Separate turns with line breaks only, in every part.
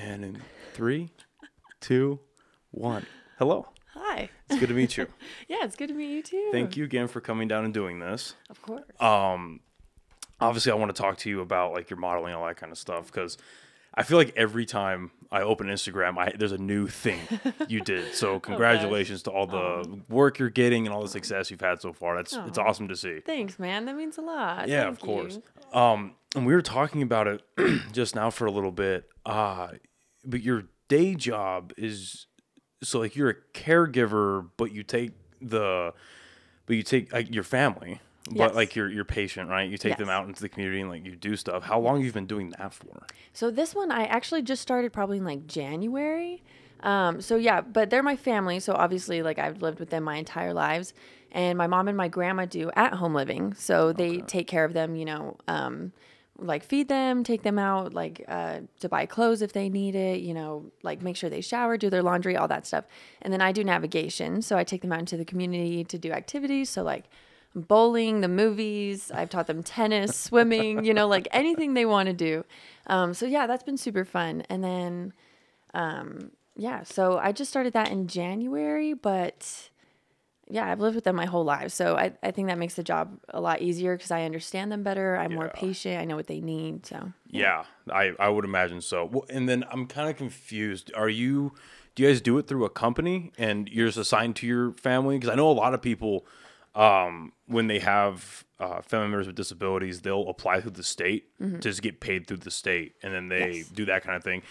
And in three, two, one. Hello.
Hi.
It's good to meet you.
Yeah, it's good to meet you too.
Thank you again for coming down and doing this.
Of course.
Um, obviously, I want to talk to you about like your modeling and all that kind of stuff because I feel like every time I open Instagram, I there's a new thing you did. So congratulations to all the work you're getting and all the success you've had so far. That's it's awesome to see.
Thanks, man. That means a lot.
Yeah,
Thank
of course.
you.
Um, and we were talking about it just now for a little bit. Uh, but your day job is so like you're a caregiver, but you take the, but you take like your family, but
Yes.
like your your patient, right? You take them out into the community and like you do stuff. How long you've you been doing that for?
So this one I actually just started probably in like January. Um, so yeah, but they're my family, so obviously like I've lived with them my entire lives, and my mom and my grandma do at home living, so they take care of them, you know, um, like feed them, take them out, like uh, to buy clothes if they need it, you know, like make sure they shower, do their laundry, all that stuff, and then I do navigation, so I take them out into the community to do activities, so like bowling, the movies. I've taught them tennis, swimming, you know, like anything they want to do. Um, so yeah, that's been super fun. And then, um, yeah, so I just started that in January, but yeah, I've lived with them my whole life. So I, I think that makes the job a lot easier because I understand them better. I'm more patient. I know what they need. So
Yeah, I I would imagine so. Well, and then I'm kind of confused. Are you? Do you guys do it through a company and you're just assigned to your family? Because I know a lot of people, um, when they have uh, family members with disabilities, they'll apply through the state to just get paid through the state, and then they
Mm-hmm. Yes.
do that kind of thing.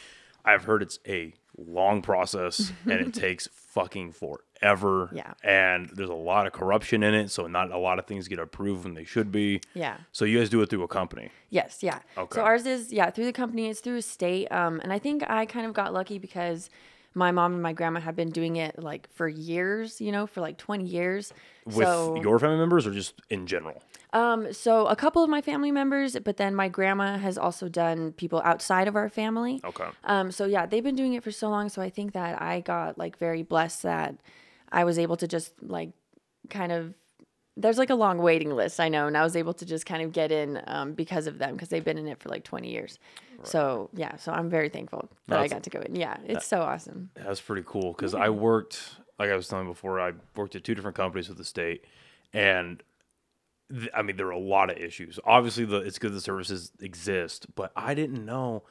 I've heard it's a long process and it takes fucking forever.
Yeah.
And there's a lot of corruption in it, so not a lot of things get approved when they should be.
yeah.
So you guys do it through a company.
Yes, yeah.
Okay.
So ours is yeah through the company. It's through a state, um, and I think I kind of got lucky because my mom and my grandma have been doing it like for years. You know, for like twenty years.
With
so,
your family members or just in general?
um, so a couple of my family members, but then my grandma has also done people outside of our family.
Okay.
Um, so yeah, they've been doing it for so long. So I think that I got like very blessed that I was able to just like kind of. There's like a long waiting list, I know, and I was able to just kind of get in um, because of them because they've been in it for like 20 years. So yeah, so I'm very thankful that I got to go in. Yeah, it's so awesome.
That's pretty cool because I worked, like I was telling before, I worked at two different companies with the state, and th- I mean there are a lot of issues. Obviously, the it's good the services exist, but I didn't know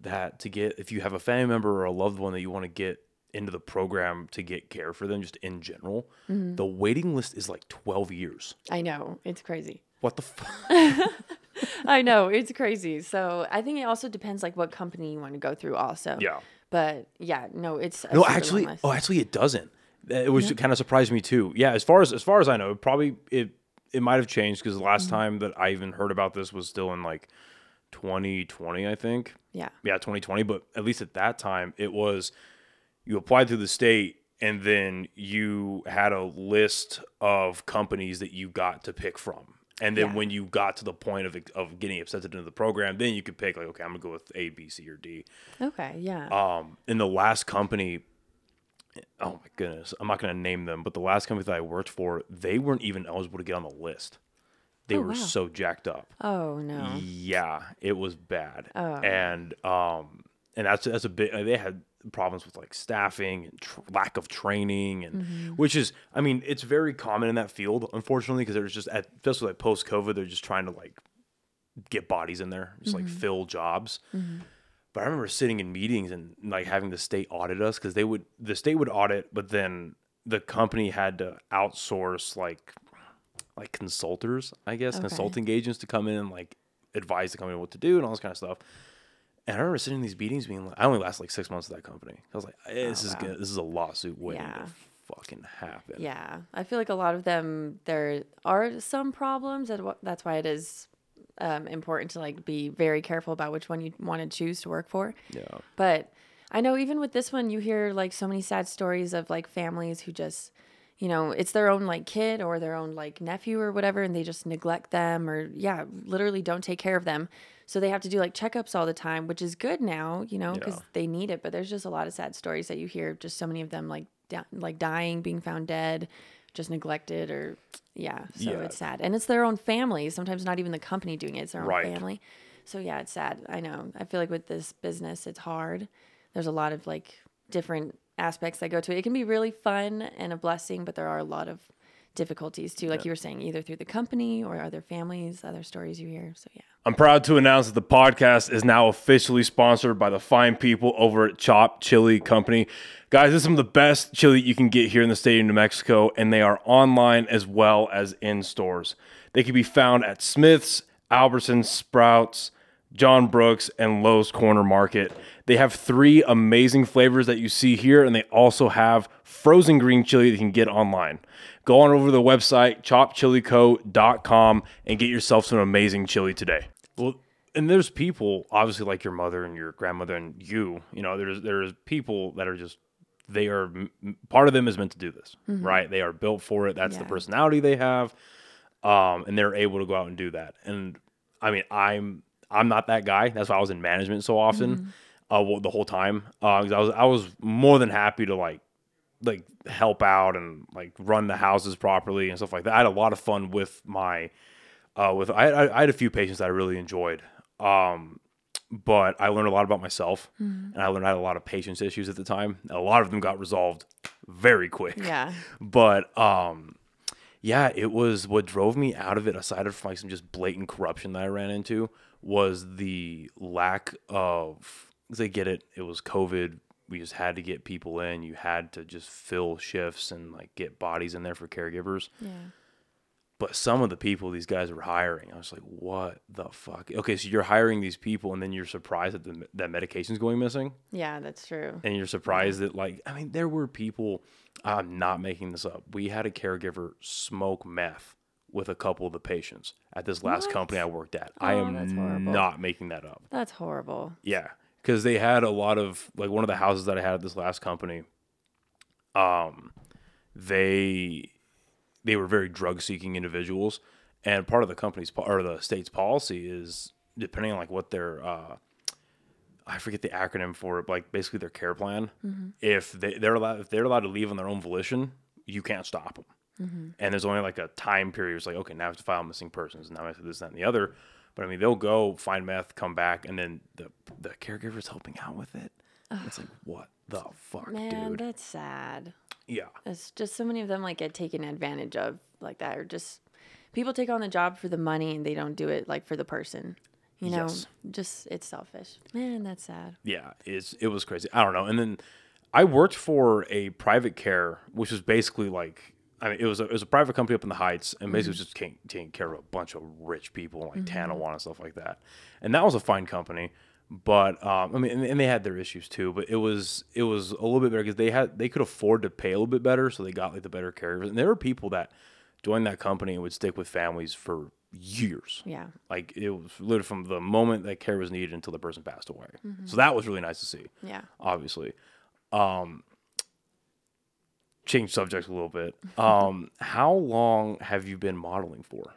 that to get if you have a family member or a loved one that you want to get into the program to get care for them, just in general,
Mm-hmm.
the waiting list is like twelve years.
I know it's crazy.
What the fuck?
I know it's crazy. So I think it also depends like what company you want to go through, also.
Yeah.
But yeah, no, it's
No, actually, oh, actually, it doesn't. It was kind of surprised me too. Yeah, as far as as far as I know, it probably it it might have changed because the
Mm-hmm.
last time that I even heard about this was still in like 2020, I think.
yeah.
Yeah, 2020. But at least at that time, it was you applied through the state, and then you had a list of companies that you got to pick from. And then
Yeah.
when you got to the point of of getting accepted into the program, then you could pick like, okay, I'm gonna go with A, B, C, or D
Okay. Yeah.
um in the last company oh my goodness i'm not going to name them but the last company that i worked for they weren't even eligible to get on the list they
Oh,
were
wow.
so jacked up
oh no.
yeah it was bad
Oh.
and um and that's that's a bit they had problems with like staffing and tr- lack of training and
Mm-hmm.
which is i mean it's very common in that field unfortunately because there's just at especially like post covid they're just trying to like get bodies in there just
Mm-hmm.
like fill jobs but I remember sitting in meetings and like having the state audit us because they would the state would audit, but then the company had to outsource like like consultors, I guess,
Okay.
consulting agents to come in and like advise the company what to do and all this kind of stuff. And I remember sitting in these meetings being like, I only lasted like six months at that company. I was like, eh, this is
Oh, wow.
good. This is a lawsuit waiting
Yeah.
to fucking happen.
Yeah, I feel like a lot of them there are some problems, and that's why it is um, important to like be very careful about which one you want to choose to work for.
Yeah.
But I know even with this one, you hear like so many sad stories of like families who just, you know, it's their own like kid or their own like nephew or whatever, and they just neglect them or yeah, literally don't take care of them. So they have to do like checkups all the time, which is good now, you know, because
Yeah.
they need it. But there's just a lot of sad stories that you hear. Just so many of them like da- like dying, being found dead, just neglected, or yeah. So
Yeah.
it's sad, and it's their own family. Sometimes not even the company doing it; it's their own
Right.
family. So yeah, it's sad. I know. I feel like with this business, it's hard. there's a lot of like different aspects that go to it. It can be really fun and a blessing, but there are a lot of difficulties too, like you were saying, either through the company or other families, other stories you hear. So yeah.
I'm proud to announce that the podcast is now officially sponsored by the fine people over at Chopped Chile Company. Guys, this is some of the best chili you can get here in the state of New Mexico, and they are online as well as in stores. They can be found at Smith's, Albertsons, Sprouts, John Brooks, and Lowe's Corner Market. They have three amazing flavors that you see here, and they also have frozen green chili that you can get online. Go on over to the website, choppedchileco.com, and get yourself some amazing chili today. Well, and there's people, obviously, like your mother and your grandmother and you, you know, there's, there's people that are just, they are, part of them is meant to do this, right? They are built for it. That's the personality they have. Um, and they're able to go out and do that. And I mean, I'm, I'm not that guy. That's why I was in management so often, uh, well, the whole time. Uh, 'cause I was, I was more than happy to like, like help out and like run the houses properly and stuff like that. I had a lot of fun with my, uh, with I, I, I had a few patients that I really enjoyed. Um, but I learned a lot about myself, and I learned I had a lot of patience issues at the time. A lot of them got resolved very quick.
Yeah.
But um, yeah, it was what drove me out of it. Aside from like some just blatant corruption that I ran into, was the lack of. I get it. It was COVID. We just had to get people in. You had to just fill shifts and like get bodies in there for caregivers.
Yeah.
But some of the people these guys were hiring, I was like, what the fuck? Okay, so you're hiring these people, and then you're surprised that the that medication's going missing
Yeah, that's true.
and you're surprised that like I mean there were people I'm not making this up. We had a caregiver smoke meth with a couple of the patients at this last
What?
company I worked at. I
Oh, that's
am not making that up.
That's horrible.
Yeah, cuz they had a lot of like one of the houses that I had at this last company um they they were very drug seeking individuals and part of the company's or the state's policy is depending on like what their uh I forget the acronym for it, but like basically their care plan. If they, they're allowed, if they're allowed to leave on their own volition, you can't stop them. And there's only like a time period. It's like, okay, now I have to file missing persons. And now I have to this, that, and the other. But I mean, they'll go find meth, come back, and then the the caregiver's helping out with it. It's like, what the fuck,
Man,
dude?
that's sad.
Yeah.
It's just so many of them like get taken advantage of like that, or just people take on the job for the money and they don't do it like for the person. You know,
Yes.
just it's selfish. Man, that's sad.
yeah, it's it was crazy. I don't know. And then I worked for a private care, which was basically like I mean, it was a, it was a private company up in the Heights, and basically mm-hmm. was just taking, taking care of a bunch of rich people like mm-hmm. Tanoan and stuff like that. And that was a fine company, but um, I mean, and, and they had their issues too. But it was it was a little bit better because they had they could afford to pay a little bit better, so they got like the better caregivers. And there were people that joined that company and would stick with families for years.
Yeah.
Like it was literally from the moment that care was needed until the person passed away. So that was really nice to see.
Yeah.
Obviously, um, change subjects a little bit. Um, how long have you been modeling for?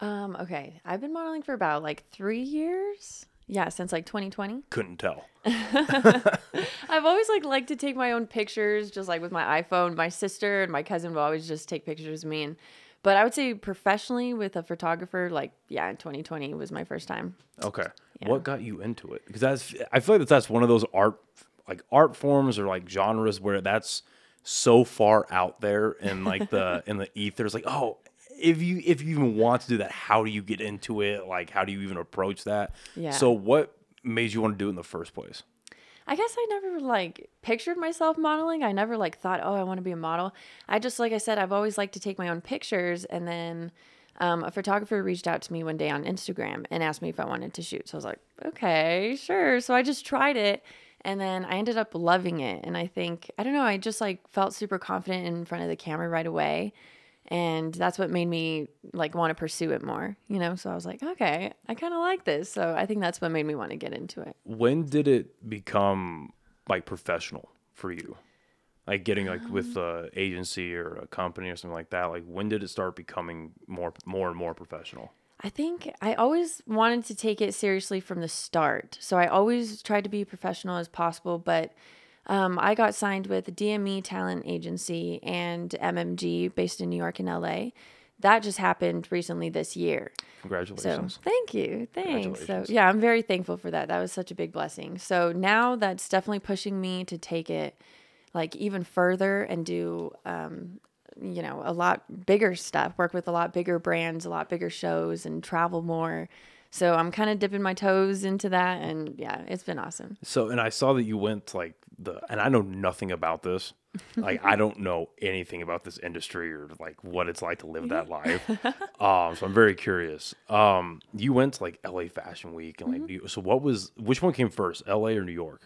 Um, okay. I've been modeling for about like three years. Yeah, since like 2020.
Couldn't tell.
I've always like liked to take my own pictures, just like with my iPhone. My sister and my cousin will always just take pictures of me, and but I would say professionally with a photographer, like yeah, in 2020 was my first time.
Okay.
Yeah.
What got you into it? Because that's I feel like that that's one of those art like art forms or like genres where that's so far out there and like the in the ether. It's like, oh, if you if you even want to do that, how do you get into it? Like how do you even approach that?
Yeah.
So what made you want to do it in the first place?
I guess I never like pictured myself modeling. I never like thought, oh, I want to be a model. I just, like I said, I've always liked to take my own pictures. And then um, a photographer reached out to me one day on Instagram and asked me if I wanted to shoot. So I was like, okay, sure. So I just tried it. And then I ended up loving it. And I think, I don't know, I just like felt super confident in front of the camera right away. And that's what made me like want to pursue it more, you know? So I was like, okay, I kind of like this. So I think that's what made me want to get into it.
When did it become like professional for you? Like getting like with um. a agency or a company or something like that. Like when did it start becoming more more and more professional?
I think I always wanted to take it seriously from the start. So I always tried to be professional as possible, but um, I got signed with DME Talent Agency and MMG based in New York and LA. that just happened recently this year. So
Congratulations.
thank you. Thanks. So yeah, I'm very thankful for that. That was such a big blessing. So now that's definitely pushing me to take it like even further and do um, you know, a lot bigger stuff, work with a lot bigger brands, a lot bigger shows and travel more. So I'm kind of dipping my toes into that and yeah, it's been awesome.
So, and I saw that you went like the, and I know nothing about this. Like, I don't know anything about this industry or like what it's like to live that life. Um, so I'm very curious. Um, you went to like LA Fashion Week and like,
Mm-hmm.
so what was which one came first, LA or New York?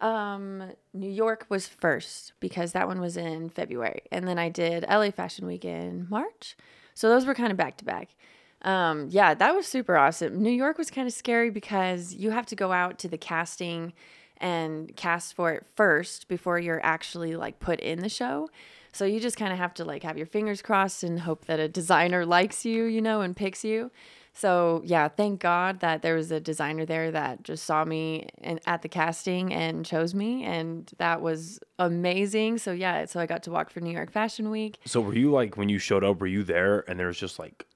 Um, New York was first because that one was in February, and then I did LA Fashion Week in March. So those were kind of back to back. Um, yeah, that was super awesome. New York was kind of scary because you have to go out to the casting and cast for it first before you're actually like put in the show. So you just kind of have to like have your fingers crossed and hope that a designer likes you, you know, and picks you. So yeah, thank God that there was a designer there that just saw me and at the casting and chose me, and that was amazing. So yeah, so I got to walk for New York Fashion Week.
So were you like when you showed up? Were you there and there was just like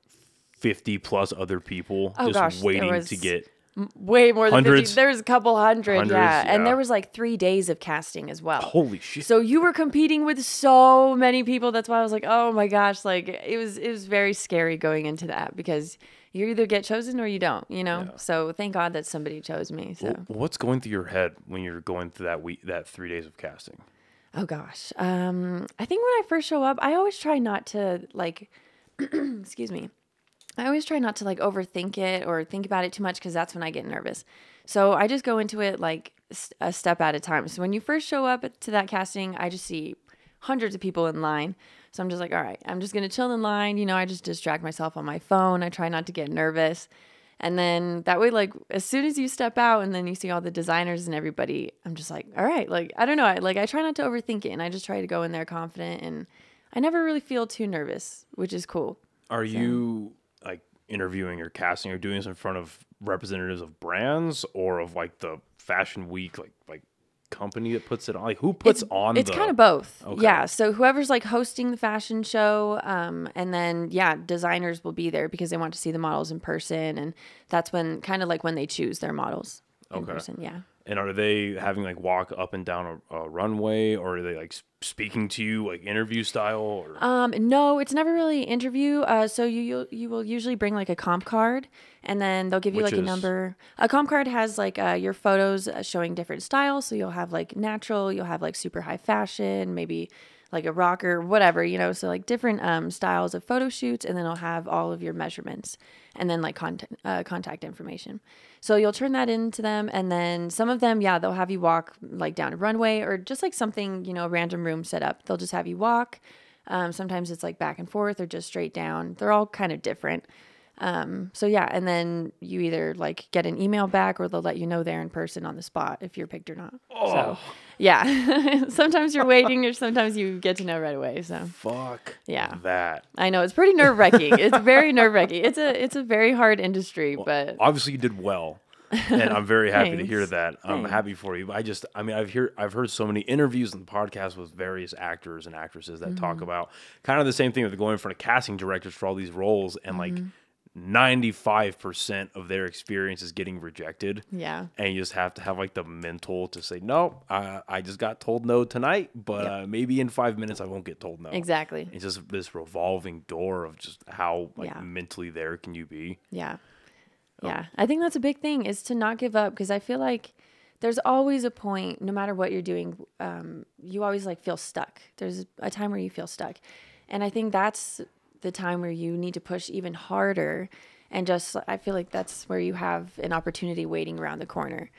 fifty plus other people
Oh,
just
gosh,
waiting to get?
Way more than
Hundreds?
50. There was a couple hundred,
Hundreds,
yeah. And there was like three days of casting as well.
Holy shit!
So you were competing with so many people. That's why I was like, oh my gosh, like it was it was very scary going into that because you either get chosen or you don't, you know. So thank God that somebody chose me. So
What's going through your head when you're going through that week, that three days of casting?
oh gosh, um, I think when I first show up, I always try not to like, excuse me, I always try not to like overthink it or think about it too much because that's when I get nervous. So I just go into it like a step at a time. So when you first show up to that casting, I just see hundreds of people in line. So I'm just like, all right, I'm just gonna chill in line. You know, I just distract myself on my phone. I try not to get nervous. And then that way, like as soon as you step out and then you see all the designers and everybody, I'm just like, all right, like I don't know, I, like I try not to overthink it, and I just try to go in there confident, and I never really feel too nervous, which is cool.
Are you like interviewing or casting or doing this in front of representatives of brands or of like the fashion week, like like company that puts it on? Like who puts on?
It's
the,
kind of both.
Okay.
Yeah. So whoever's like hosting the fashion show, um, and then yeah, designers will be there because they want to see the models in person, and that's when kind of like when they choose their models in
Okay.
person. Yeah.
And are they having like walk up and down a, a runway, or are they like speaking to you like interview style? Or
Um, no, it's never really interview. Uh, so you you'll, you will usually bring like a comp card, and then they'll give you
Which
like a
is-
number. A comp card has like uh, your photos uh, showing different styles. So you'll have like natural, you'll have like super high fashion, maybe like a rocker, whatever you know. So like different um, styles of photo shoots, and then it'll have all of your measurements, and then like contact uh, contact information. So you'll turn that into them, and then some of them, yeah, they'll have you walk like down a runway or just like something you know, a random room set up. They'll just have you walk. Um, sometimes it's like back and forth or just straight down. They're all kind of different. Um, so yeah, and then you either like get an email back or they'll let you know there in person on the spot if you're picked or not. So yeah, sometimes you're waiting or sometimes you get to know right away. So
fuck
Yeah.
that.
I know it's pretty nerve wracking. it's very nerve wracking. It's a it's a very hard industry, but
Obviously, you did well. and I'm very happy to hear that. I'm
Thanks.
happy for you. I just, I mean, I've heard, I've heard so many interviews and podcasts with various actors and actresses that talk
Mm-hmm.
about kind of the same thing. They're going in front of casting directors for all these roles, and like
Mm-hmm.
95 percent of their experience is getting rejected.
yeah.
And you just have to have like the mental to say, no, I, I just got told no tonight, but uh, maybe in five minutes I won't get told no.
Exactly.
It's just this revolving door of just how like
Yeah.
mentally there can you be.
Yeah.
Oh.
Yeah. I think that's a big thing is to not give up because I feel like there's always a point, no matter what you're doing, um, you always like feel stuck. There's a time where you feel stuck. And I think that's the time where you need to push even harder. And just, I feel like that's where you have an opportunity waiting around the corner.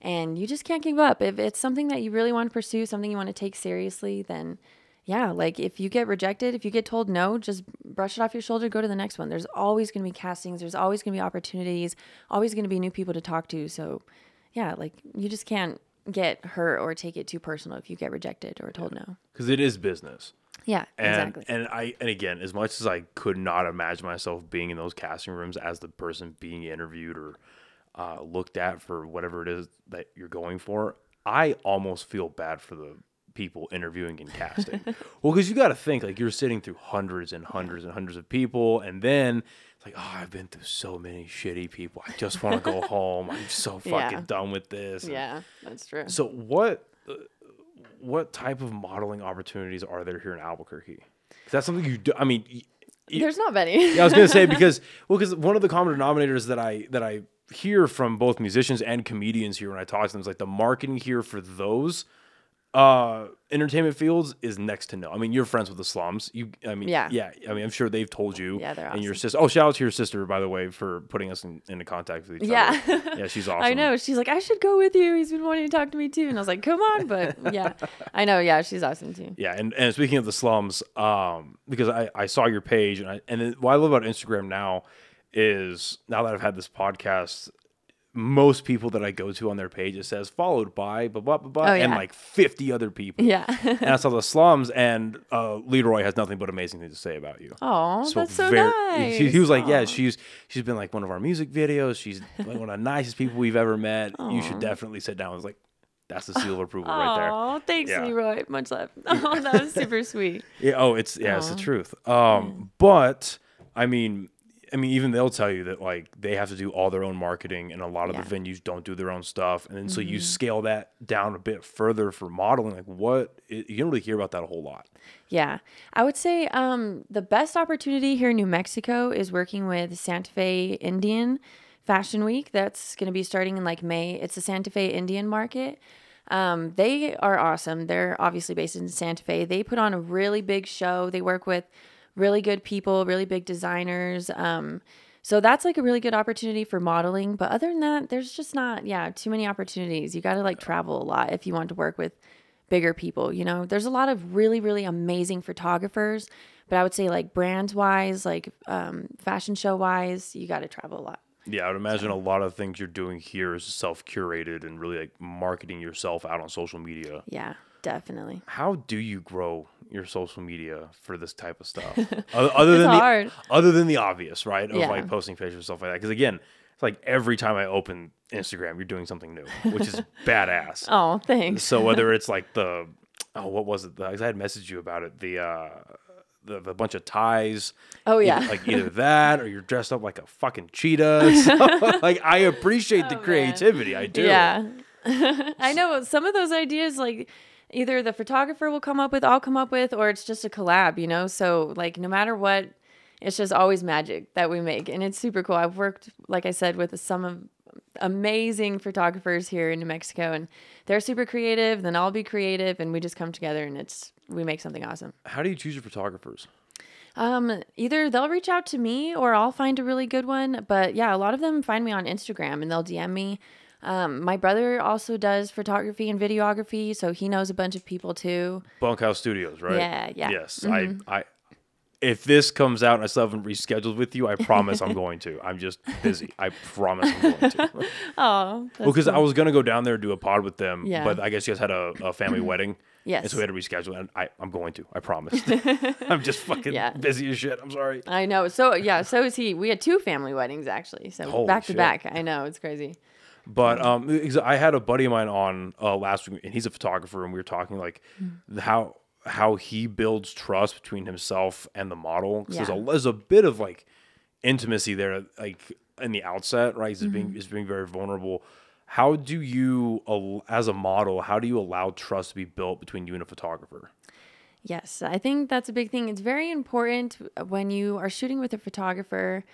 And you just can't give up. If it's something that you really want to pursue, something you want to take seriously, then yeah, like if you get rejected, if you get told no, just brush it off your shoulder, go to the next one. There's always going to be castings, there's always going to be opportunities, always going to be new people to talk to. So, yeah, like you just can't get hurt or take it too personal if you get rejected or told no.
Because it is business.
Yeah,
And
exactly.
and I and again, as much as I could not imagine myself being in those casting rooms as the person being interviewed or uh, looked at for whatever it is that you're going for, I almost feel bad for the people interviewing and casting. well, because you got to think like you're sitting through hundreds and hundreds and hundreds of people, and then it's like, oh, I've been through so many shitty people. I just want to go home. I'm so fucking
Yeah.
done with this.
Yeah, that's true.
So what uh, what type of modeling opportunities are there here in Albuquerque? that's something you do. I mean,
There's not many.
yeah, I was gonna say because well, because one of the common denominators that I that I hear from both musicians and comedians here when I talk to them is like the marketing here for those uh entertainment fields is next to no. I mean, you're friends with the slums. You, I mean,
Yeah.
yeah. I mean, I'm sure they've told you.
Yeah, they're awesome.
And your sister. Oh, shout out to your sister, by the way, for putting us in, into contact with each
Yeah.
other. Yeah, yeah, she's awesome.
I know. She's like, I should go with you. He's been wanting to talk to me too. And I was like, come on. But yeah, I know. Yeah, she's awesome too.
Yeah, and, and speaking of the slums, um, because I, I saw your page and I and then what I love about Instagram now is now that I've had this podcast, most people that I go to on their page it says followed by blah blah blah blah
Oh,
and like fifty other people.
Yeah.
and I saw the slums and uh, Leroy has nothing but amazing things to say about you.
Oh,
Spoke
that's so
very-
nice.
He, he was like, yeah, she's she's been like one of our music videos. She's like one of the nicest people we've ever met. You should definitely sit down. I was like, that's the seal of approval right there.
Oh, thanks,
Yeah.
Leroy. Much love. Oh, that was super sweet.
Yeah. Oh, it's yeah, it's the truth. Um, but I mean, I mean, even they'll tell you that like they have to do all their own marketing, and a lot of the
Yeah. Mm-hmm.
venues don't do their own stuff, and then so you scale that down a bit further for modeling. Like, what it, you don't really hear about that a whole lot.
Yeah. I would say um, the best opportunity here in New Mexico is working with Santa Fe Indian Fashion Week. That's going to be starting in like May. It's the Santa Fe Indian Market. Um, they are awesome. They're obviously based in Santa Fe. They put on a really big show. They work with really good people, really big designers. Um, so that's like a really good opportunity for modeling. But other than that, there's just not, yeah, too many opportunities. You got to like travel a lot if you want to work with bigger people. You know, there's a lot of really, really amazing photographers, but I would say like brands wise, like um, fashion show wise, you got to travel a lot.
Yeah, I would imagine a lot of things you're doing here is self curated and really like marketing yourself out on social media.
Yeah, definitely.
How do you grow your social media for this type of stuff? other, other than
hard.
the other than the obvious, right? Of
Yeah.
like posting pictures and stuff like that. Because again, it's like every time I open Instagram, you're doing something new, which is badass.
Oh, thanks.
So whether it's like the oh, what was it? Because I had messaged you about it. The uh, the, the bunch of ties.
Oh,
Either-
yeah.
like either that or you're dressed up like a fucking cheetah. So, like I appreciate the
Oh, man.
creativity. I do.
Yeah. I know some of those ideas, like either the photographer will come up with, I'll come up with, or it's just a collab, you know? So, like, no matter what, it's just always magic that we make. And it's super cool. I've worked, like I said, with some of amazing photographers here in New Mexico, and they're super creative. Then I'll be creative, and we just come together and it's, we make something awesome.
How do you choose your photographers?
Um, either they'll reach out to me or I'll find a really good one. But yeah, a lot of them find me on Instagram and they'll DM me. Um, my brother also does photography and videography, so he knows a bunch of people too.
Bunkhouse Studios, right?
Yeah, yeah.
Yes, I, I. If this comes out and I still haven't rescheduled with you, I promise I'm going to. I'm just busy. I promise I'm going to.
Oh, well,
because I was gonna go down there and do a pod with them,
Yeah.
but I guess you guys had a, a family wedding.
Yes.
And so we had to reschedule, and I, I'm going to. I promise. I'm just fucking
Yeah.
busy as shit. I'm sorry.
I know. So yeah, so is he. We had two family weddings actually. So
Holy
back to
shit.
back. I know it's crazy.
But um, I had a buddy of mine on uh, last week, and he's a photographer, and we were talking like
Hmm.
how how he builds trust between himself and the model. 'Cause there's,
Yeah.
a, there's a bit of like intimacy there, like in the outset, right? He's
Mm-hmm.
being he's being very vulnerable. How do you, as a model, how do you allow trust to be built between you and a photographer?
Yes, I think that's a big thing. It's very important when you are shooting with a photographer.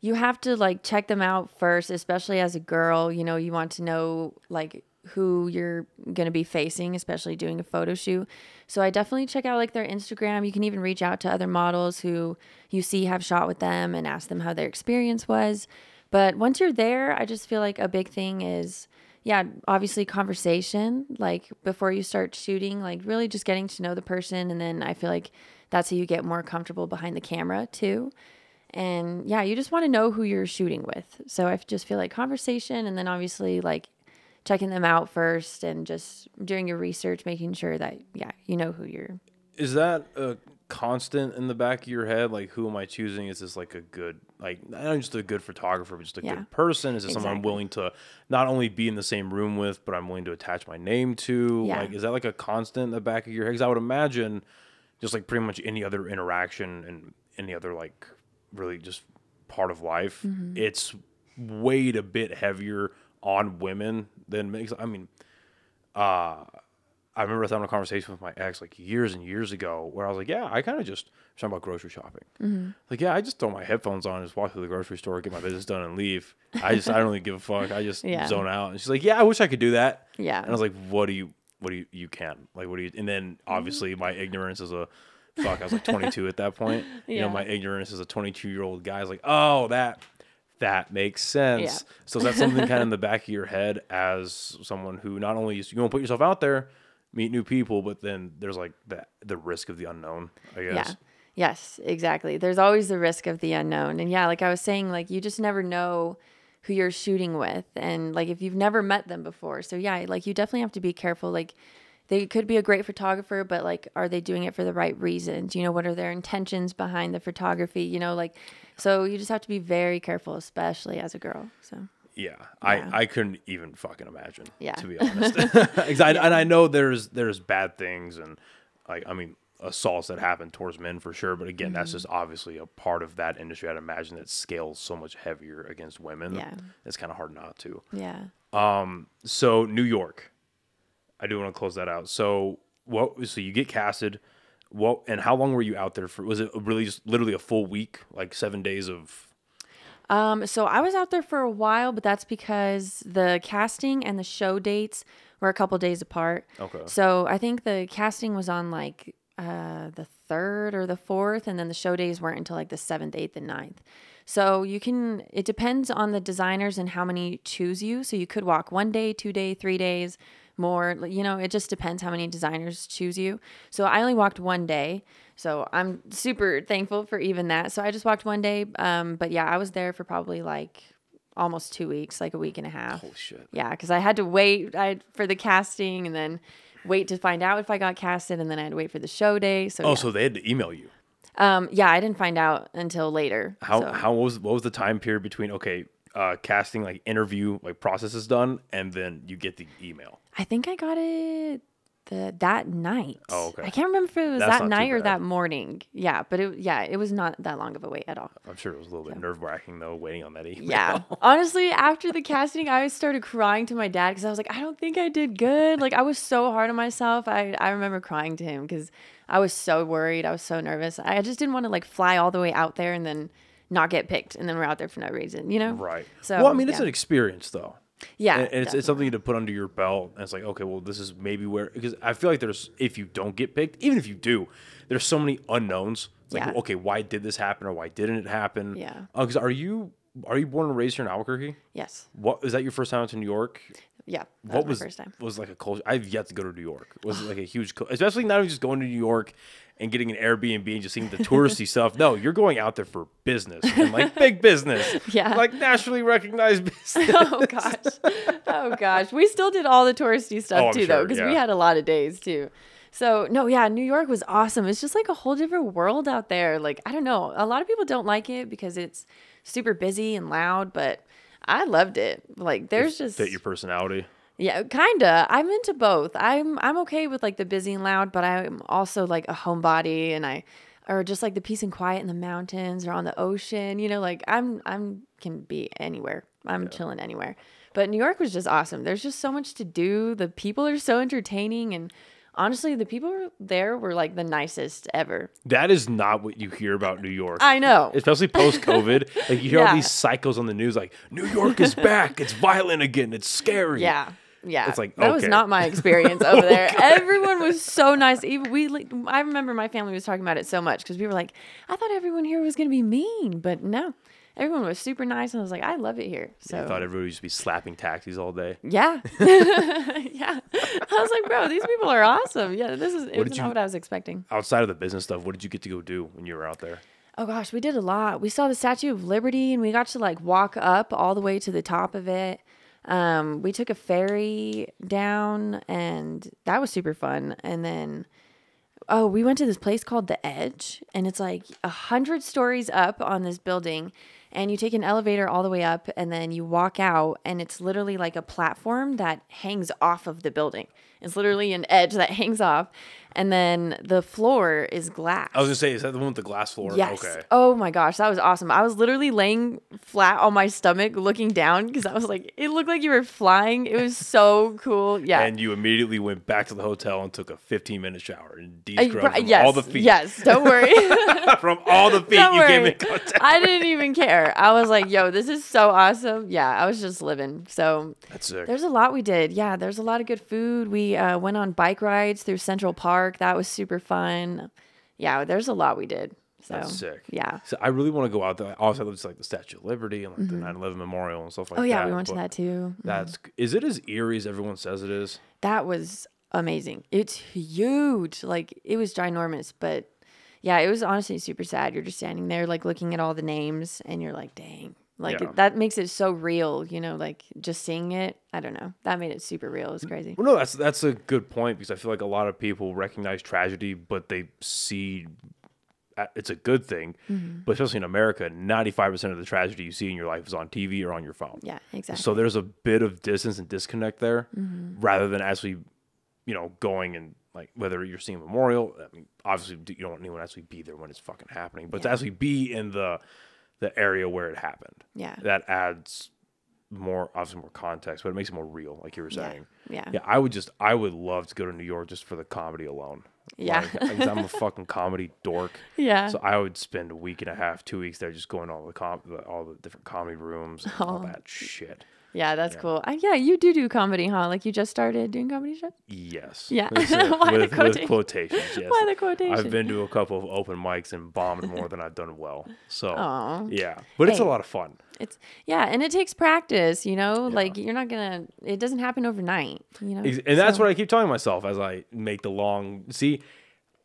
You have to like check them out first, especially as a girl. You know, you want to know like who you're going to be facing, especially doing a photo shoot. So I definitely check out like their Instagram. You can even reach out to other models who you see have shot with them and ask them how their experience was. But once you're there, I just feel like a big thing is yeah, obviously conversation, like before you start shooting, like really just getting to know the person. And then I feel like that's how you get more comfortable behind the camera too. And yeah, you just want to know who you're shooting with. So I just feel like conversation and then obviously like checking them out first and just doing your research, making sure that, yeah, you know who you're.
Is that a constant in the back of your head? Like, who am I choosing? Is this like a good, like, not just a good photographer, but just a
Yeah.
good person? Is it someone I'm willing to not only be in the same room with, but I'm willing to attach my name to?
Yeah.
Like, is that like a constant in the back of your head? Because I would imagine, just like pretty much any other interaction and any other like really just part of life,
Mm-hmm.
it's weighed a bit heavier on women than makes. I mean, uh, I remember having a conversation with my ex like years and years ago where I was like, yeah, I kind of just talking about grocery shopping.
Mm-hmm.
Like, yeah, I just throw my headphones on and just walk through the grocery store, get my business done, and leave. I just, I don't really give a fuck. I just
Yeah.
zone out. And she's like, yeah, I wish I could do that.
Yeah.
And I was like, what do you, what do you, you can? Like, what do you, and then
Mm-hmm.
obviously my ignorance is a, fuck, I was like 22 at that point. You know, my ignorance as a 22 year old guy is like, oh, that, that makes sense.
Yeah.
So is that something kind of in the back of your head as someone who not only is you want to put yourself out there, meet new people, but then there's like the the risk of the unknown, I guess.
Yeah. Yes, exactly. There's always the risk of the unknown. And yeah, like I was saying, like you just never know who you're shooting with and like if you've never met them before. So yeah, like you definitely have to be careful. Like they could be a great photographer, but like are they doing it for the right reasons? You know, what are their intentions behind the photography? You know, like so you just have to be very careful, especially as a girl. So
Yeah,
Yeah.
I, I couldn't even fucking imagine.
Yeah.
to be honest, I, And I know there's there's bad things and like I mean assaults that happen towards men for sure, but again,
Mm-hmm.
that's just obviously a part of that industry. I'd imagine that scales so much heavier against women.
Yeah.
it's kind of hard not to.
yeah.
Um, so New York, I do want to close that out. So what? So you get casted. What and how long were you out there for? Was it really just literally a full week, like seven days of?
Um, so I was out there for a while, but that's because the casting and the show dates were a couple days apart.
Okay.
So I think the casting was on like uh, the third or the fourth, and then the show days weren't until like the seventh, eighth, and ninth. So you can. It depends on the designers and how many choose you. So you could walk one day, two day, three days, more. You know, it just depends how many designers choose you. So I only walked one day. So I'm super thankful for even that. So I just walked one day. Um, but yeah, I was there for probably like almost two weeks, like a week and a half.
Holy shit!
Yeah, because I had to wait I, for the casting and then wait to find out if I got casted, and then I had to wait for the show day. So,
Oh,
yeah.
so they had to email you.
um, yeah, I didn't find out until later.
How
so.
how was what was the time period between okay, uh, casting like interview like process is done and then you get the email?
I think I got it the that night.
Oh, okay.
I can't remember if it was
That's
that
not too
night or
bad.
that morning. Yeah, but it yeah, it was not that long of a wait at all.
I'm sure it was a little bit nerve wracking though, waiting on that email.
Yeah. Honestly, after the casting, I started crying to my dad because I was like, I don't think I did good. Like, I was so hard on myself. I, I remember crying to him because I was so worried. I was so nervous. I just didn't want to like fly all the way out there and then not get picked. And then we're out there for no reason, you know?
Right.
So,
well, I mean, it's
yeah.
an experience though.
Yeah.
and and it's, it's something to put under your belt. And it's like, okay, well, this is maybe where because I feel like there's if you don't get picked, even if you do, there's so many unknowns. It's like,
Yeah.
well, okay, why did this happen or why didn't it happen?
Yeah.
Uh, because are you are you born and raised here in Albuquerque?
Yes.
What is that your first time to New York?
Yeah. That
what
was,
was
first time.
was like a culture? I've yet to go to New York. Was like a huge, especially not even just going to New York and getting an Airbnb and just seeing the touristy stuff. No, you're going out there for business and like big business.
Yeah.
like nationally recognized business.
oh gosh. Oh gosh. We still did all the touristy stuff
Oh,
too though
sure,
because we had a lot of days too. So no, yeah, New York was awesome. It's just like a whole different world out there. Like I don't know, a lot of people don't like it because it's super busy and loud, but I loved it. Like there's just
fit your personality.
Yeah, kinda. I'm into both. I'm I'm okay with like the busy and loud, but I'm also like a homebody and I or just like the peace and quiet in the mountains or on the ocean. You know, like I'm I'm can be anywhere. I'm chilling anywhere. But New York was just awesome. There's just so much to do. The people are so entertaining and honestly the people there were like the nicest ever.
That is not what you hear about New York.
I know.
Especially post COVID. like you hear all these cycles on the news like New York is back. It's violent again. It's scary.
Yeah. Yeah.
It's like,
that was not my experience oh over there. Everyone was so nice. Even we like, I remember my family was talking about it so much cuz we were like, I thought everyone here was going to be mean, but no. Everyone was super nice and I was like, I love it here. So
I thought everybody used to be slapping taxis all day.
yeah. yeah. I was like, bro, these people are awesome. Yeah, this is
What
not
you-
what I was expecting.
Outside of the business stuff, what did you get to go do when you were out there?
Oh gosh, we did a lot. We saw the Statue of Liberty and we got to like walk up all the way to the top of it. Um, we took a ferry down and that was super fun. And then oh, we went to this place called The Edge, and it's like a hundred stories up on this building. And you take an elevator all the way up, and then you walk out, and it's literally like a platform that hangs off of the building. It's literally an edge that hangs off, and then the floor is glass.
I was gonna say, is that the one with the glass floor?
Yes.
Okay.
Oh my gosh, that was awesome. I was literally laying flat on my stomach looking down because I was like, it looked like you were flying. It was so cool. Yeah.
And you immediately went back to the hotel and took a 15 minute shower and
Uh,
de-scrubbed from
yes,
all the feet.
Yes, don't worry.
from all the feet
Don't
you came
worry.
in contact.
I didn't even care. I was like, yo, this is so awesome. Yeah, I was just living. So
That's sick.
there's a lot we did. Yeah, there's a lot of good food. We uh, went on bike rides through Central Park. That was super fun. Yeah, there's a lot we did. So
That's sick.
yeah.
So I really want to go out there. Also, there's like the Statue of Liberty and like the 9/11 Memorial and stuff like
Mm-hmm. Oh
that.
yeah, we went to that too.
That's is it as eerie as everyone says it is?
That was amazing. It's huge. Like it was ginormous, but yeah, it was honestly super sad. You're just standing there like looking at all the names and you're like, dang. Like
Yeah.
it, that makes it so real, you know, like just seeing it. I don't know. That made it super real. It was crazy.
Well, no, that's that's a good point because I feel like a lot of people recognize tragedy, but they see uh, it's a good thing.
Mm-hmm.
But especially in America, 95% of the tragedy you see in your life is on TV or on your phone.
Yeah, exactly.
So there's a bit of distance and disconnect there,
Mm-hmm.
rather than actually, you know, going and like whether you're seeing a memorial. I mean, obviously you don't want anyone to actually be there when it's fucking happening, but to
Yeah.
actually be in the the area where it happened,
yeah.
that adds more obviously more context, but it makes it more real, like you were saying.
Yeah.
Yeah, I would just I would love to go to New York just for the comedy alone.
Yeah.
Like, I'm a fucking comedy dork.
Yeah.
So I would spend a week and a half, two weeks there, just going to all the com- all the different comedy rooms, and all
Oh.
that shit.
Yeah, that's cool. I, yeah, you do do comedy, huh? Like you just started doing comedy shows?
Yes.
Yeah. Why the
with, with quotations. Yes.
Why the quotation?
I've been to a couple of open mics and bombed more than I've done well. So
Aw.
yeah, but it's a lot of fun.
It's yeah, and it takes practice, you know? Like you're not gonna it doesn't happen overnight, you know?
And that's
So-
what I keep telling myself as I make the long. See,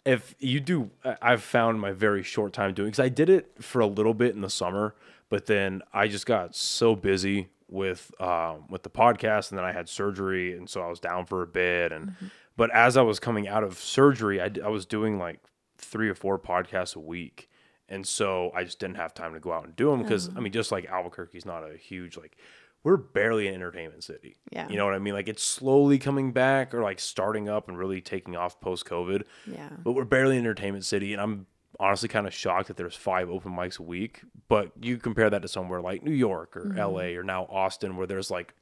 if you do, I've found my very short time doing because I did it for a little bit in the summer, but then I just got so busy with um, with the podcast, and then I had surgery, and so I was down for a bit. And
Mm-hmm.
but as I was coming out of surgery, I, d- I was doing like three or four podcasts a week. And so I just didn't have time to go out and do them because
Uh-huh.
I mean, just like Albuquerque's not a huge like we're barely an entertainment city.
Yeah.
You know what I mean? Like it's slowly coming back or like starting up and really taking off post COVID.
Yeah.
But we're barely an entertainment city. And I'm honestly kind of shocked that there's five open mics a week. But you compare that to somewhere like New York or mm-hmm. LA or now Austin where there's like,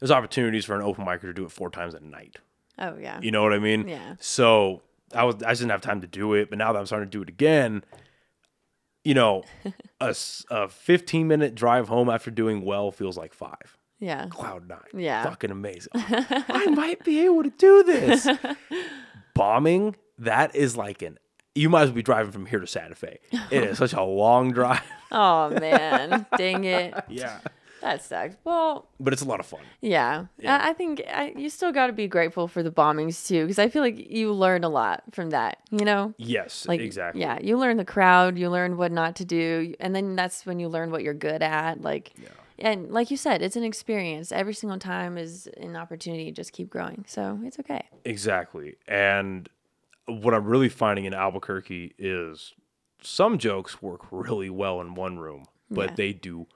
there's opportunities for an open micer to do it four times a night.
Oh yeah.
You know what I mean?
Yeah.
So I was I just didn't have time to do it, but now that I'm starting to do it again, you know, a, a 15 minute drive home after doing well feels like five.
Yeah.
Cloud nine.
Yeah.
Fucking amazing. I might be able to do this. Bombing, that is like an you might as well be driving from here to Santa Fe. It is such a long drive.
Oh man. Dang it.
yeah.
That sucks. Well,
But it's a lot of fun.
yeah.
Yeah.
I, I think I, you still got to be grateful for the bombings too, because I feel like you learn a lot from that. You know,
Yes,
like
exactly.
Yeah, you learn the crowd, you learn what not to do, and then that's when you learn what you're good at. Like, yeah. and like you said, it's an experience. Every single time is an opportunity to just keep growing. So it's okay.
Exactly. And what I'm really finding in Albuquerque is some jokes work really well in one room, but
Yeah.
they do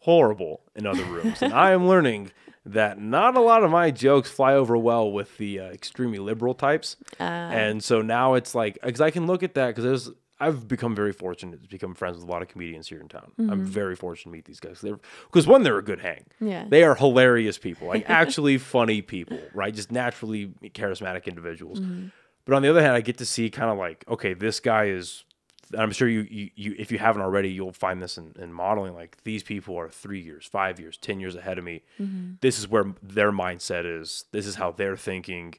horrible in other rooms. and I am learning that not a lot of my jokes fly over well with the uh, extremely liberal types.
Uh,
and so now it's like, because I can look at that because there's. I've become very fortunate to become friends with a lot of comedians here in town. I'm very fortunate to meet these guys. Because one, they're a good hang.
Mm-hmm. Yeah.
They are hilarious people, like actually funny people, right? Just naturally charismatic individuals.
Mm-hmm.
But on the other hand, I get to see kind of like, okay, this guy is. I'm sure you, you, you if you haven't already, you'll find this in, in modeling. Like these people are three years, five years, ten years ahead of me. Mm-hmm. This is where their mindset is. This is how they're thinking.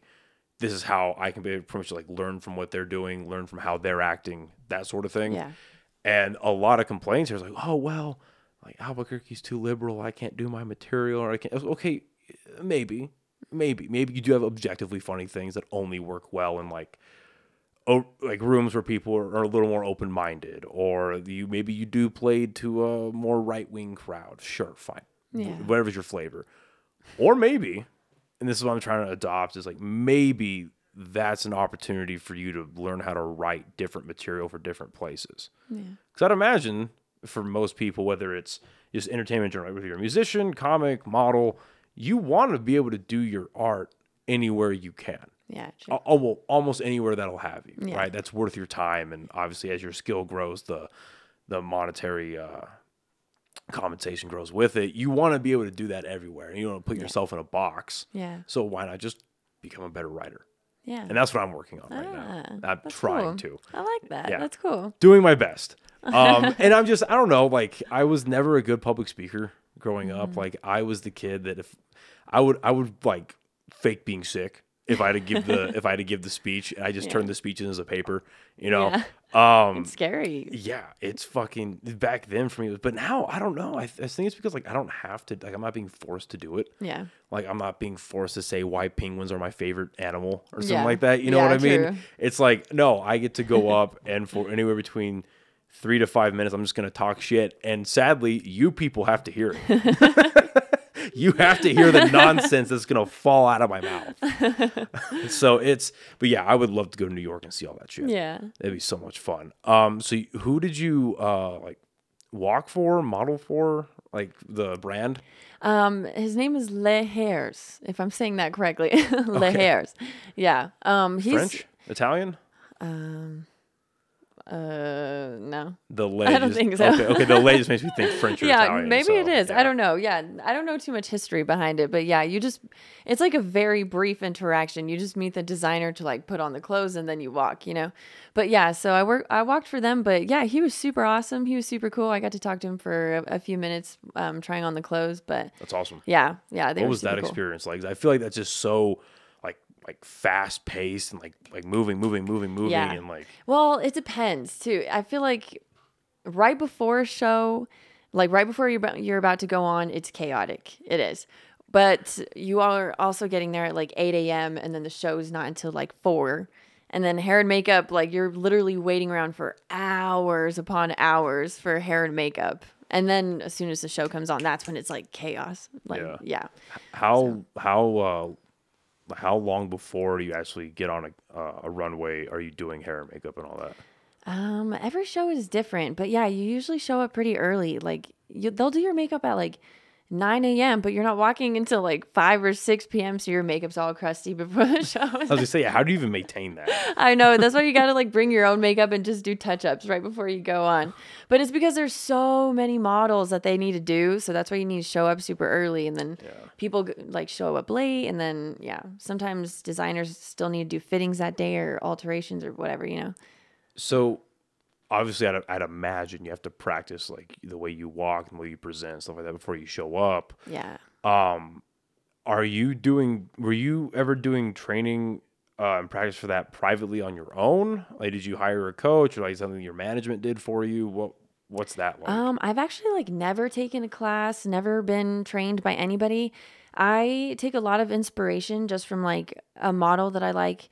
This is how I can be pretty much like learn from what they're doing, learn from how they're acting, that sort of thing.
Yeah.
And a lot of complaints are like, oh well, like Albuquerque's too liberal. I can't do my material, or I can't. Okay, maybe, maybe, maybe you do have objectively funny things that only work well in like, oh, like rooms where people are, are a little more open minded, or you maybe you do play to a more right wing crowd. Sure, fine,
Yeah.
whatever's your flavor, or maybe, and this is what I'm trying to adopt is like maybe that's an opportunity for you to learn how to write different material for different places.
Yeah.
Because I'd imagine for most people, whether it's just entertainment journal, whether you're a musician, comic, model, you want to be able to do your art anywhere you can.
Yeah. True.
Al- well, almost anywhere that'll have you,
Yeah.
right? That's worth your time, and obviously, as your skill grows, the the monetary uh, compensation grows with it. You want to be able to do that everywhere, and you don't want to put yourself in a box.
Yeah.
So why not just become a better writer?
Yeah.
And that's what I'm working on right
Ah,
now. I'm trying
cool.
to
I like that.
Yeah.
That's cool.
doing my best. Um, and I'm just, I don't know, like I was never a good public speaker growing
Mm-hmm.
up. Like I was the kid that if I would, I would like fake being sick if I had to give the, if I had to give the speech and I just
Yeah.
turned the speech in as a paper, you know?
Yeah.
Um,
It's scary.
yeah, it's fucking back then for me. But now I don't know. I, I think it's because like I don't have to, like I'm not being forced to do it.
Yeah.
Like I'm not being forced to say why penguins are my favorite animal or something
Yeah.
like that. You know what I mean? It's like no, I get to go up and for anywhere between three to five minutes, I'm just gonna talk shit. And sadly, you people have to hear it. you have to hear the nonsense that's gonna fall out of my mouth. so it's, but yeah, I would love to go to New York and see all that shit.
Yeah.
It'd be so much fun. Um, so who did you uh like walk for, model for, like the brand?
Um, his name is Le Hairs, if I'm saying that correctly. Le Hairs. Yeah. Um, he's
French, Italian?
Uh no.
The lay.
I don't
just-
think so.
Okay, okay, the lay just makes me think French or
yeah,
Italian.
maybe
so,
it is.
yeah.
I don't know. Yeah, I don't know too much history behind it, but yeah, you just it's like a very brief interaction. You just meet the designer to like put on the clothes and then you walk, you know. But yeah, so I work I walked for them, but yeah, he was super awesome. He was super cool. I got to talk to him for a, a few minutes um trying on the clothes, but
That's awesome.
yeah, yeah,
What was that
cool.
experience like? I feel like that's just so like fast paced and like like moving, moving, moving, moving,
Yeah.
and like
Well, it depends too. I feel like right before a show, like right before you're about, you're about to go on, it's chaotic. It is. But you are also getting there at like 8 a.m. and then the show is not until like 4. And then hair and makeup, like you're literally waiting around for hours upon hours for hair and makeup. And then as soon as the show comes on, that's when it's like chaos. Like,
Yeah.
yeah.
how how uh how long before you actually get on a uh, a runway are you doing hair and makeup and all that?
Um, every show is different, but yeah, you usually show up pretty early. Like you, they'll do your makeup at like 9 a.m., but you're not walking until like 5 or 6 p.m. So your makeup's all crusty before the show.
I was gonna say, how do you even maintain that?
I know. That's why you got to like bring your own makeup and just do touch ups right before you go on. But it's because there's so many models that they need to do. So that's why you need to show up super early. And then people like show up late. And then, yeah, sometimes designers still need to do fittings that day or alterations or whatever, you know?
So obviously, I'd, I'd imagine you have to practice like the way you walk and the way you present stuff like that before you show up.
Yeah.
um Are you doing? Were you ever doing training uh, and practice for that privately on your own? Like, did you hire a coach or like something your management did for you? What What's that like?
Um, I've actually like never taken a class, never been trained by anybody. I take a lot of inspiration just from like a model that I like.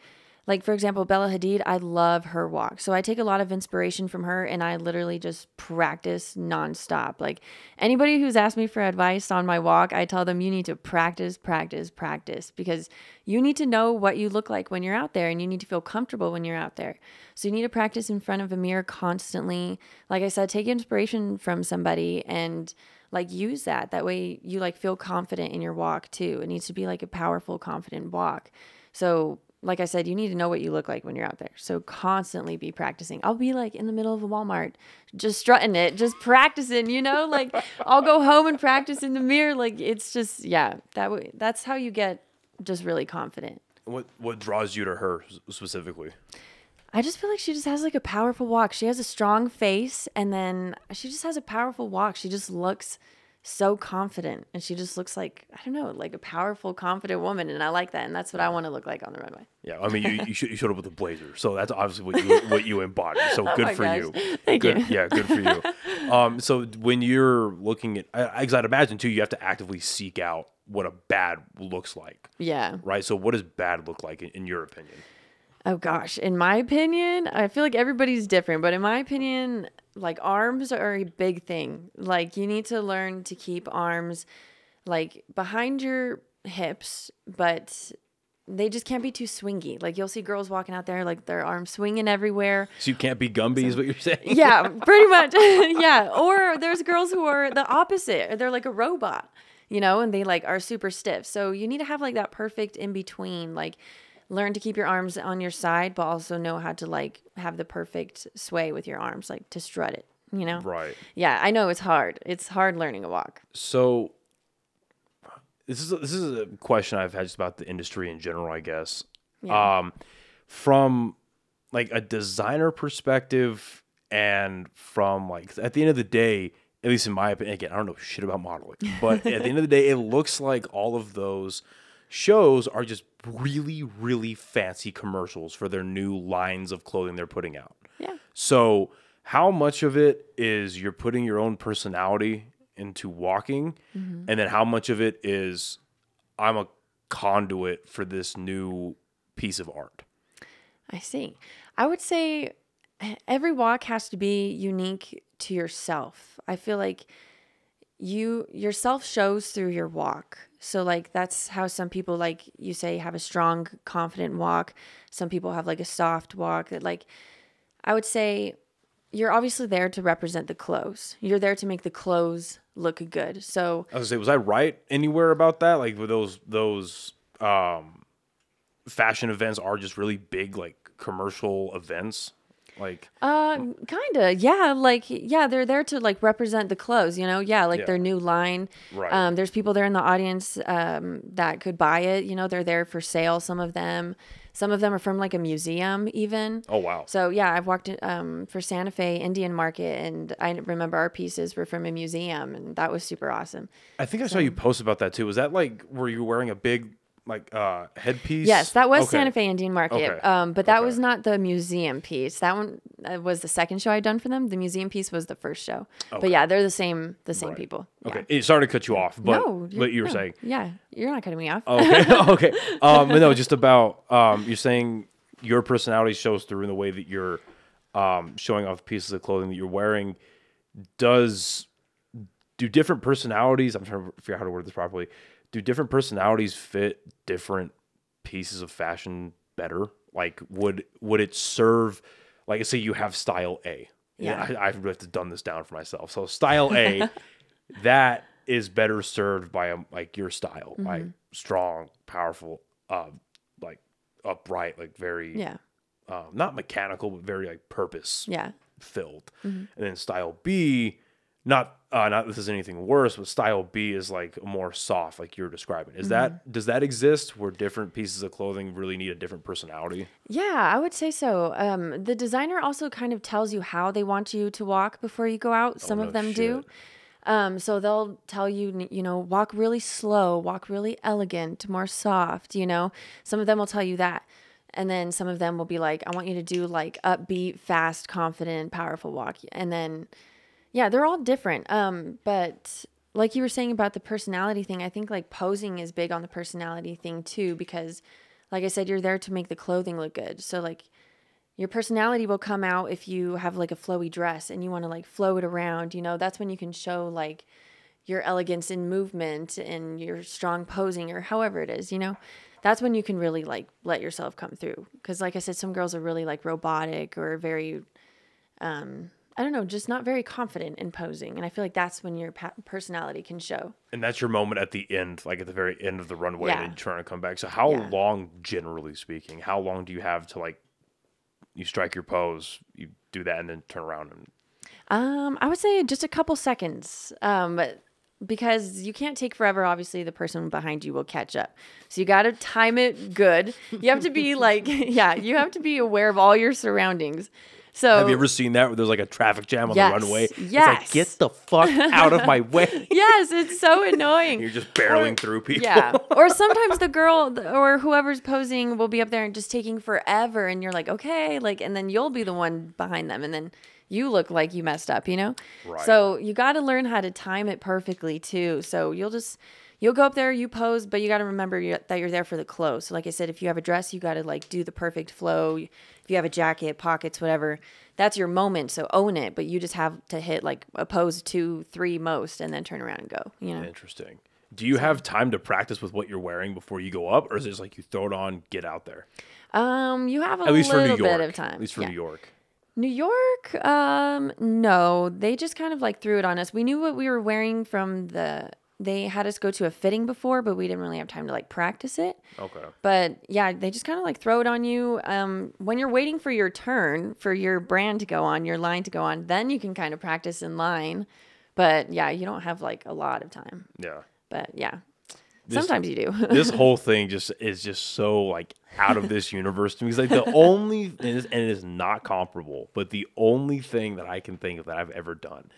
Like for example, Bella Hadid, I love her walk. So I take a lot of inspiration from her and I literally just practice nonstop. Like anybody who's asked me for advice on my walk, I tell them you need to practice, practice, practice because you need to know what you look like when you're out there and you need to feel comfortable when you're out there. So you need to practice in front of a mirror constantly. Like I said, take inspiration from somebody and like use that. That way you like feel confident in your walk too. It needs to be like a powerful, confident walk. So like I said, you need to know what you look like when you're out there. So constantly be practicing. I'll be like in the middle of a Walmart, just strutting it, just practicing, you know, like I'll go home and practice in the mirror. Like it's just, yeah, that way, that's how you get just really confident.
what What draws you to her specifically?
I just feel like she just has like a powerful walk. She has a strong face and then she just has a powerful walk. She just looks so confident and she just looks like, I don't know, like a powerful, confident woman. And I like that. And that's what I want to look like on the runway.
Yeah, I mean, you, you, should, you showed up with a blazer, so that's obviously what you what you embody. So good
Oh my
for
gosh.
you.
Thank
good,
you.
Yeah, good for you. Um, so when you're looking at, I, I- 'cause I'd imagine too, you have to actively seek out what a bad looks like,
Yeah.
right? So what does bad look like in, in your opinion?
Oh gosh, in my opinion, I feel like everybody's different, but in my opinion, like arms are a big thing. Like you need to learn to keep arms like behind your hips, but they just can't be too swingy. Like you'll see girls walking out there like their arms swinging everywhere.
So you can't be Gumby, is what you're saying?
Yeah, pretty much. yeah. Or there's girls who are the opposite. They're like a robot, you know, and they like are super stiff. So you need to have like that perfect in between. Like learn to keep your arms on your side, but also know how to like have the perfect sway with your arms, like to strut it, you know?
Right.
Yeah, I know it's hard. It's hard learning a walk.
So this is a, this is a question I've had just about the industry in general, I guess.
Yeah.
Um, from like a designer perspective, and from like at the end of the day, at least in my opinion, again, I don't know shit about modeling, but at the end of the day, it looks like all of those shows are just really, really fancy commercials for their new lines of clothing they're putting out.
Yeah.
So, how much of it is you're putting your own personality into walking, and then how much of it is I'm a conduit for this new piece of art?
I see. I would say eh, every walk has to be unique to yourself. I feel like you yourself shows through your walk. So like that's how some people like you say have a strong confident walk. Some people have like a soft walk that like I would say you're obviously there to represent the clothes. You're there to make the clothes look good. So
I was say, was I right anywhere about that? Like, those those um, fashion events are just really big, like commercial events. Like,
Uh, kinda, yeah. Like, yeah, they're there to like represent the clothes, you know. Yeah, like
Yeah.
their new line.
Right.
Um, there's people there in the audience um, that could buy it. You know, they're there for sale. Some of them, some of them are from like a museum, even.
oh wow,
So yeah, I've walked um, for Santa Fe Indian Market, and I remember our pieces were from a museum, and that was super awesome.
I think I saw you post about that too. Was that like were you wearing a big like uh headpiece?
Yes, that was
Okay.
Santa Fe Indian Market.
Okay.
Um, but that
Okay.
was not the museum piece. That one uh, was the second show I'd done for them. The museum piece was the first show. But yeah, they're the same the same
Right.
people.
Okay, sorry to cut you off, but
no,
what you were
no.
saying.
Yeah, you're not cutting me off.
Okay, okay. Um, but no, just about um, you're saying your personality shows through in the way that you're um, showing off pieces of clothing that you're wearing. Does do different personalities? I'm trying to figure out how to word this properly. Do different personalities fit different pieces of fashion better? Like, would would it serve? Like, say you have style A.
Yeah.
I, I've have to dumb this down for myself. So style A, that is better served by a, like your style, like strong, powerful, uh, like upright, like very
Yeah,
um, not mechanical, but very like purpose
yeah,
filled. And then style B, not uh, not this is anything worse, but style B is like more soft, like you're describing. Is that does that exist where different pieces of clothing really need a different personality?
yeah. I would say so. Um, the designer also kind of tells you how they want you to walk before you go out. Some
Oh, no
of them do. Um, so they'll tell you, you know, walk really slow, walk really elegant, more soft, you know. Some of them will tell you that. And then some of them will be like, I want you to do like upbeat, fast, confident, powerful walk. And then, yeah, they're all different. Um, but like you were saying about the personality thing, I think like posing is big on the personality thing too, because like I said, you're there to make the clothing look good. So like your personality will come out if you have like a flowy dress and you want to like flow it around you know that's when you can show like your elegance in movement and your strong posing or however it is you know that's when you can really like let yourself come through because like i said some girls are really like robotic or very um i don't know just not very confident in posing and i feel like that's when your pa- personality can show
And that's your moment at the end, like at the very end of the runway,
Yeah.
and trying to come back. So, how
Yeah.
long, generally speaking, how long do you have to like you strike your pose, you do that, and then turn around and
Um, I would say just a couple seconds. Um, but because you can't take forever. Obviously, the person behind you will catch up. So you got to time it good. You have to be like, yeah, you have to be aware of all your surroundings. So
Have you ever seen that where there's like a traffic jam on
Yes,
the runway? It's like,
yes.
get the fuck out of my way.
yes, it's so annoying.
You're just barreling through people.
Yeah. Or sometimes the girl or whoever's posing will be up there and just taking forever. And you're like, okay. Like, and then you'll be the one behind them. And then you look like you messed up, you know?
Right.
So you got to learn how to time it perfectly too. So you'll just, you'll go up there, you pose, but you got to remember you that you're there for the clothes. So, like I said, if you have a dress, you got to like do the perfect flow. You have a jacket, pockets, whatever, that's your moment. So own it. But you just have to hit like a pose two, three most, and then turn around and go, you know?
Interesting. Do you have time to practice with what you're wearing before you go up, or is it just like you throw it on, get out there?
Um, you have a
At least for New York.
bit of time.
At least for
Yeah.
New York.
New York, um, no, they just kind of like threw it on us. We knew what we were wearing from the. They had us go to a fitting before, but we didn't really have time to like practice it.
Okay.
But yeah, they just kind of like throw it on you. Um, when you're waiting for your turn for your brand to go on, your line to go on, then you can kind of practice in line. But yeah, you don't have like a lot of time.
Yeah.
But yeah, sometimes you do.
this whole thing just is just so like out of this universe to me. It's like the only and it is- and it is not comparable, but the only thing that I can think of that I've ever done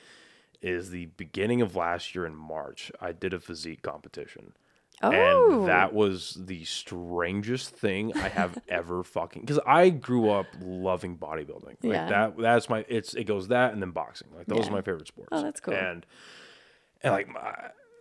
is the beginning of last year in March. I did a physique competition.
oh,
And that was the strangest thing I have ever fucking because I grew up loving bodybuilding. Like
Yeah.
that that's my it's it goes that and then boxing. Like those
Yeah.
are my favorite sports.
Oh, that's cool.
And and like my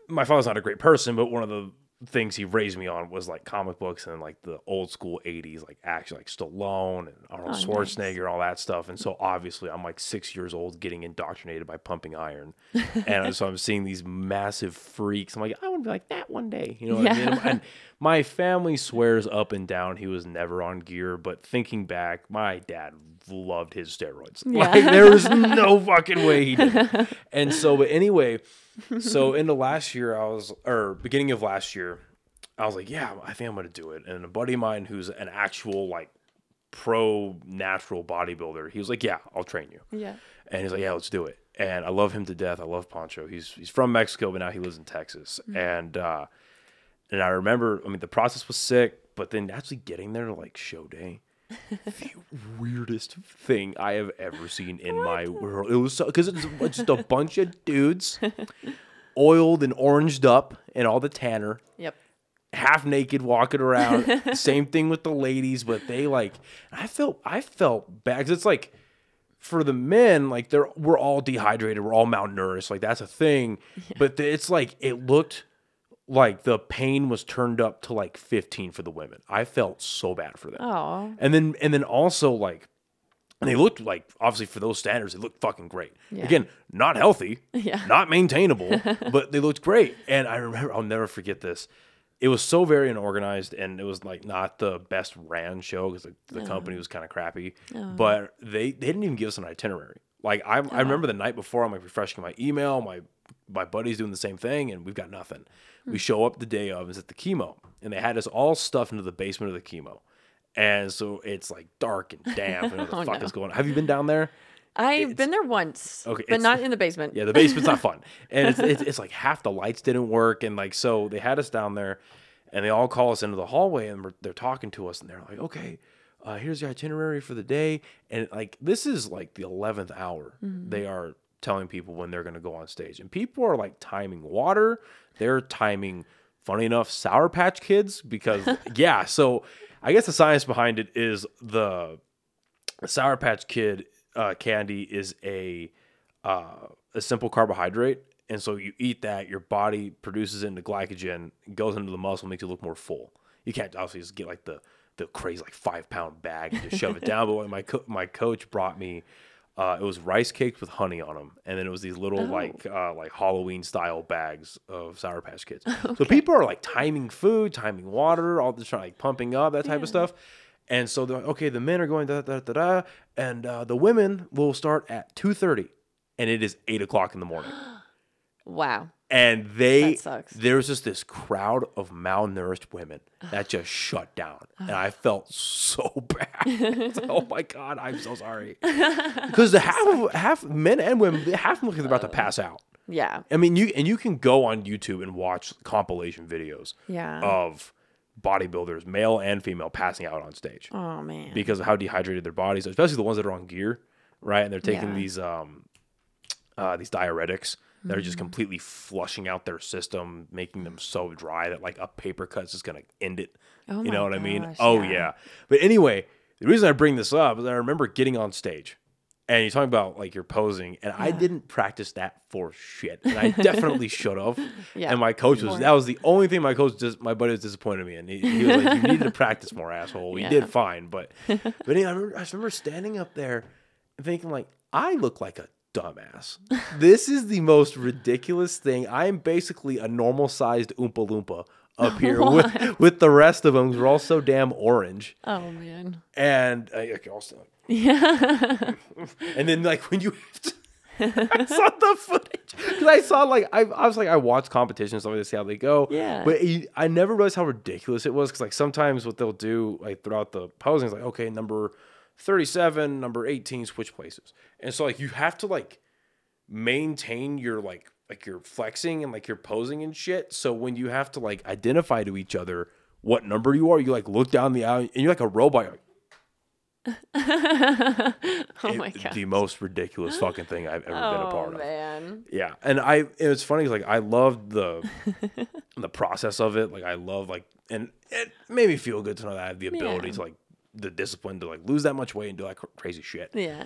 my father's not a great person, but one of the things he raised me on was like comic books and like the old school 80s like action like Stallone and Arnold
Oh, nice.
Schwarzenegger and all that stuff and so obviously I'm like 6 years old getting indoctrinated by pumping iron and so I'm seeing these massive freaks I'm like I want to be like that one day you know what I mean
Yeah.
and my family swears up and down he was never on gear but thinking back my dad loved his steroids
Yeah.
like there was no fucking way he did and so but anyway so in the last year i was or beginning of last year i was like yeah i think i'm gonna do it and a buddy of mine who's an actual like pro natural bodybuilder he was like yeah i'll train you
yeah.
and he's like, "Yeah, let's do it." And I love him to death. I love Poncho. He's he's from Mexico, but now he lives in Texas. And uh, and I remember, I mean, the process was sick, but then actually getting there to like show day, the weirdest thing I have ever seen in my world. It was because it's just a bunch of dudes, oiled and oranged up, and all the tanner
Yep.
half naked walking around. Same thing with the ladies, but they like I felt I felt bad 'cause it's like for the men, like they're we're all dehydrated, we're all malnourished, like that's a thing. But the- it's like it looked like the pain was turned up to like 15 for the women. I felt so bad for them.
Oh,
And then and then also like and they looked like obviously for those standards, they looked fucking great.
Yeah.
Again, not healthy,
Yeah.
not maintainable, but they looked great. And I remember I'll never forget this. It was so very unorganized and it was like not the best ran show because the, the company was kind of crappy. oh. But they, they didn't even give us an itinerary. Like I, I remember the night before, I'm like refreshing my email. My my buddy's doing the same thing, and we've got nothing. We show up the day of, is at the KiMo, and they had us all stuffed into the basement of the KiMo. And so it's like dark and damp, and what the
Oh,
fuck
no.
is going on? Have you been down there?
I've been there once,
Okay,
but not in the basement.
Yeah, the basement's not fun, and it's, it's it's like half the lights didn't work, and like so they had us down there, and they all call us into the hallway, and we're, they're talking to us, and they're like, okay. Uh, here's the itinerary for the day, and like this is like the eleventh hour. They are telling people when they're going to go on stage, and people are like timing water. They're timing, funny enough, Sour Patch Kids because yeah. So I guess the science behind it is the Sour Patch Kid uh, candy is a uh, a simple carbohydrate, and so you eat that, your body produces it into glycogen, goes into the muscle, makes you look more full. You can't obviously just get like the the crazy like five pound bag and just shove it down. But my co- my coach brought me, uh, it was rice cakes with honey on them, and then it was these little like uh, like Halloween style bags of Sour Patch Kids. So people are like timing food, timing water, all this trying like pumping up that type of stuff. And so they're like, okay, the men are going da da da da, and uh, the women will start at two thirty, and it is eight o'clock in the morning.
Wow.
And they
That sucks.
there's just this crowd of malnourished women that just shut down, and I felt so bad. It's like, oh my god, I'm so sorry. Because the half of half men and women, half of them look like they're about to pass out.
Yeah.
I mean, you and you can go on YouTube and watch compilation videos
Yeah.
of bodybuilders, male and female, passing out on stage
oh man.
because of how dehydrated their bodies, are, especially the ones that are on gear, right? And they're taking
Yeah.
these um uh these diuretics that are just mm. completely flushing out their system, making them so dry that like a paper cut's just gonna end it.
Oh
you know what I mean? Oh
yeah.
yeah. But anyway, the reason I bring this up is I remember getting on stage. And you're talking about like you're posing, and I didn't practice that for shit, and I definitely should have.
Yeah,
And my coach was
more.
that was the only thing my coach just my buddy was disappointed me, and he, he was like, "You needed to practice more, asshole." We
Yeah.
did fine, but but anyway, I remember, I just remember standing up there and thinking like I look like a dumbass. this is the most ridiculous thing. I am basically a normal sized Oompa Loompa up here with, with the rest of them. We're all so damn orange.
Oh man.
And uh, okay, also,
Yeah.
and then like when you have to. I saw the footage because I saw like I, I was like I watch competitions so I see how they go.
Yeah.
But it, I never realized how ridiculous it was because like sometimes what they'll do like throughout the posing is like okay number thirty seven number eighteen switch places and so like you have to like maintain your like like your flexing and like your posing and shit. So when you have to like identify to each other what number you are, you like look down the aisle and you're like a robot. You're like,
oh
it-
my god.
the most ridiculous fucking thing I've ever been a
Oh
part of.
man.
Yeah, and I it's funny 'cause, like I loved the the process of it. Like I love like and it made me feel good to know that I have the ability
Yeah.
to like the discipline to like lose that much weight and do like cr- crazy shit.
Yeah.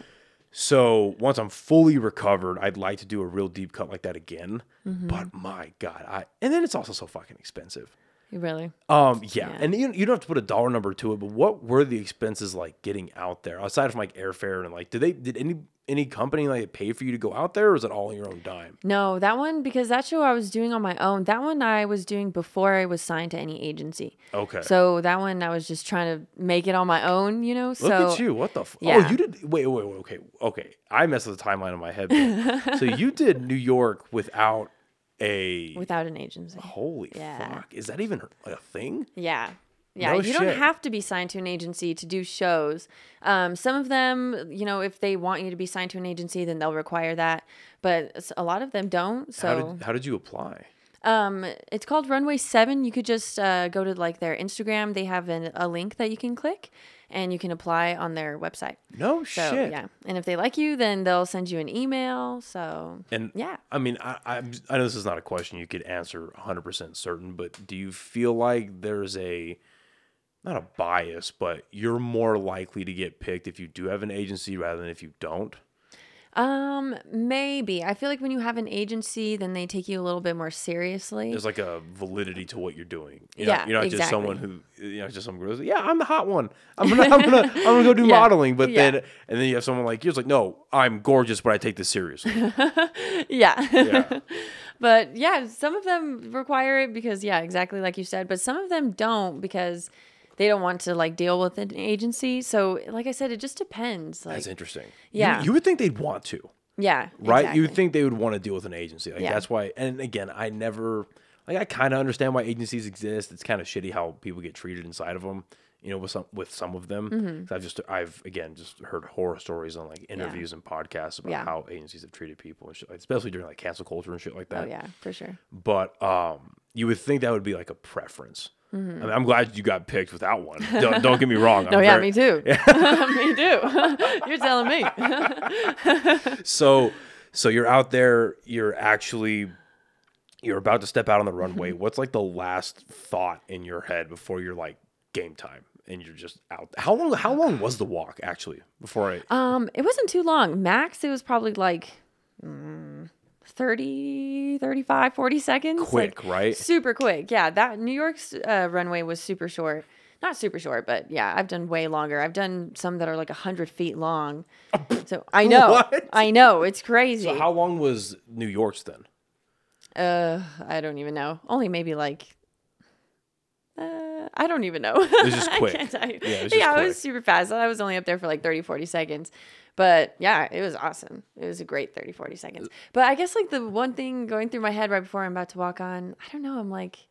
So once I'm fully recovered, I'd like to do a real deep cut like that again.
Mm-hmm.
But my god, I and then it's also so fucking expensive.
You really?
Um, yeah,
Yeah.
and you, you don't have to put a dollar number to it, but what were the expenses like getting out there aside from like airfare and like did they did any any company like pay for you to go out there, or is it all on your own dime?
No, that one because that show I was doing on my own. That one I was doing before I was signed to any agency.
Okay,
So that one I was just trying to make it on my own, you know.
look
so
at you, what the? F- Oh, you did. Wait, wait, wait. Okay, okay. I messed with the timeline in my head. so you did New York without a
without an agency.
holy
Yeah.
fuck. Is that even a thing?
Yeah. Yeah,
No
you don't have to be signed to an agency to do shows. Um, some of them, you know, if they want you to be signed to an agency, then they'll require that. But a lot of them don't. So
How did how did you apply?
Um, it's called Runway Seven. You could just uh, go to like their Instagram. They have an, a link that you can click, and you can apply on their website.
No
So
shit.
yeah, and if they like you, then they'll send you an email. So
And
Yeah.
I mean, I, I I know this is not a question you could answer 100 percent certain, but do you feel like there's a not a bias, but you're more likely to get picked if you do have an agency rather than if you don't?
Um, maybe I feel like when you have an agency, then they take you a little bit more seriously.
There's like a validity to what you're doing. You know,
Yeah,
you're not just someone who you know just some girl. Yeah, I'm the hot one. I'm gonna I'm gonna I'm gonna go do
Yeah,
modeling. But
yeah.
then and then you have someone like you're like, no, I'm gorgeous, but I take this seriously.
yeah.
Yeah.
but yeah, some of them require it because yeah, exactly like you said, but some of them don't because they don't want to like deal with an agency. So like I said, it just depends. Like
That's interesting.
Yeah.
you, would think they'd want to.
yeah,
right? You would think they would want to deal with an agency. Like
Yeah.
that's why. And again, I never like I kind of understand why agencies exist. It's kind of shitty how people get treated inside of them. You know, with some with some of them.
Mm-hmm.
I've just I've again just heard horror stories on like interviews and podcasts about
Yeah.
how agencies have treated people and shit, like, especially during like cancel culture and shit like that.
Oh yeah, for sure.
But um, you would think that would be like a preference.
Mm-hmm.
I mean, I'm glad you got picked without one. Don't, don't get me wrong.
Oh
I'm
yeah,
very-
me too. me too. You're telling me.
so so you're out there you're actually you're about to step out on the runway
Mm-hmm.
what's like the last thought in your head before you're like game time and you're just out how long how long was the walk actually before i
Um, it wasn't too long. Max, it was probably like mm, 30, 35, 40 seconds.
quick
like,
right
Super quick. Yeah, that New York's uh, runway was super short. Not super short, but yeah, I've done way longer. I've done some that are like 100 feet long. So I know.
What?
I know. It's crazy.
so how long was new york's then
uh, I don't even know. Only maybe like. Uh, I don't even know.
It was just
I
quick.
can't tell you.
Yeah, it was
yeah, it was super fast. I was only up there for like 30, 40 seconds. But yeah, it was awesome. It was a great 30, 40 seconds. But I guess like the one thing going through my head right before I'm about to walk on, I don't know. I'm like,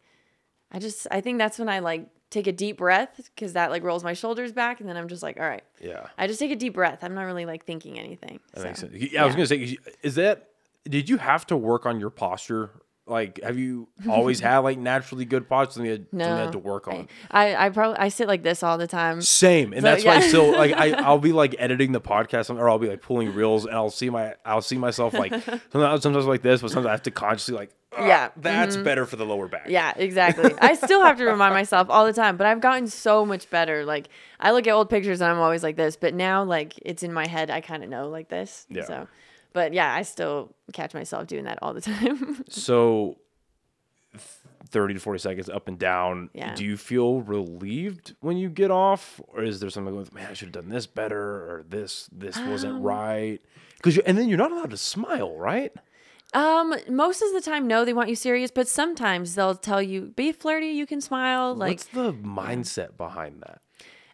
I just, I think that's when I like take a deep breath because that like rolls my shoulders back. And then I'm just like, all right.
yeah
I just take a deep breath. I'm not really like thinking anything.
that makes sense yeah, i was gonna say is that did you have to work on your posture like have you always had like naturally good posture something you had, something you had to work on
I, I probably, I sit like this all the time.
Same, and
So,
that's why I still like I I'll be like editing the podcast, or I'll be like pulling reels, and I'll see my I'll see myself like sometimes sometimes like this, but sometimes I have to consciously like "Ah,
Yeah,
that's better for the lower back.
Yeah, exactly. I still have to remind myself all the time, but I've gotten so much better. Like I look at old pictures and I'm always like this, but now like it's in my head. I kind of know like this.
Yeah.
So, but yeah, I still catch myself doing that all the time.
So 30 to 40 seconds up and down.
Yeah.
Do you feel relieved when you get off? Or is there something with, man, I should have done this better or this, this wasn't
Um,
right? Because you, and then you're not allowed to smile, right?
Um, most of the time, no, they want you serious, but sometimes they'll tell you be flirty, you can smile. Like,
What's the mindset behind that?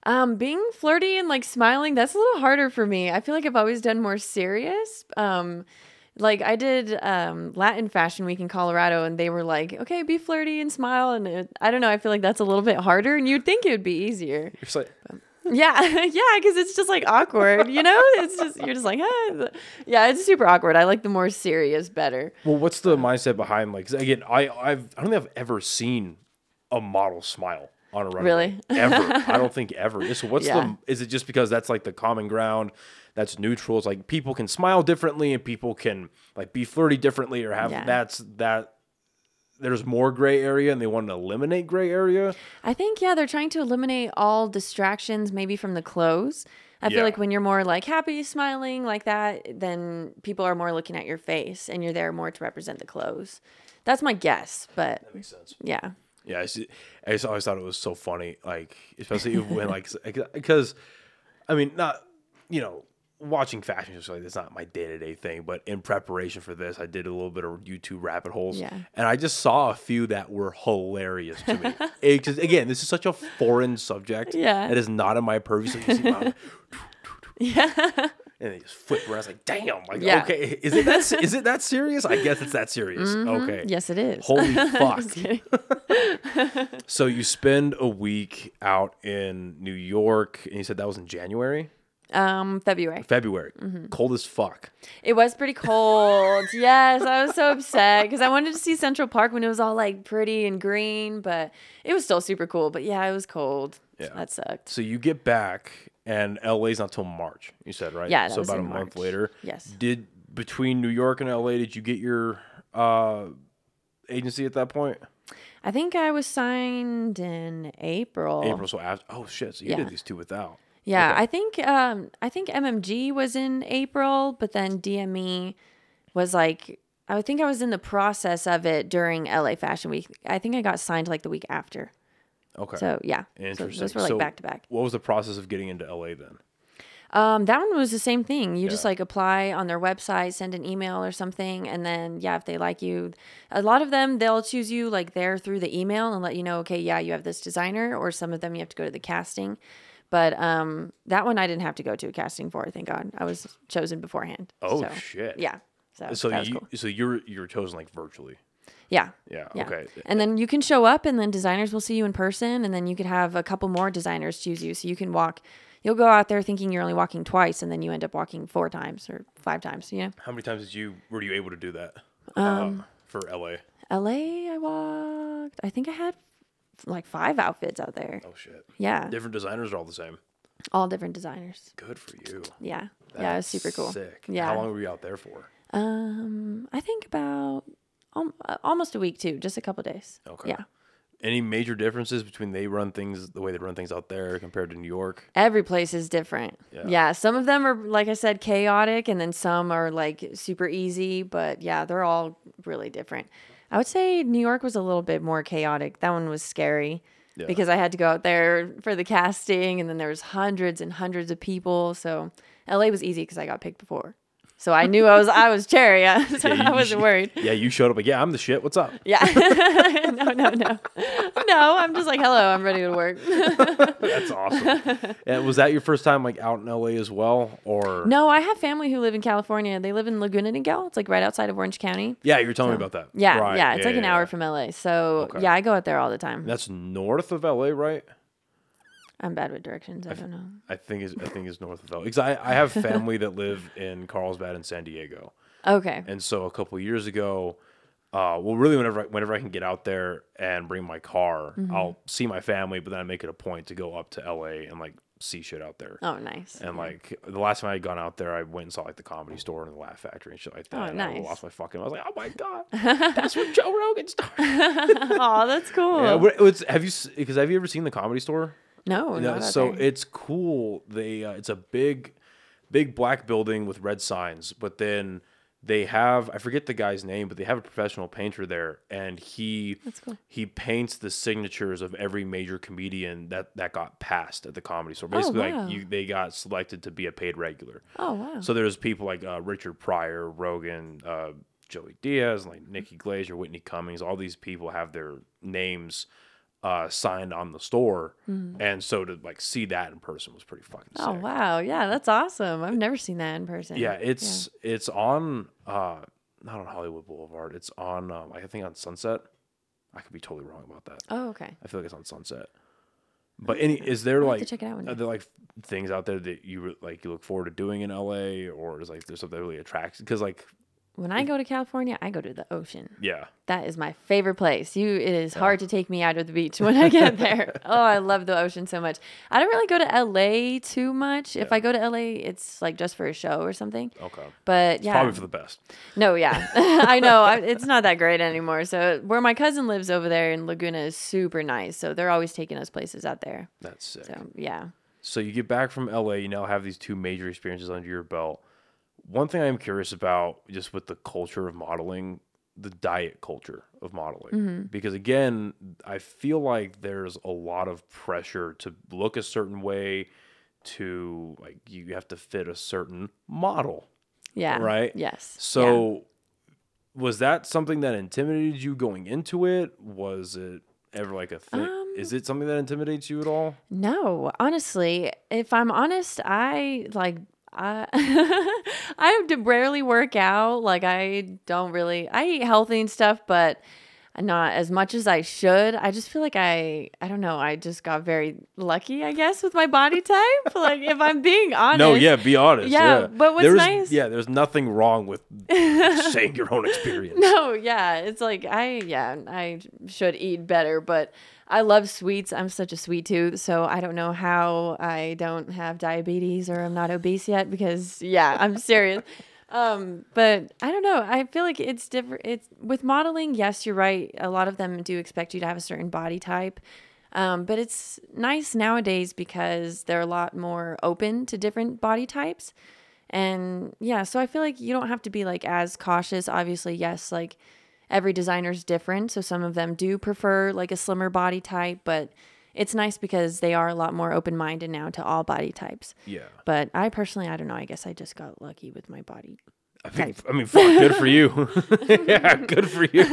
Um, being flirty and like smiling, that's a little harder for me. I feel like I've always done more serious. Um, like I did um, Latin Fashion Week in Colorado, and they were like, "Okay, be flirty and smile." And it, I don't know, I feel like that's a little bit harder, and you'd think it would be easier.
You're like,
Yeah, yeah, because it's just like awkward, you know. It's just you're just like, ah. yeah, it's super awkward. I like the more serious better.
well, what's the mindset behind like, again, I, I've, I don't think I've ever seen a model smile on a runway.
Really?
Ever. I don't think ever. So what's
Yeah.
the, is it just because that's like the common ground? That's neutral. It's like people can smile differently and people can like be flirty differently or have
Yeah.
that's that there's more gray area and they want to eliminate gray area.
I think yeah, they're trying to eliminate all distractions, maybe from the clothes. I
Yeah.
feel like when you're more like happy, smiling like that, then people are more looking at your face, and you're there more to represent the clothes. That's my guess, but
That makes sense.
yeah,
Yeah, I, just always thought it was so funny, like especially when like because I mean not you know watching fashion shows like that's not my day to day thing, but in preparation for this, I did a little bit of YouTube rabbit holes,
Yeah.
and I just saw a few that were hilarious to me. Because again, this is such a foreign subject,
Yeah.
that is not in my purview. So you see, my,
yeah,
and they just flip around. I was like, damn, like
Yeah.
okay, is it that is it that serious? I guess it's that serious.
Mm-hmm.
Okay,
yes, it is.
Holy fuck. So you spend a week out in New York, and you said that was in January,
um, February.
February,
Mm-hmm.
cold as fuck.
It was pretty cold. yes, I was so upset because I wanted to see Central Park when it was all like pretty and green, but it was still super cool. But yeah, it was cold.
Yeah.
that sucked.
So you get back, and LA's not till March. You said right?
Yeah,
So about a
in
month later.
Yes.
Did between New York and LA, did you get your uh, agency at that point?
I think I was signed in April.
April. So after. Oh shit! So you
Yeah.
did these two without.
Yeah,
Okay.
I think um I think MMG was in April, but then DME was like I think I was in the process of it during LA Fashion Week. I think I got signed like the week after.
Okay.
So yeah, so
Interesting.
those were like
So
back to back.
What was the process of getting into LA then?
Um, that one was the same thing. You just like apply on their website, send an email or something, and then yeah, if they like you, a lot of them they'll choose you like there through the email and let you know, okay, yeah, you have this designer, or some of them you have to go to the casting. But um, that one I didn't have to go to a casting for. Thank God, I was chosen beforehand.
Oh
So,
shit!
Yeah. So,
So you
cool.
so you're you're chosen like virtually.
Yeah.
Yeah.
Yeah.
Okay.
And then you can show up, and then designers will see you in person, and then you could have a couple more designers choose you. So you can walk. You'll go out there thinking you're only walking twice, and then you end up walking four times or five times. You know.
How many times did you were you able to do that
Um,
uh, for LA?
LA, I walked. I think I had like five outfits out there.
Oh shit!
Yeah,
Different designers are all the same.
all different designers.
Good for you.
Yeah, yeah, it was super cool.
Sick.
Yeah.
How long were you out there for?
Um, I think about um, almost a week too, just a couple days.
Okay.
Yeah,
Any major differences between they run things the way they run things out there compared to New York?
every place is different.
Yeah.
Yeah. some of them are like I said, chaotic, and then some are like super easy. But yeah, they're all really different. I would say New York was a little bit more chaotic. That one was scary.
Yeah.
because I had to go out there for the casting, and then there was hundreds and hundreds of people. So LA was easy because I got picked before, so I knew I was I was cherry, yeah, so
Yeah,
I wasn't worried.
Yeah, you showed up like, yeah, I'm the shit. What's up?
Yeah, no, no, no, no. I'm just like, hello, I'm ready to work.
That's awesome. and was that your first time like out in LA as well, or
no, I have family who live in California. They live in Laguna Niguel. It's like right outside of Orange County.
Yeah, you were telling me about that.
Yeah,
Right,
yeah, it's like an
yeah,
hour from LA. So
Okay.
yeah, I go out there all the time.
That's north of LA, right?
I'm bad with directions. I don't know.
I think is I think is north of LA because I, I have family that live in Carlsbad and San Diego,
Okay.
and so a couple years ago, uh, well, really whenever I, whenever I can get out there and bring my car,
Mm-hmm.
I'll see my family, but then I make it a point to go up to LA and like see shit out there.
Oh, nice.
And like the last time I had gone out there, I went and saw like the comedy store and the Laugh Factory and shit like that.
Oh,
and I
nice.
lost my fucking. I was like, oh my god, that's where Joe Rogan started.
oh, that's cool.
Yeah, it's, have you because have you ever seen the comedy store?
No,
No, so it's cool. They uh, it's a big, big black building with red signs, but then they have I forget the guy's name, but they have a professional painter there, and he
cool.
he paints the signatures of every major comedian that that got passed at the comedy store. Basically,
wow.
like you, they got selected to be a paid regular.
Oh wow.
So there's people like uh, Richard Pryor, Rogan, uh, Joey Diaz, like Nikki Glazer, Whitney Cummings. All these people have their names uh, signed on the store, and so to like see that in person was pretty fucking sick.
Mm-hmm. oh wow. Yeah, that's awesome. I've never seen that in person.
Yeah, it's it's on uh, not on Hollywood Boulevard. It's on um, I think on Sunset. I could be totally wrong about that.
Oh okay.
I feel like it's on Sunset. But any is there
I'll
like
check it out
are there like things out there that you like you look forward to doing in LA or is like there's something that really attracts because like
When I go to California, I go to the ocean.
yeah
That is my favorite place. You, it is hard to take me out of the beach when I get there. oh, I love the ocean so much. I don't really go to LA too much. If I go to LA, it's like just for a show or something.
okay
But yeah,
probably for the best
no, yeah, I know I, it's not that great anymore. So where my cousin lives over there in Laguna is super nice. So they're always taking us places out there.
that's sick.
So yeah,
So you get back from LA, you now have these two major experiences under your belt. One thing I'm curious about, just with the culture of modeling, the diet culture of modeling, because again, I feel like there's a lot of pressure to look a certain way, to like you have to fit a certain model.
yeah,
Right?
Yes. yeah.
So, was that something that intimidated you going into it? Was it ever like a thing?
Um,
Is it something that intimidates you at all?
No, honestly, if I'm honest, I like I I rarely work out. Like I don't really I eat healthy and stuff, but not as much as I should. I just feel like I I don't know, I just got very lucky, I guess, with my body type. like if I'm being honest.
No, yeah, be honest.
Yeah,
Yeah,
but what's
There's-
nice-
Yeah, there's nothing wrong with saying your own experience.
No, yeah, it's like I yeah, I should eat better, but I love sweets. I'm such a sweet tooth, so I don't know how I don't have diabetes or I'm not obese yet because yeah, I'm serious. um, but I don't know. I feel like it's different. It's with modeling. Yes, you're right. A lot of them do expect you to have a certain body type. Um, but it's nice nowadays because they're a lot more open to different body types. And yeah, so I feel like you don't have to be like as cautious. Obviously, yes, like every designer's different. So some of them do prefer like a slimmer body type, but it's nice because they are a lot more open minded now to all body types.
Yeah,
But I personally, I don't know. I guess I just got lucky with my body.
I think. I mean, fuck, good for you. yeah, good for you.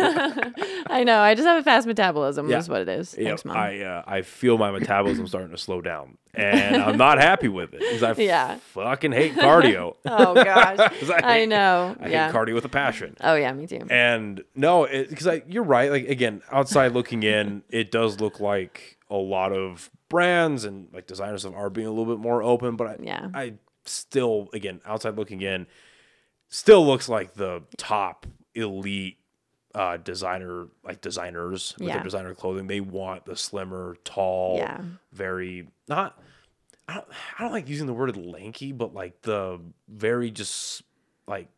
I know. I just have a fast metabolism.
Yeah.
Is what it is.
Yeah,
Thanks, mom.
I uh, I feel my metabolism starting to slow down, and I'm not happy with it because I
Yeah.
fucking hate cardio.
oh gosh,
I
I know.
I
yeah.
hate cardio with a passion.
oh yeah, me too.
And no, because I you're right. Like again, outside looking in, it does look like a lot of brands and like designers are being a little bit more open. But I,
Yeah.
I still, again, outside looking in, still looks like the top elite uh designer like designers with
Yeah.
their designer clothing they want the slimmer tall
Yeah.
very not I don't, I don't like using the word lanky but like the very just like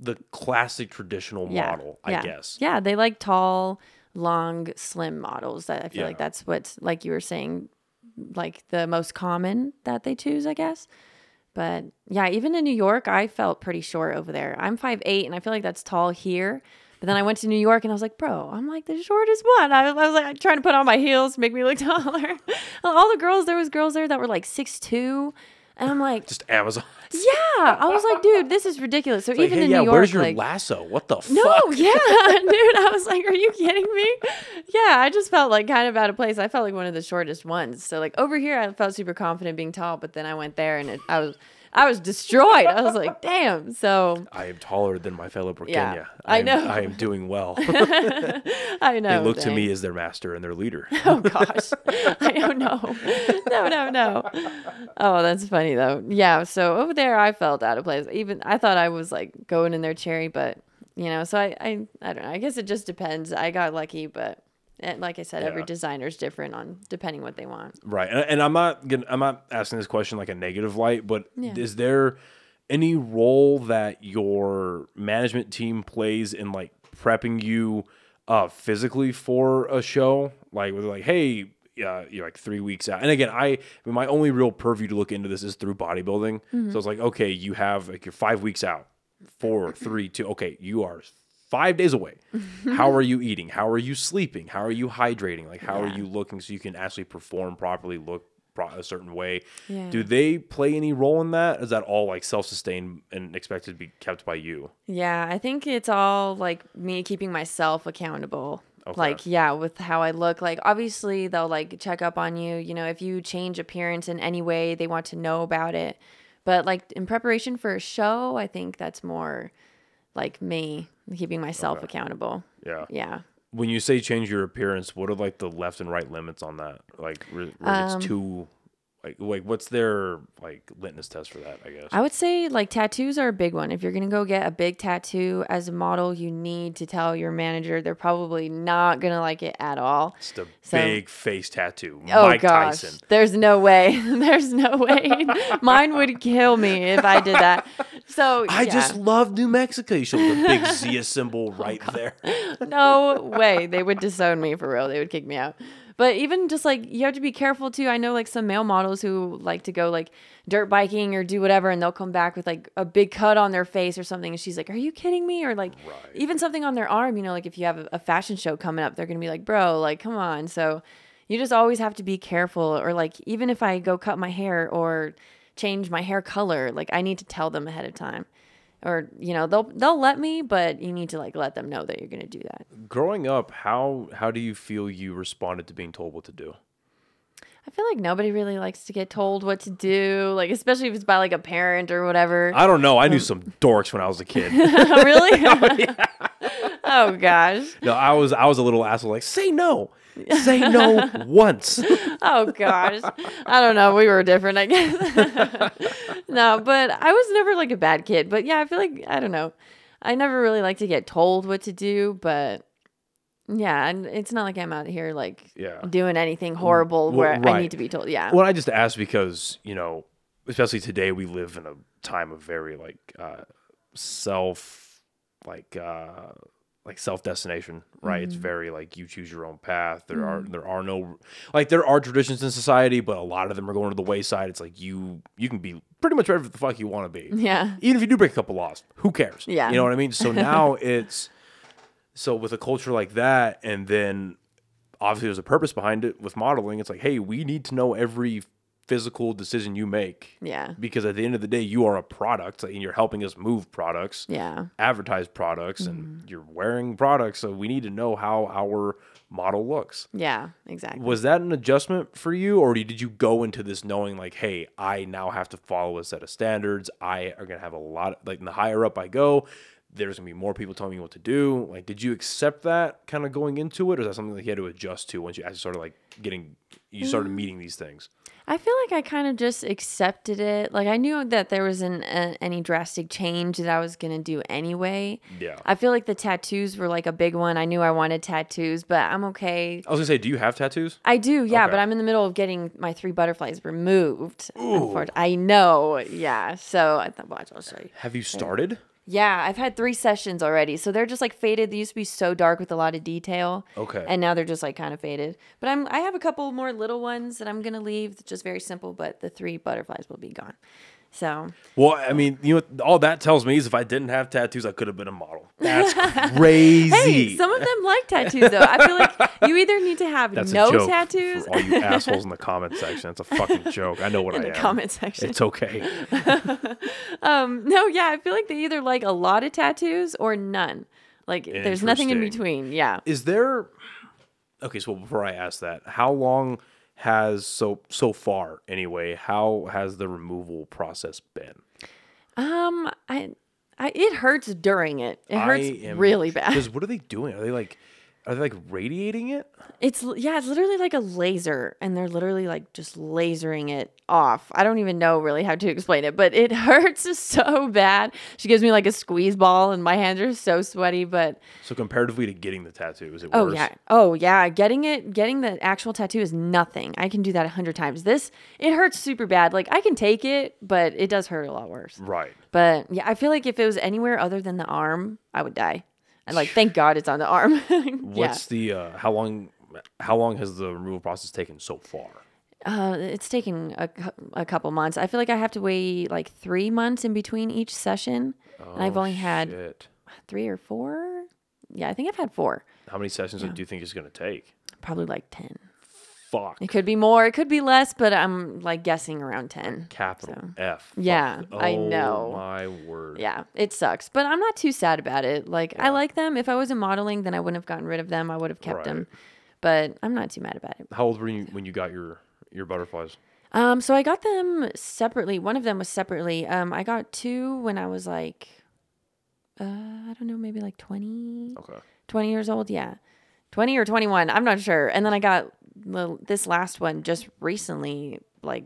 the classic traditional
Yeah.
model i guess
Yeah, they like tall, long, slim models. That I feel like that's what's like you were saying, like the most common that they choose, I guess. But yeah, even in New York, I felt pretty short over there. I'm 5'8", and I feel like that's tall here. But then I went to New York and I was like, bro, I'm like the shortest one. I, I was like trying to put on my heels make me look taller. All the girls, there was girls there that were like 6'2", and I'm like,
just amazon
yeah. I was like, dude, this is ridiculous. So
Like,
even
hey,
in
yeah
New York,
where's your
like,
lasso what the
no,
fuck No,
yeah, dude. I was like, are you kidding me? Yeah, I just felt like kind of out of place. I felt like one of the shortest ones. So like over here, I felt super confident being tall, but then I went there and it, I was, I was destroyed. I was like, damn. So
i am taller than my fellow Burqueña.
Yeah, I
am-
know.
i am doing well
I know.
they look to me as their master and their leader
Oh gosh, I don't know. No, no, no. Oh, that's funny though. Yeah. So over there, I felt out of place. Even I thought I was like going in their cherry, but you know. So I, I, I don't know. I guess it just depends. I got lucky, but eh, like I said, every
Yeah.
designer's different on depending what they want.
Right. And, and I'm not gonna, I'm not asking this question like a negative light, but
Yeah.
is there any role that your management team plays in like prepping you uh physically for a show? Like like, hey, uh, you're like three weeks out. And again, I, I mean, my only real purview to look into this is through bodybuilding.
Mm-hmm.
So it's like, okay, you have like you're five weeks out. four, three, two. Okay, you are five days away. Mm-hmm. how are you eating? How are you sleeping? How are you hydrating? Like, how are you looking so you can actually perform properly, look pro- a certain way?
Yeah.
Do they play any role in that? Is that all like self sustained and expected to be kept by you?
Yeah, I think it's all like me keeping myself accountable.
Okay.
Like, yeah, with how I look. Like, obviously, they'll like check up on you. You know, if you change appearance in any way, they want to know about it. But like in preparation for a show, I think that's more like me keeping myself accountable.
Yeah.
Yeah.
When you say change your appearance, what are like the left and right limits on that? Like, where, where
Um,
it's too, like, like what's their like litmus test for that? I guess.
I would say like tattoos are a big one. If you're gonna go get a big tattoo as a model, you need to tell your manager. They're probably not gonna like it at all.
It's the
So-
big face tattoo.
Oh
Mike
gosh,
Tyson.
there's no way. there's no way. Mine would kill me if I did that. So
I
yeah.
just love New Mexico. You show the big Zia symbol
Oh,
right there.
no way. They would disown me for real. They would kick me out. But even just like you have to be careful too. I know like some male models who like to go like dirt biking or do whatever and they'll come back with like a big cut on their face or something and she's like, "Are you kidding me?" or like
Right.
even something on their arm, you know, like if you have a, fashion show coming up, they're going to be like, "Bro, like come on." So you just always have to be careful or like even if I go cut my hair or change my hair color, like I need to tell them ahead of time. Or you know they'll they'll let me, but you need to like let them know that you're gonna do that.
Growing up, how how do you feel you responded to being told what to do?
I feel like nobody really likes to get told what to do, like especially if it's by like a parent or whatever.
I don't know. I
Um,
knew some dorks when I was a kid.
really? oh gosh.
no, I was I was a little asshole. Like, say no, say no once.
Oh gosh. I don't know. We were different, I guess. no, but I was never like a bad kid. But yeah, I feel like I don't know. I never really like to get told what to do, but yeah, and it's not like I'm out here like
Yeah.
doing anything horrible
Well,
where I need to be told. Yeah.
Well, I just asked because you know, especially today, we live in a time of very like uh, self, like uh, like self destination, right? It's mm-hmm. very like you choose your own path. There are mm. there are no like there are traditions in society, but a lot of them are going to the wayside. It's like you you can be pretty much whatever the fuck you want to be.
yeah.
Even if you do break a couple laws, who cares?
Yeah.
you know what I mean. So now it's so with a culture like that, and then obviously there's a purpose behind it with modeling. It's like, hey, we need to know every physical decision you make
Yeah.
because at the end of the day, you are a product and you're helping us move products,
Yeah.
advertise products, and mm-hmm. you're wearing products. So we need to know how our model looks.
Yeah. Exactly.
Was that an adjustment for you, or did you go into this knowing like, hey, I now have to follow a set of standards? I are gonna have a lot like the higher up I go, there's gonna be more people telling me what to do. Like, did you accept that kind of going into it, or is that something that you had to adjust to once you actually started like getting you started mm. meeting these things?
I feel like I kind of just accepted it. Like I knew that there wasn't any drastic change that I was gonna do anyway.
Yeah.
I feel like the tattoos were like a big one. I knew I wanted tattoos, but I'm okay.
I was gonna say, do you have tattoos?
I do, yeah,
Okay.
but I'm in the middle of getting my three butterflies removed. unfor- I know, yeah. So I thought, watch, I'll show you.
Have you started?
Yeah, I've had three sessions already. So they're just like faded. They used to be so dark with a lot of detail.
Okay.
And now they're just like kind of faded. But I'm I have a couple more little ones that I'm gonna leave, just very simple, but the three butterflies will be gone. So
Well, I mean, you know, all that tells me is if I didn't have tattoos, I could have been a model. That's crazy.
Hey, some of them like tattoos though. I feel like you either need to have
That's
no
a joke
tattoos
for all you assholes in the comment section. It's a fucking joke. I know what
in
I
the
am.
comment section.
It's okay.
Um, no, yeah, I feel like they either like a lot of tattoos or none. Like there's nothing in between. Yeah.
Is there? Okay, so before I ask that, how long has so so far anyway? How has the removal process been?
Um, I, I it hurts during it. It hurts
am-
really bad.
Because what are they doing? Are they like, are they like radiating it?
It's yeah, it's literally like a laser, and they're literally like just lasering it off. I don't even know really how to explain it, but it hurts so bad. She gives me like a squeeze ball, and my hands are so sweaty. But
So comparatively to getting the tattoo, is it
oh
worse?
yeah, oh yeah, getting it, getting the actual tattoo is nothing. I can do that a hundred times. This it hurts super bad. Like I can take it, but it does hurt a lot worse.
Right.
But yeah, I feel like if it was anywhere other than the arm, I would die. And like, thank God it's on the arm. yeah.
What's the uh, how long? How long has the removal process taken so far?
Uh, it's taken a, a couple months. I feel like I have to wait like three months in between each session, and I've
Oh,
only had
shit.
three or four. Yeah, I think I've had four.
How many sessions do you think it's gonna take?
Probably like ten.
Fuck.
It could be more. It could be less, but I'm like guessing around ten.
Capital
So-
F.
Yeah, I
Oh,
know.
My word.
Yeah, it sucks, but I'm not too sad about it. Like I like them. If I wasn't modeling, then I wouldn't have gotten rid of them. I would have kept them. But I'm not too mad about it.
How old were you when you got your your butterflies?
Um, so I got them separately. One of them was separately. Um, I got two when I was like, uh, I don't know, maybe like 20,
Okay.
20 years old. Yeah, twenty or twenty one. I'm not sure. And then I got the, this last one just recently, like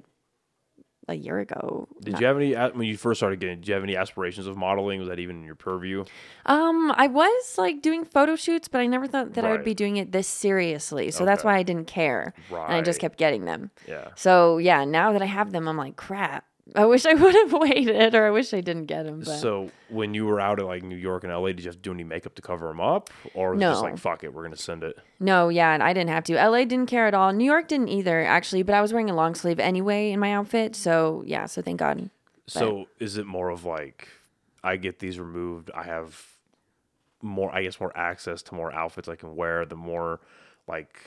a year ago.
Did you have any when you first started getting? Did you have any aspirations of modeling? Was that even in your purview?
Um, I was like doing photo shoots, but I never thought that I would be doing it this seriously. So that's why I didn't care. right. And I just kept getting them.
Yeah.
So yeah, now that I have them, I'm like, crap. I wish I would have waited, or I wish I didn't get them. But
So when you were out at like New York and LA, did you have to do any makeup to cover them up, or was it just like fuck it, we're gonna send it?
no, yeah, and I didn't have to. LA didn't care at all. New York didn't either, actually. But I was wearing a long sleeve anyway in my outfit, so yeah. So thank God.
So is it more of like I get these removed, I have more, I guess, more access to more outfits I can wear. The more like.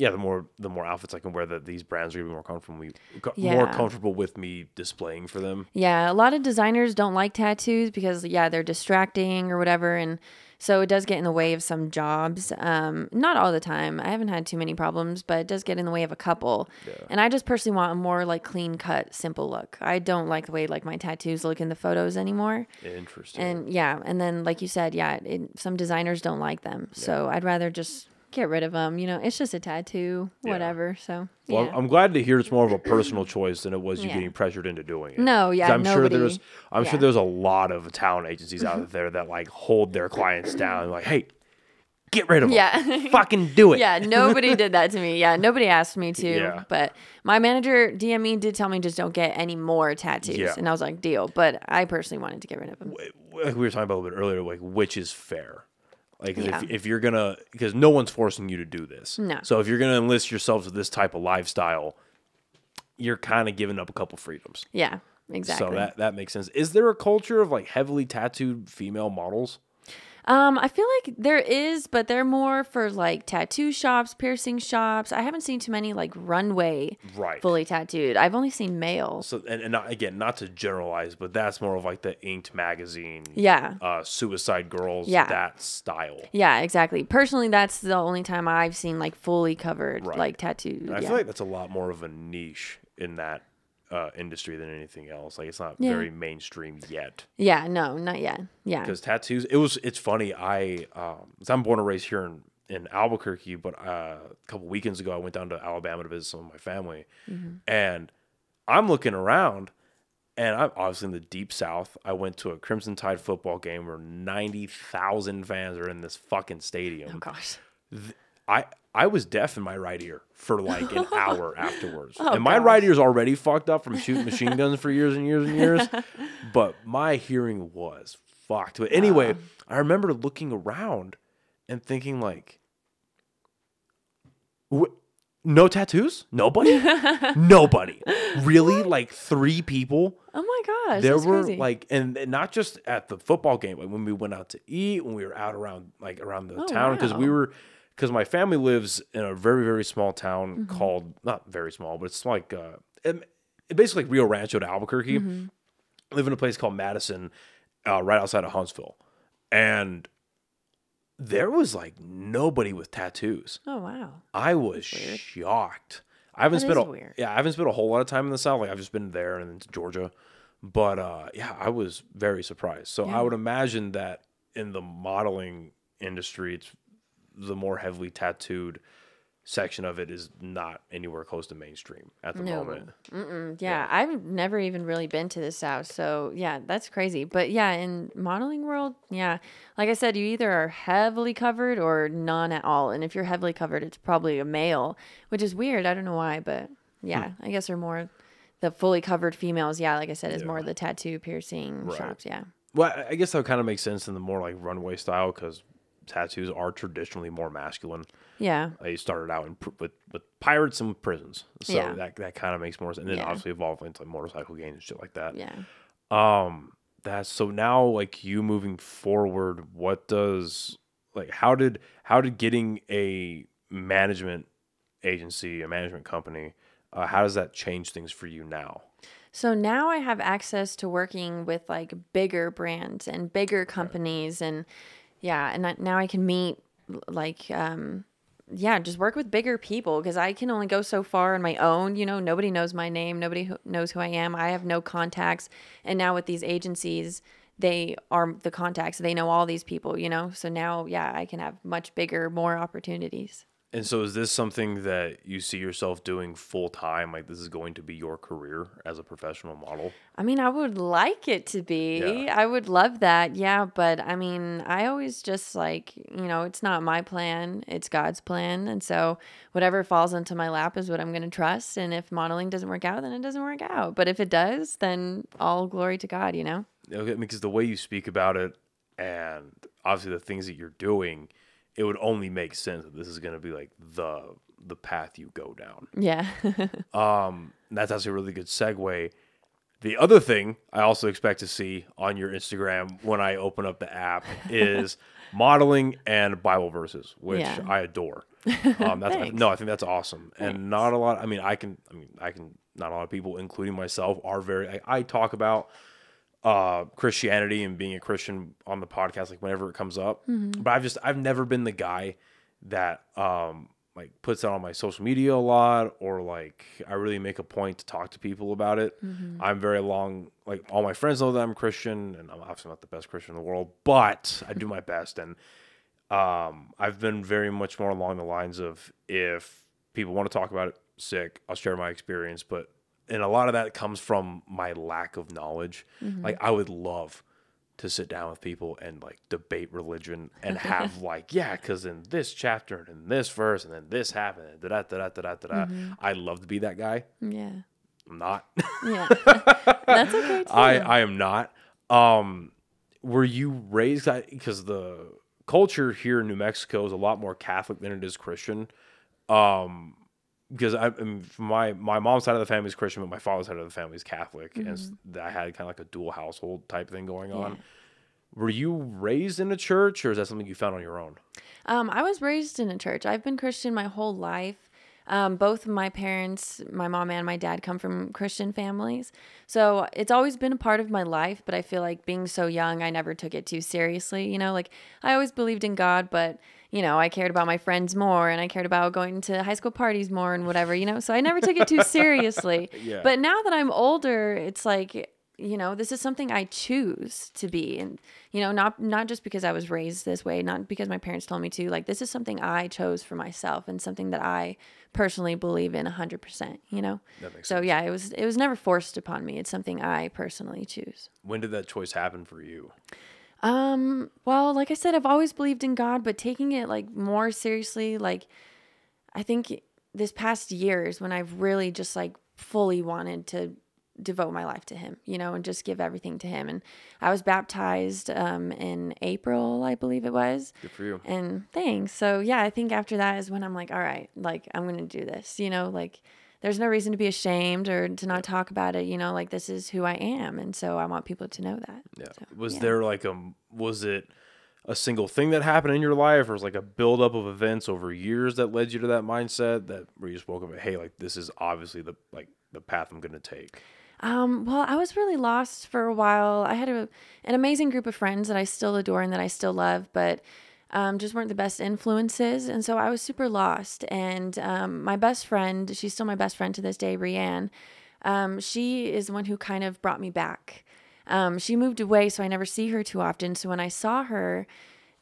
Yeah, the more the more outfits I can wear, that these brands are gonna be more comfortable, me, co- more
Yeah.
comfortable with me displaying for them.
Yeah, a lot of designers don't like tattoos because yeah, they're distracting or whatever, and so it does get in the way of some jobs. Um, not all the time. I haven't had too many problems, but it does get in the way of a couple. Yeah. And I just personally want a more like clean cut, simple look. I don't like the way like my tattoos look in the photos anymore.
Interesting.
And yeah, and then like you said, yeah, it, some designers don't like them, so I'd rather just get rid of them. You know, it's just a tattoo, whatever. So
Well. I'm glad to hear it's more of a personal choice than it was you
Yeah.
getting pressured into doing it.
No, yeah,
I'm sure there's I'm
yeah.
sure there's a lot of talent agencies out there that like hold their clients down, like, hey, get rid of them.
Yeah.
fucking do it.
yeah, nobody did that to me. Yeah, nobody asked me to.
Yeah.
But my manager, DME, did tell me just don't get any more tattoos.
Yeah.
And I was like, deal. But I personally wanted to get rid of them.
Like we were talking about a little bit earlier, like which is fair. Like
Yeah.
if, if you're gonna because no one's forcing you to do this.
No.
So if you're gonna enlist yourself to this type of lifestyle, you're kind of giving up a couple freedoms.
Yeah, exactly.
So that that makes sense. Is there a culture of like heavily tattooed female models?
Um, I feel like there is, but they're more for like tattoo shops, piercing shops. I haven't seen too many like runway
Right.
fully tattooed. I've only seen males.
So and, and not, again, not to generalize, but that's more of like the Inked magazine,
Yeah.
uh, Suicide Girls,
Yeah.
that style.
Yeah, exactly. Personally, that's the only time I've seen like fully covered,
Right.
like tattooed.
And I
yeah.
feel like that's a lot more of a niche in that uh, industry than anything else. Like it's not
Yeah.
very mainstream yet.
yeah, no, not yet. Yeah.
Because tattoos, it was. It's funny. I, um, I'm born and raised here in in Albuquerque, but uh, a couple weekends ago, I went down to Alabama to visit some of my family,
Mm-hmm.
and I'm looking around. And I'm obviously in the deep south. I went to a Crimson Tide football game where ninety thousand fans are in this fucking stadium.
Oh gosh.
I I was deaf in my right ear for like an hour afterwards,
Oh,
and my
gosh.
right ear's already fucked up from shooting machine guns for years and years and years. but my hearing was fucked. But anyway, I remember looking around and thinking like, no tattoos, nobody, nobody, really, like three people
Oh my gosh.
there were
crazy.
like and, and not just at the football game like when we went out to eat when we were out around like around the
Oh,
town because we were because my family lives in a very very small town
Mm-hmm.
called not very small but it's like uh it, it basically rio rancho to albuquerque
Mm-hmm.
I live in a place called madison uh, right outside of huntsville and there was like nobody with tattoos
Oh wow.
I was shocked. I haven't
That
spent a
weird.
yeah, I haven't spent a whole lot of time in the South. Like I've just been there and Georgia, but uh, yeah, I was very surprised. So I would imagine that in the modeling industry, it's the more heavily tattooed section of it is not anywhere close to mainstream at the
No.
moment.
Mm-mm. Yeah, I've never even really been to the south, so yeah, that's crazy. But yeah, in modeling world, yeah, like I said, you either are heavily covered or none at all. And if you're heavily covered, it's probably a male, which is weird. I don't know why, but yeah,
Hmm.
I guess they're more the fully covered females. Yeah, like I said, is more the tattoo piercing
Right.
shops. Yeah,
Well, I- I guess that kind of makes sense in the more like runway style because tattoos are traditionally more masculine.
Yeah.
They started out in, pr- with with pirates and with prisons, so
Yeah.
that that kind of makes more sense. And then
Yeah.
obviously evolved into like motorcycle gangs and shit like that.
Yeah.
Um, that's so now like you moving forward. What does like how did how did getting a management agency, a management company, uh, how does that change things for you now?
So now I have access to working with like bigger brands and bigger companies and yeah, and I- now I can meet like um yeah, just work with bigger people because I can only go so far on my own. You know, nobody knows my name, nobody knows who I am. I have no contacts. And now with these agencies, they are the contacts. They know all these people, you know? So now, yeah, I can have much bigger, more opportunities.
And so, is this something that you see yourself doing full time? Like, this is going to be your career as a professional model?
I mean, I would like it to be.
Yeah.
I would love that. Yeah. But I mean, I always just like, you know, it's not my plan, it's God's plan. And so whatever falls into my lap is what I'm going to trust. And if modeling doesn't work out, then it doesn't work out. But if it does, then all glory to God, you know?
Okay, because the way you speak about it, and obviously the things that you're doing, it would only make sense that this is going to be like the the path you go down.
Yeah.
Um, that's actually a really good segue. The other thing I also expect to see on your Instagram when I open up the app is modeling and Bible verses, which
Yeah.
I adore. Um, that's
Thanks.
no, I think that's awesome, and not a lot. I mean, I can, I mean, I can. Not a lot of people, including myself, are very. I, I talk about uh Christianity and being a Christian on the podcast like whenever it comes up.
Mm-hmm.
But I've just I've never been the guy that um like puts it on my social media a lot or like I really make a point to talk to people about it.
Mm-hmm.
I'm very long like all my friends know that I'm Christian and I'm obviously not the best Christian in the world, but I do my best and um I've been very much more along the lines of if people want to talk about it, sick, I'll share my experience, but and a lot of that comes from my lack of knowledge. Like I would love to sit down with people and like debate religion and have like yeah because in this chapter and in this verse and then this happened and da da da da da da da i'd love to be that guy
yeah.
i'm not
Yeah. That's okay too.
i i am not um were you raised because the culture here in new mexico is a lot more catholic than it is christian um because I, mean, my my mom's side of the family is Christian, but my father's side of the family is Catholic, and I had kind of like a dual household type thing going on.
Yeah.
Were you raised in a church, or is that something you found on your own?
Um, I was raised in a church. I've been Christian my whole life. Um, both of my parents, my mom and my dad, come from Christian families. So it's always been a part of my life, but I feel like being so young, I never took it too seriously. You know, like I always believed in God, but, you know, I cared about my friends more and I cared about going to high school parties more and whatever, you know, so I never took it too seriously.
Yeah.
But now that I'm older, it's like, you know this is something i choose to be and you know not not just because i was raised this way not because my parents told me to like this is something i chose for myself and something that i personally believe in 100% you know
That makes
so
sense.
yeah it was it was never forced upon me it's something i personally choose
When did that choice happen for you?
Um well like i said i've always believed in god but taking it like more seriously like i think this past years when i've really just like fully wanted to devote my life to him you know and just give everything to him. And i was baptized um in april i believe it was.
Good for you.
and thanks. So yeah i think after that is when i'm like all right like i'm gonna do this you know like there's no reason to be ashamed or to not talk about it you know like this is who i am and so i want people to know that
Yeah.
So,
was
yeah.
there like a was it a single thing that happened in your life, or was like a buildup of events over years that led you to that mindset that where you just woke up and hey, like this is obviously the like the path I'm gonna take.
Um, well, I was really lost for a while. I had a, an amazing group of friends that I still adore and that I still love, but um, just weren't the best influences. And so I was super lost. And um, my best friend, she's still my best friend to this day, Rianne, um, she is the one who kind of brought me back. Um, she moved away, so I never see her too often. So when I saw her,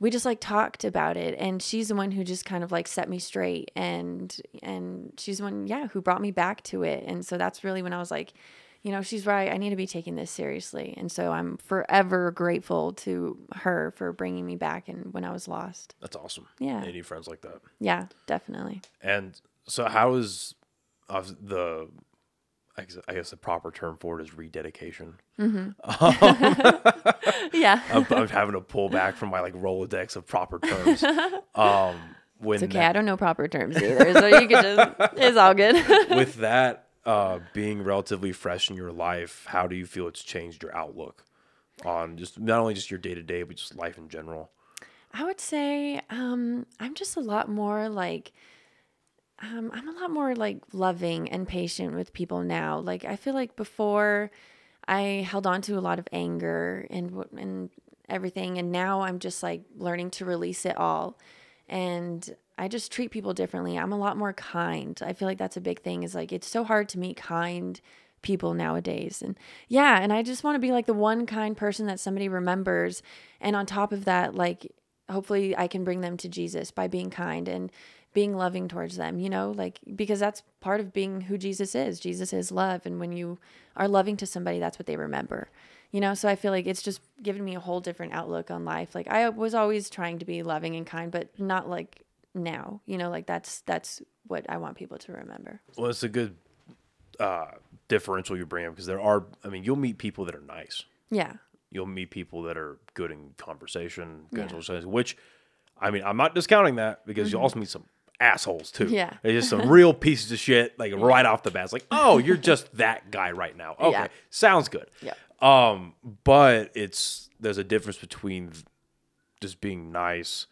we just like talked about it and she's the one who just kind of like set me straight and and she's the one yeah who brought me back to it and so that's really when i was like you know she's right i need to be taking this seriously and so i'm forever grateful to her for bringing me back and when i was lost
That's awesome.
Yeah.
Any friends like that.
yeah definitely
And so how is uh, the I guess, the proper term for it is rededication.
yeah
I'm, I'm having to pull back from my like Rolodex of proper terms. Um, when
It's okay.
that-
I don't know proper terms either, so you can just. It's all good.
with that uh, being relatively fresh in your life, how do you feel it's changed your outlook on just not only just your day to day, but just life in general?
I would say um, I'm just a lot more like um, I'm a lot more like loving and patient with people now. Like I feel like before I held on to a lot of anger and and everything, and now I'm just like learning to release it all, and I just treat people differently. I'm a lot more kind. I feel like that's a big thing. Is like it's so hard to meet kind people nowadays and yeah and i just want to be like the one kind person that somebody remembers and on top of that like hopefully I can bring them to Jesus by being kind and being loving towards them, you know, like because that's part of being who Jesus is. Jesus is love. And when you are loving to somebody, that's what they remember, you know? So I feel like it's just given me a whole different outlook on life. Like I was always trying to be loving and kind, but not like now, you know, like that's, that's what I want people to remember.
Well, it's a good uh, differential you bring up because there are, I mean, you'll meet people that are nice.
Yeah.
You'll meet people that are good in conversation, good
Yeah.
which, I mean, I'm not discounting that because you'll also meet some assholes too.
Mm-hmm. Yeah.
They're just some real pieces of shit, like right off the bat. It's like, oh, you're just that guy right now. Okay.
Yeah.
Sounds good.
Yeah.
Um, but it's there's a difference between just being nice,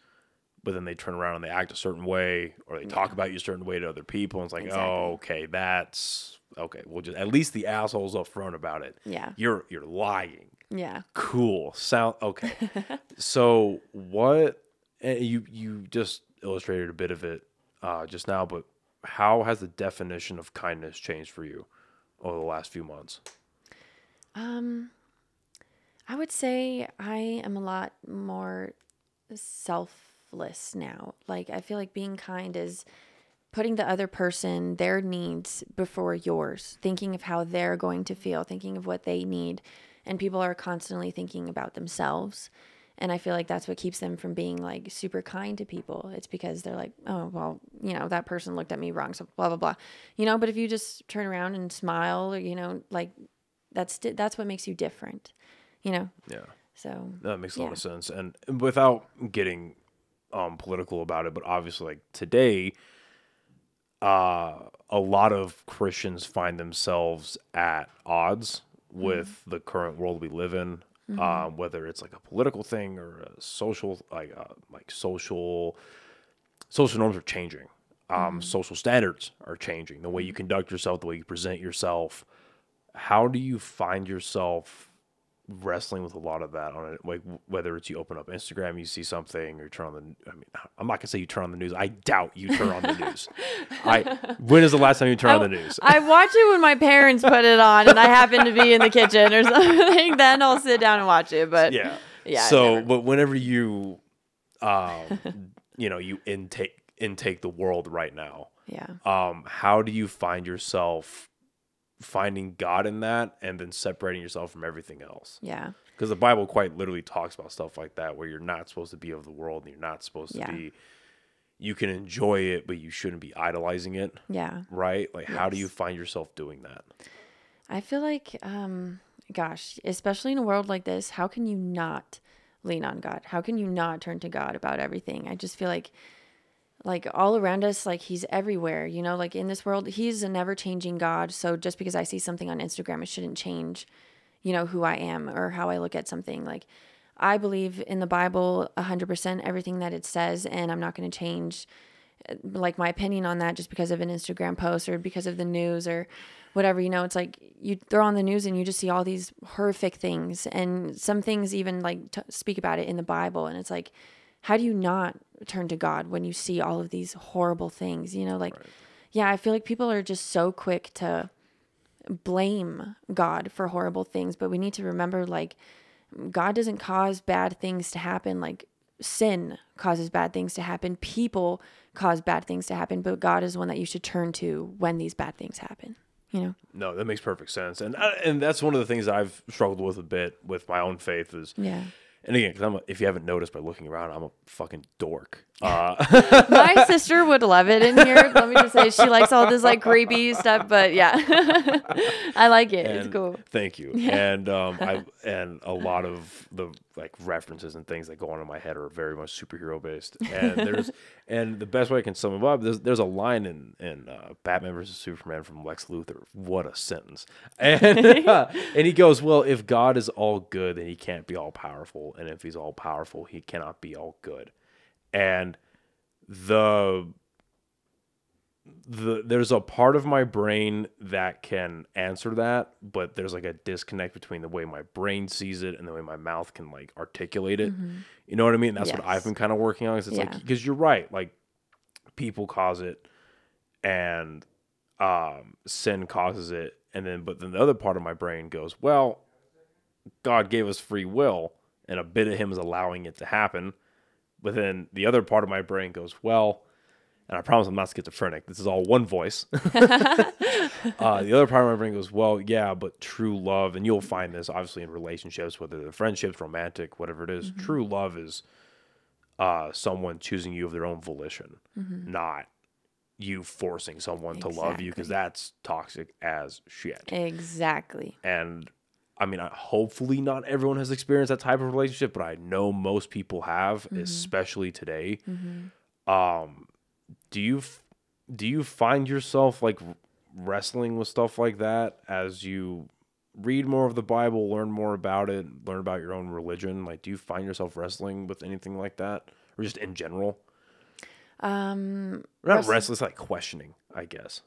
but then they turn around and they act a certain way, or they talk about you a certain way to other people. And it's like,
Exactly.
oh, okay, that's okay. Well, just at least the assholes up front about it.
Yeah.
You're you're lying.
Yeah.
Cool. Sound okay. so what? You you just illustrated a bit of it uh, just now, but how has the definition of kindness changed for you over the last few months?
Um, I would say I am a lot more selfless now. Like I feel like being kind is putting the other person, their needs before yours, thinking of how they're going to feel, thinking of what they need. And people are constantly thinking about themselves. And I feel like that's what keeps them from being like super kind to people. It's because they're like, oh, well, you know, that person looked at me wrong. So blah, blah, blah. You know, but if you just turn around and smile or, you know, like that's, that's what makes you different, you know?
Yeah.
So
That makes a lot of sense. And without getting um, political about it, but obviously, like today, uh, a lot of Christians find themselves at odds with the current world we live in. Um, whether it's like a political thing or a social, like uh, like social, social norms are changing. Um, Social standards are changing. The way you conduct yourself, the way you present yourself. How do you find yourself wrestling with a lot of that on it. Like whether it's you open up Instagram, you see something, or you turn on the. I mean, I'm not gonna say you turn on the news. I doubt you turn on the news. I. When is the last time you turn on the news?
I watch it when my parents put it on and I happen to be in the kitchen or something. Then I'll sit down and watch it. But
yeah.
yeah,
So, but whenever you, um, you know, you intake intake the world right now.
yeah.
Um, how do you find yourself finding God in that, and then separating yourself from everything else?
Yeah.
Because the Bible quite literally talks about stuff like that, where you're not supposed to be of the world, and you're not supposed to
Yeah.
be. You can enjoy it, but you shouldn't be idolizing it,
Yeah.
right? Like, how do you find yourself doing that?
I feel like, um, gosh, especially in a world like this, how can you not lean on God? How can you not turn to God about everything? I just feel like, like all around us, like He's everywhere. You know, like in this world, He's a never changing God. So just because I see something on Instagram, it shouldn't change, you know, who I am or how I look at something. Like I believe in the Bible 100% everything that it says, and I'm not going to change uh, like my opinion on that just because of an Instagram post or because of the news or whatever. You know, it's like you throw on the news and you just see all these horrific things, and some things even like t- speak about it in the Bible, and it's like, how do you not turn to God when you see all of these horrible things? You know, like, yeah, I feel like people are just so quick to blame God for horrible things, but we need to remember like God doesn't cause bad things to happen. Like sin causes bad things to happen. People cause bad things to happen, but God is one that you should turn to when these bad things happen. You know?
No, that makes perfect sense, and uh, and that's one of the things I've struggled with a bit with my own faith is,
Yeah.
And again, because if you haven't noticed by looking around, I'm a fucking dork. Uh,
My sister would love it in here. Let me just say, she likes all this like creepy stuff, but yeah, I like it. it's cool.
Thank you. And um, I and a lot of the like references and things that go on in my head are very much superhero based. And there's and the best way I can sum them up, there's, there's a line in in uh, Batman versus Superman from Lex Luthor. What a sentence! And and he goes, well, if God is all good, then he can't be all powerful, and if he's all powerful, he cannot be all good. And the the there's a part of my brain that can answer that, but there's like a disconnect between the way my brain sees it and the way my mouth can like articulate it. You know what I mean? That's what I've been kind of working on. 'cause it's like because you're right, like people cause it, and um, sin causes it, and then but then the other part of my brain goes, well, God gave us free will, and a bit of Him is allowing it to happen. But then the other part of my brain goes, well, and I promise I'm not schizophrenic. This is all one voice. uh, the other part of my brain goes, well, yeah, but true love, and you'll find this obviously in relationships, whether they're friendships, romantic, whatever it is, True love is uh, someone choosing you of their own volition, not you forcing someone to love you because that's toxic as shit.
Exactly.
And I mean, I, hopefully not everyone has experienced that type of relationship, but I know most people have, especially today. Um, do you do you find yourself like wrestling with stuff like that as you read more of the Bible, learn more about it, learn about your own religion? Like, do you find yourself wrestling with anything like that, or just in general?
Um,
Not
Wrestling-
restless, like questioning, I guess,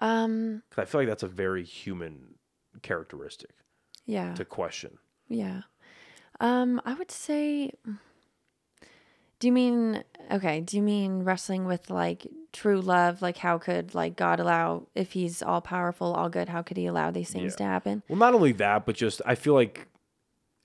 um,
because I feel like that's a very human characteristic
yeah,
to question.
yeah. Um, I would say. Do you mean okay? Do you mean wrestling with like true love? Like, how could like God allow if He's all powerful, all good? How could He allow these things
Yeah.
to happen?
Well, not only that, but just I feel like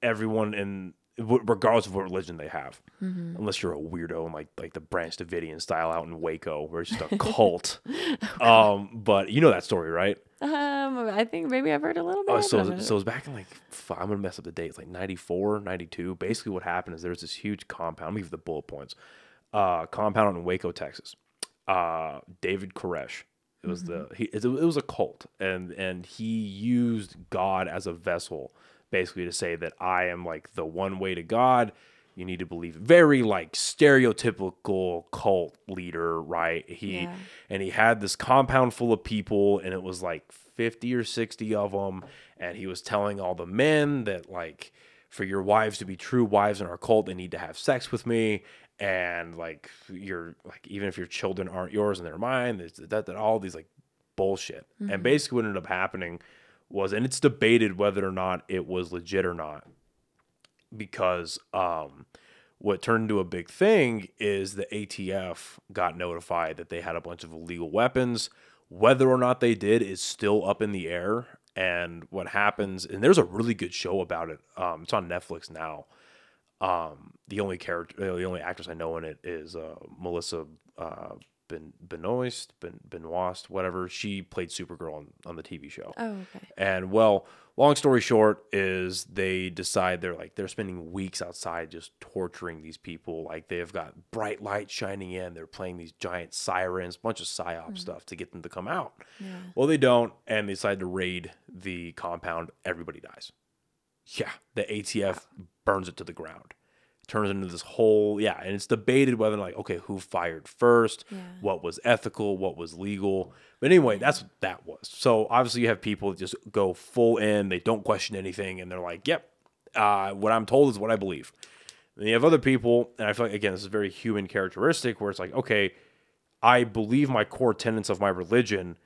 everyone in regardless of what religion they have,
Mm-hmm.
unless you're a weirdo and like like the Branch Davidian style out in Waco, where it's just a cult. um, but you know that story, right?
Um, I think maybe I've heard a little bit.
Oh, so so it was back in like I'm gonna mess up the dates, like 94, 92. Basically, what happened is there was this huge compound. Let me give the bullet points. Uh, compound in Waco, Texas. Uh, David Koresh. It was the he. It, it was a cult, and and he used God as a vessel, basically to say that I am like the one way to God. You need to believe. Very like stereotypical cult leader, right? He
Yeah.
and he had this compound full of people and it was like 50 or 60 of them and he was telling all the men that like for your wives to be true wives in our cult they need to have sex with me and like you're like even if your children aren't yours and they're mine there's that, that all these like bullshit and mm-hmm. basically what ended up happening was and it's debated whether or not it was legit or not because um what turned into a big thing is the ATF got notified that they had a bunch of illegal weapons. Whether or not they did is still up in the air. And what happens, and there's a really good show about it. Um, it's on Netflix now. Um, the only character, the only actress I know in it is uh, Melissa uh, ben, Benoist, ben, Benoist, whatever. She played Supergirl on, on the TV show.
Oh, okay.
And well, long story short is they decide they're like they're spending weeks outside just torturing these people. Like they've got bright lights shining in, they're playing these giant sirens, bunch of psyop hmm. stuff to get them to come out. Yeah. Well, they don't, and they decide to raid the compound. Everybody dies. Yeah, the ATF burns it to the ground. Turns into this whole yeah, and it's debated whether like okay, who fired first,
Yeah.
what was ethical, what was legal. But anyway, that's what that was. So obviously you have people that just go full in, they don't question anything, and they're like, "Yep, uh, what I'm told is what I believe." And you have other people, and I feel like again, this is a very human characteristic where it's like, okay, I believe my core tenets of my religion,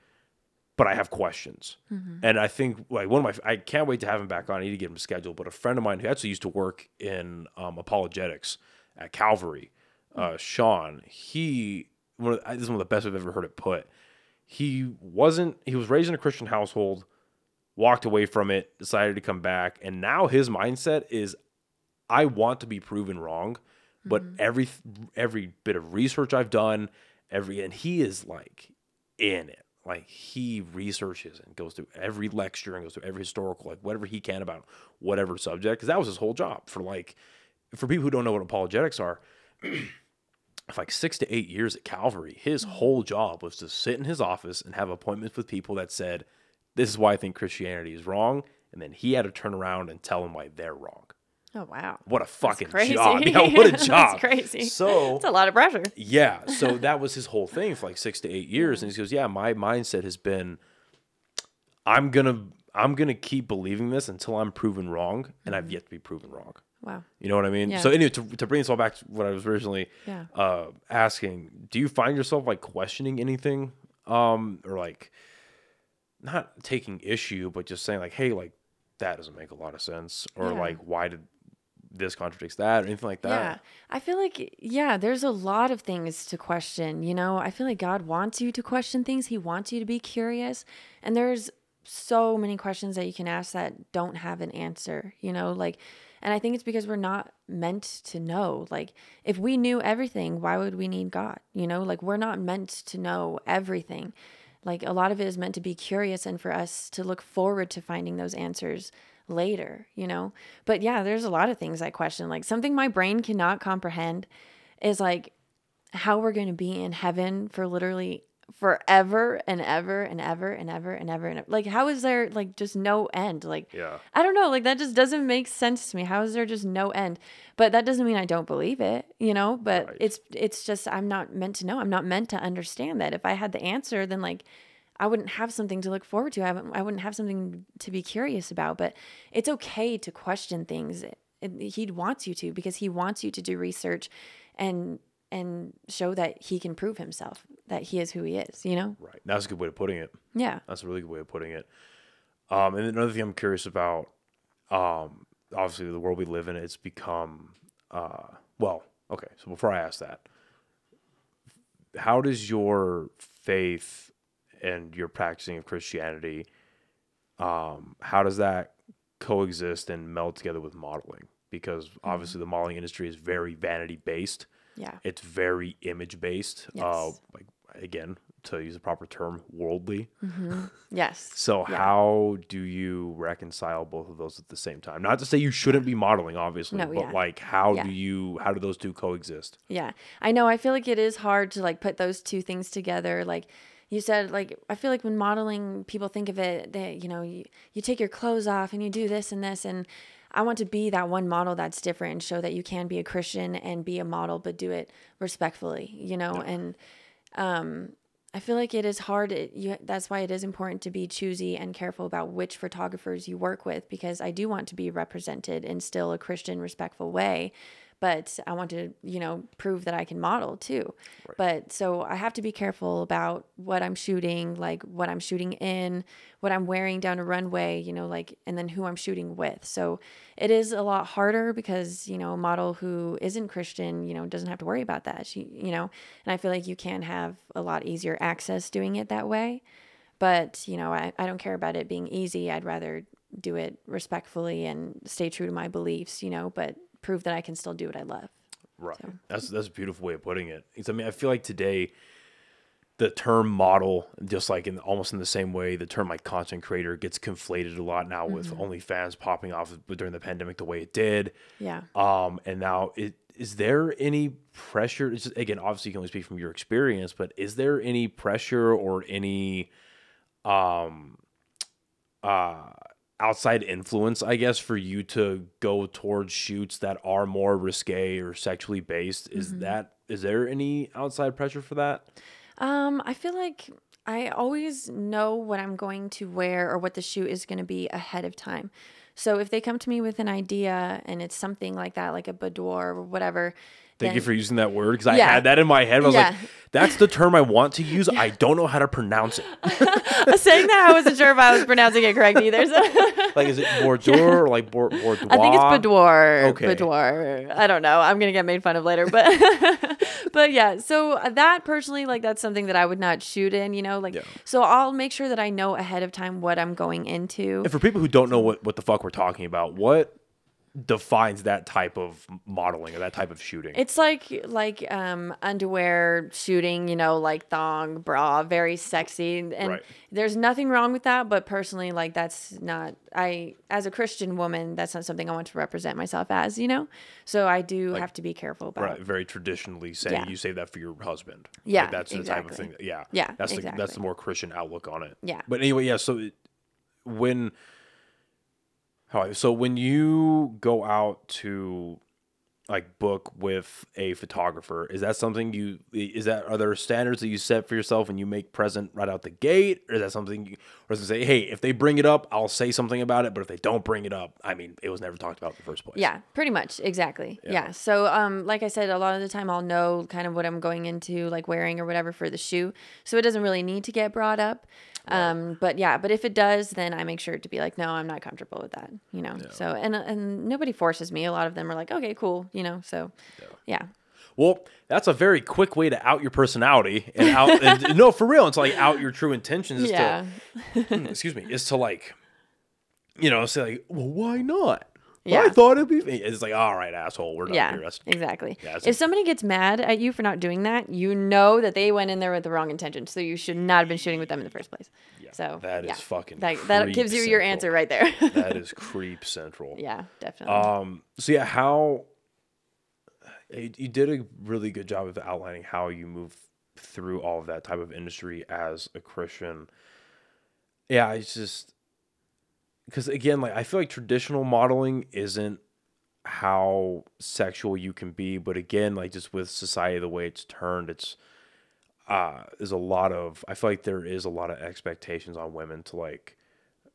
but I have questions. And I think like one of my, I can't wait to have him back on. I need to get him scheduled. But a friend of mine who actually used to work in um, apologetics at Calvary, uh, Sean, he one of, this is one of the best I've ever heard it put. He wasn't. He was raised in a Christian household, walked away from it, decided to come back, and now his mindset is, I want to be proven wrong, but every every bit of research I've done, every and he is like in it. Like he researches and goes through every lecture and goes through every historical, like whatever he can about whatever subject, because that was his whole job. For like, for people who don't know what apologetics are, for like six to eight years at Calvary, his mm-hmm. whole job was to sit in his office and have appointments with people that said, "This is why I think Christianity is wrong," and then he had to turn around and tell them why they're wrong.
Oh wow.
What a fucking job! Yeah, what a
That's
job!
crazy.
So
It's a lot of pressure.
yeah, so that was his whole thing for like six to eight years, and he goes, "Yeah, my mindset has been, I'm gonna, I'm gonna keep believing this until I'm proven wrong, and I've yet to be proven wrong."
Wow.
You know what I mean?
Yeah.
So anyway, to, to bring this all back to what I was originally
Yeah.
uh, asking, do you find yourself like questioning anything, um, or like not taking issue, but just saying like, "Hey, like that doesn't make a lot of sense," or like, "Why did this contradicts that?" or anything like that?
Yeah. I feel like, yeah, there's a lot of things to question. You know, I feel like God wants you to question things, He wants you to be curious. And there's so many questions that you can ask that don't have an answer, you know, like, and I think it's because we're not meant to know. Like, if we knew everything, why would we need God? You know, like, we're not meant to know everything. Like, a lot of it is meant to be curious and for us to look forward to finding those answers later, you know? But yeah, there's a lot of things I question. Like, something my brain cannot comprehend is like how we're going to be in heaven for literally forever and ever and ever and ever and ever and ever. Like, how is there like just no end? Like,
Yeah.
I don't know. Like, that just doesn't make sense to me. How is there just no end? But that doesn't mean I don't believe it, you know? But
Right.
it's, it's just, I'm not meant to know. I'm not meant to understand that. If I had the answer, then like, I wouldn't have something to look forward to. I, wouldn't have something to be curious about. But it's okay to question things. He wants you to because he wants you to do research and and show that he can prove himself that he is who he is. You know?
Right. That's a good way of putting it.
Yeah.
That's a really good way of putting it. Um, and another thing I'm curious about, um, obviously the world we live in, it's become, uh, well, okay. So before I ask that, how does your faith and your practicing of Christianity, um, how does that coexist and meld together with modeling? Because obviously the modeling industry is very vanity based.
Yeah.
It's very image based. Uh,
Yes.
like again, to use a proper term, worldly.
Yes.
So
Yeah.
how do you reconcile both of those at the same time? Not to say you shouldn't be modeling, obviously,
No,
but
yeah.
like how
Yeah.
do you how do those two coexist?
Yeah. I know. I feel like it is hard to like put those two things together. Like you said, like I feel like when modeling, people think of it that, you know, you, you take your clothes off and you do this and this and I want to be that one model that's different and show that you can be a Christian and be a model, but do it respectfully, you know? And um, I feel like it is hard. It, you, that's why it is important to be choosy and careful about which photographers you work with because I do want to be represented in still a Christian, respectful way. But I want to, you know, prove that I can model too. But so I have to be careful about what I'm shooting, like what I'm shooting in, what I'm wearing down a runway, you know, like, and then who I'm shooting with. So it is a lot harder because, you know, a model who isn't Christian, you know, doesn't have to worry about that. She, you know, and I feel like you can have a lot easier access doing it that way. But, you know, I, I don't care about it being easy. I'd rather do it respectfully and stay true to my beliefs, you know, but prove that I can still do what I love.
Right. That's that's a beautiful way of putting it. It's, I mean, I feel like today the term model, just like in almost in the same way, the term like content creator gets conflated a lot now with
Mm-hmm.
OnlyFans popping off during the pandemic the way it did.
Yeah.
Um, and now it is there any pressure? It's just, again, obviously you can only speak from your experience, but is there any pressure or any um uh outside influence, I guess, for you to go towards shoots that are more risque or sexually based? Is
Mm-hmm.
that is there any outside pressure for that?
Um, I feel like I always know what I'm going to wear or what the shoot is going to be ahead of time. So if they come to me with an idea and it's something like that, like a boudoir or whatever,
Thank you for using that word because I
Yeah.
had that in my head. I was like, that's the term I want to use. I don't know how to pronounce it.
saying that I wasn't sure if I was pronouncing it correct either. So.
Like, is it boudoir or like boudoir?
I think it's boudoir.
Okay.
Boudoir. I don't know. I'm gonna get made fun of later, but but yeah. So uh, that personally, like that's something that I would not shoot in. You know, like
Yeah.
so I'll make sure that I know ahead of time what I'm going into.
And for people who don't know what, what the fuck we're talking about, what defines that type of modeling or that type of shooting?
It's like like um underwear shooting, you know, like thong, bra, very sexy. And
Right.
there's nothing wrong with that, but personally like that's not I as a Christian woman, that's not something I want to represent myself as, you know? So I do have to be careful about
Right, very traditionally saying
Yeah.
you save that for your husband.
Yeah,
Like, that's the type of thing. That, yeah,
Yeah,
that's the that's the more Christian outlook on it.
Yeah.
but anyway, yeah. So it, when so when you go out to like book with a photographer, is that something you is that are there standards that you set for yourself and you make present right out the gate, or is that something you or is it say, hey, if they bring it up, I'll say something about it, but if they don't bring it up, I mean, it was never talked about in the first place.
Yeah, pretty much. Exactly. Yeah. So, um, like I said, a lot of the time I'll know kind of what I'm going into, like wearing or whatever for the shoe. So it doesn't really need to get brought up. Um, but yeah, but if it does, then I make sure to be like, no, I'm not comfortable with that, you know? So, and, and nobody forces me. A lot of them are like, okay, cool, you know? So, yeah.
Well, that's a very quick way to out your personality and out. and, no, for real, it's like out your true intentions. Is
Yeah.
To, excuse me. Is to like, you know, say like, well, why not?
Yeah.
I thought it'd be. It's like, all right, asshole, we're done
Yeah.
That's,
exactly.
Yeah,
if somebody gets mad at you for not doing that, you know that they went in there with the wrong intention. So you should not have been shooting with them in the first place. Yeah, so
that is fucking
That, that gives you your answer right there.
that is creep central.
yeah, definitely.
Um. So yeah, how you you did a really good job of outlining how you move through all of that type of industry as a Christian. Yeah, it's just because again, like I feel like traditional modeling isn't how sexual you can be, but again, like just with society the way it's turned, it's uh there's a lot of I feel like there is a lot of expectations on women to like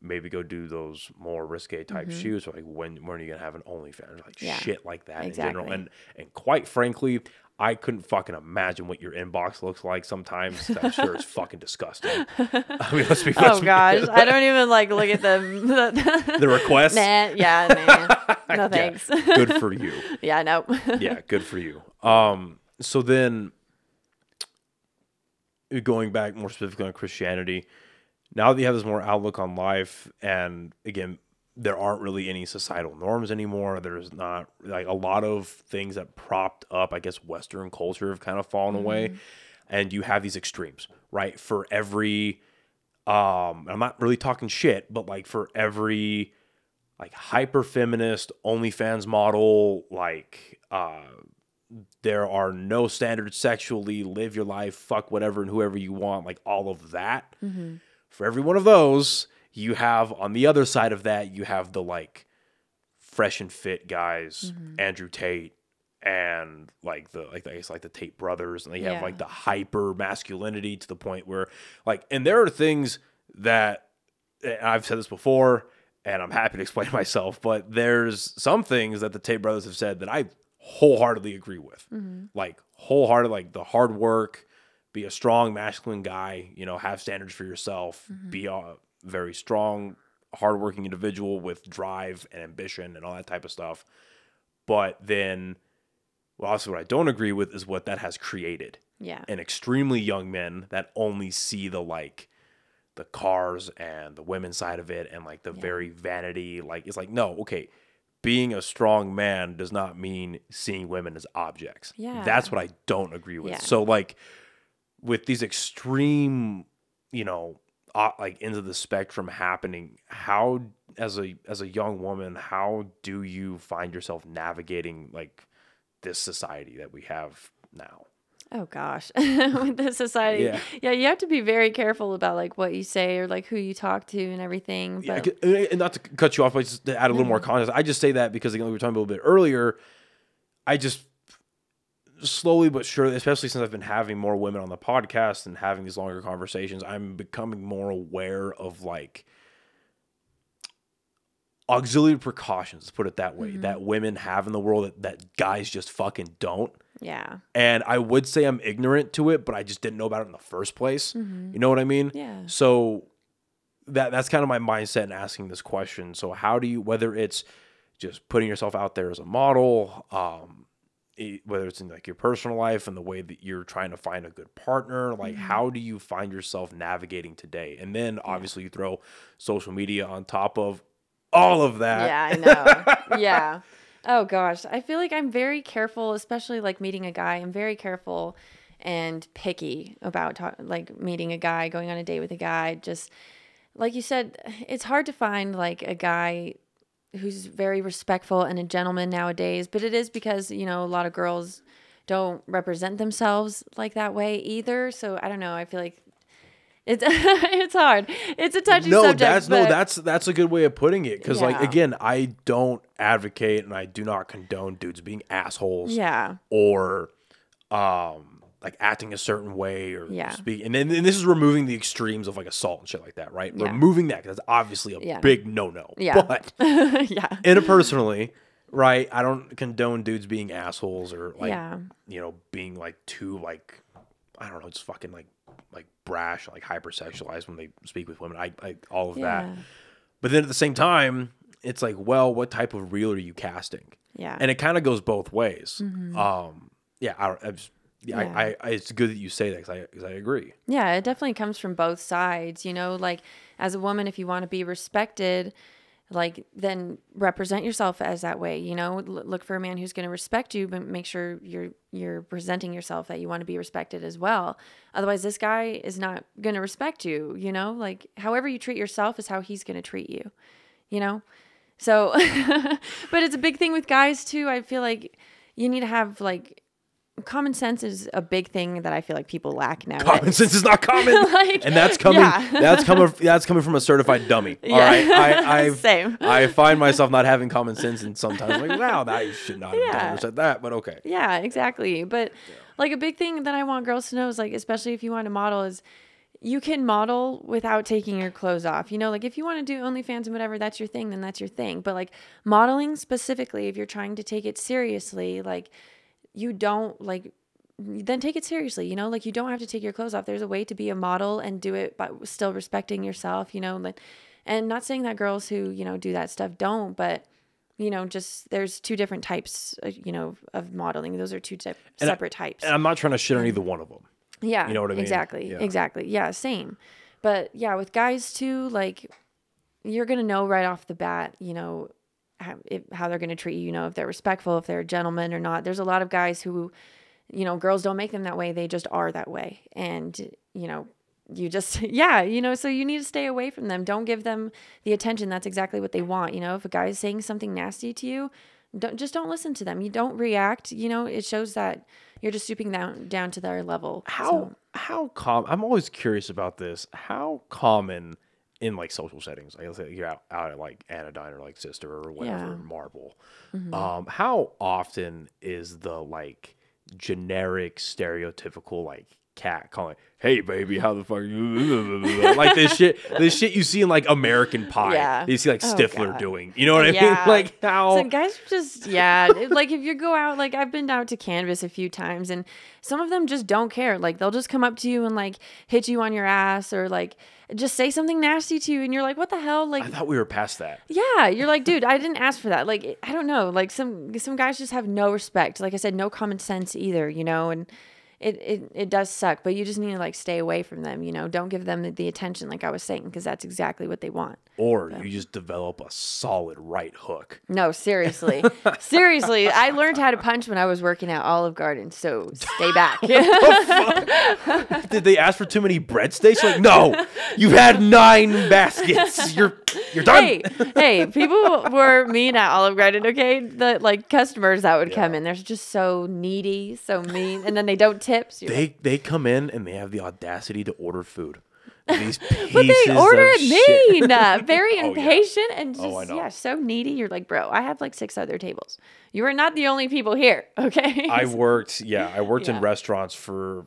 maybe go do those more risque type shoots or like when when are you gonna have an OnlyFans like
Mm-hmm. Yeah,
shit like that in general and and quite frankly I couldn't fucking imagine what your inbox looks like sometimes. I'm sure it's fucking disgusting. I mean, let's be. Let's
Oh
be-
gosh, I don't even like look at the
the request.
nah, yeah, nah. no
Yeah,
thanks.
good for you.
yeah, no.
yeah, good for you. Um, so then going back more specifically on Christianity, now that you have this more outlook on life, and again, there aren't really any societal norms anymore. There's not like a lot of things that propped up, I guess, Western culture have kind of fallen away, and you have these extremes, right? For every, um, I'm not really talking shit, but like for every like hyper feminist OnlyFans model, like uh there are no standards sexually, live your life, fuck whatever and whoever you want, like all of that. For every one of those, you have on the other side of that, you have the like fresh and fit guys, mm-hmm. Andrew Tate and like the like I guess like the Tate brothers, and they have like the hyper masculinity to the point where like and there are things that I've said this before, and I'm happy to explain myself, but there's some things that the Tate brothers have said that I wholeheartedly agree with. Mm-hmm. Like wholehearted, like the hard work, be a strong masculine guy, you know, have standards for yourself, mm-hmm. be a very strong, hardworking individual with drive and ambition and all that type of stuff. But then, well, also what I don't agree with is what that has created
yeah.
and extremely young men that only see the like the cars and the women side of it and like the very vanity like it's like no okay being a strong man does not mean seeing women as objects
Yeah.
that's what i don't agree with
Yeah.
so like with these extreme you know like ends of the spectrum happening how as a as a young woman how do you find yourself navigating like this society that we have now
Oh gosh, with the society,
Yeah.
yeah. you have to be very careful about like what you say or like who you talk to and everything.
Yeah,
But
c- and not to cut you off, but just to add a little more mm-hmm. context. I just say that because again, we were talking a little bit earlier. I just slowly but surely, especially since I've been having more women on the podcast and having these longer conversations, I'm becoming more aware of like auxiliary precautions. Let's put it that way that women have in the world that, that guys just fucking don't.
yeah,
And I would say I'm ignorant to it, but I just didn't know about it in the first place. You know what I mean?
Yeah.
So that that's kind of my mindset in asking this question. So how do you whether it's just putting yourself out there as a model, um, whether it's in like your personal life and the way that you're trying to find a good partner, like mm-hmm. how do you find yourself navigating today? And then obviously you throw social media on top of all of that.
Yeah, I know. yeah. Oh gosh, I feel like I'm very careful, especially like meeting a guy. I'm very careful and picky about talk, like meeting a guy, going on a date with a guy. Just like you said, it's hard to find like a guy who's very respectful and a gentleman nowadays. But it is because you know a lot of girls don't represent themselves like that way either. So I don't know. I feel like it's it's hard. It's a touchy
no,
subject.
that's no, that's that's a good way of putting it. Because like again, I don't advocate and I do not condone dudes being assholes
yeah,
or um like acting a certain way or
Yeah.
speak. And then and this is removing the extremes of like assault and shit like that, right?
Yeah.
Removing that because that's obviously a
Yeah.
big no no.
Yeah.
But
yeah,
interpersonally, right? I don't condone dudes being assholes or like
Yeah.
you know being like too like I don't know, just fucking like like brash, like hypersexualized when they speak with women. I, I all of that. But then at the same time, it's like, well, what type of reel are you casting?
yeah.
And it kind of goes both ways. Um, yeah, I, don't- I, just, yeah. I, I, it's good that you say that because I, 'cause I agree.
Yeah, it definitely comes from both sides. You know, like as a woman, if you want to be respected, like then represent yourself as that way. You know, L- look for a man who's going to respect you, but make sure you're you're presenting yourself that you want to be respected as well. Otherwise, this guy is not going to respect you. You know, like however you treat yourself is how he's going to treat you. You know, so but it's a big thing with guys too. I feel like you need to have like common sense is a big thing that I feel like people lack now.
Common sense is not common,
Like,
and that's coming.
yeah.
That's coming. That's coming from a certified dummy. All
Yeah.
right, I, I,
Same.
I find myself not having common sense, and sometimes I'm like, wow, that you should not have done
Yeah.
or said that, but okay.
Yeah, exactly. But like a big thing that I want girls to know is like, especially if you want to model, is you can model without taking your clothes off. You know, like if you want to do OnlyFans and whatever, that's your thing, then that's your thing. But like modeling specifically, if you're trying to take it seriously, like you don't like then take it seriously you know like you don't have to take your clothes off there's a way to be a model and do it but still respecting yourself you know like and not saying that girls who you know do that stuff don't but you know just there's two different types uh, you know of modeling those are two
And I-
separate types
And I'm not trying to shit on either one of them.
yeah
you know what I mean?
exactly
Yeah.
exactly yeah same but yeah with guys too like you're gonna know right off the bat you know if, how they're gonna treat you you know if they're respectful if they're a gentleman or not. There's a lot of guys who you know girls don't make them that way they just are that way. And you know you just yeah you know so you need to stay away from them. Don't give them the attention. That's exactly what they want you know? If a guy is saying something nasty to you don't just don't listen to them. You don't react you know? It shows that you're just stooping down down to their level
How
So-
how com? I'm always curious about this. How common in like social settings, like let's say you're out, out at like Anodyne or like Sister or whatever
Yeah. Mm-hmm.
Marble. Um, how often is the like generic stereotypical like cat calling, "Hey baby, how the fuck?" you?" like this shit, this shit you see in like American Pie.
Yeah.
You see like
Oh,
Stifler
God.
doing. You know what I mean? Like how.
So guys just yeah, like if you go out, like I've been out to Canvas a few times, and some of them just don't care. Like they'll just come up to you and like hit you on your ass, or like just say something nasty to you, and you're like, what the hell? Like
I thought we were past that.
yeah, you're like, dude, I didn't ask for that. Like I don't know, like some some guys just have no respect. Like I said, no common sense either, you know, and. It, it, it does suck, but you just need to like stay away from them, you know. Don't give them the, the attention, like I was saying, because that's exactly what they want.
Or you just develop a solid right hook.
No, seriously. seriously. I learned how to punch when I was working at Olive Garden, so stay back.
Did they ask for too many breadsticks? Like, no, you've had nine baskets. You're you're done.
hey, hey, people were mean at Olive Garden, okay? The like customers that would come in, they're just so needy, so mean, and then they don't tip. So you're like,
They they come in and they have the audacity to order food. These pieces
but they order it mean, uh, very
Oh, yeah.
impatient, and just
Oh,
yeah, so needy. You're like, bro, I have like six other tables. You are not the only people here, okay?
I worked, yeah, I worked
Yeah.
in restaurants for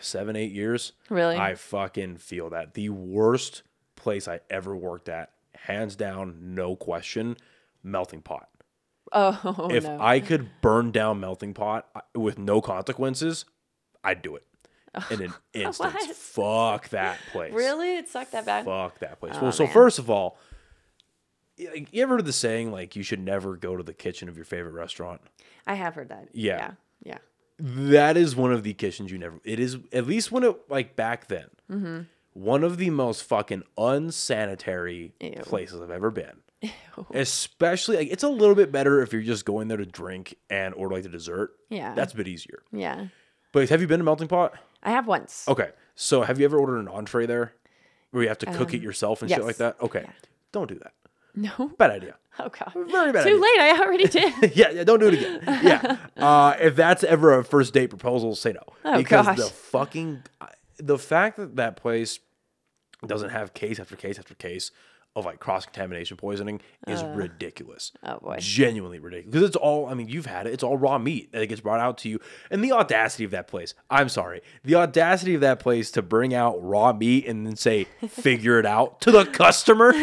seven, eight years.
Really?
I fucking feel that. The worst place I ever worked at, hands down, no question, melting pot.
oh
if
no.
I could burn down melting pot with no consequences, I'd do it in an instant. Fuck that place.
really, it sucked that bad.
Fuck that place.
Oh,
well, so
man.
first of all, you ever heard the saying like you should never go to the kitchen of your favorite restaurant?
I have heard that.
Yeah.
Yeah. Yeah.
That is one of the kitchens you never. It is at least when it like back then.
Mm-hmm.
One of the most fucking unsanitary
Ew.
places I've ever been. Especially like it's a little bit better if you're just going there to drink and order like the dessert.
Yeah.
That's a bit easier.
Yeah.
But have you been to Melting Pot?
I have once.
Okay. So have you ever ordered an entree there? Where you have to cook it yourself and shit
Um,
like that? Okay.
Yeah.
Don't do that.
No.
Bad idea.
Oh god.
Very bad
Too
idea.
late. I already did.
yeah, yeah, don't do it again. Yeah. Uh, if that's ever a first date proposal, say no.
Oh,
because
gosh.
the fucking the fact that that place doesn't have case after case after case of like cross contamination poisoning is ridiculous.
oh, boy.
Genuinely ridiculous. Because it's all I mean, you've had it. It's all raw meat that gets brought out to you. And the audacity of that place. I'm sorry. The audacity of that place to bring out raw meat and then say, figure it out to the customer. and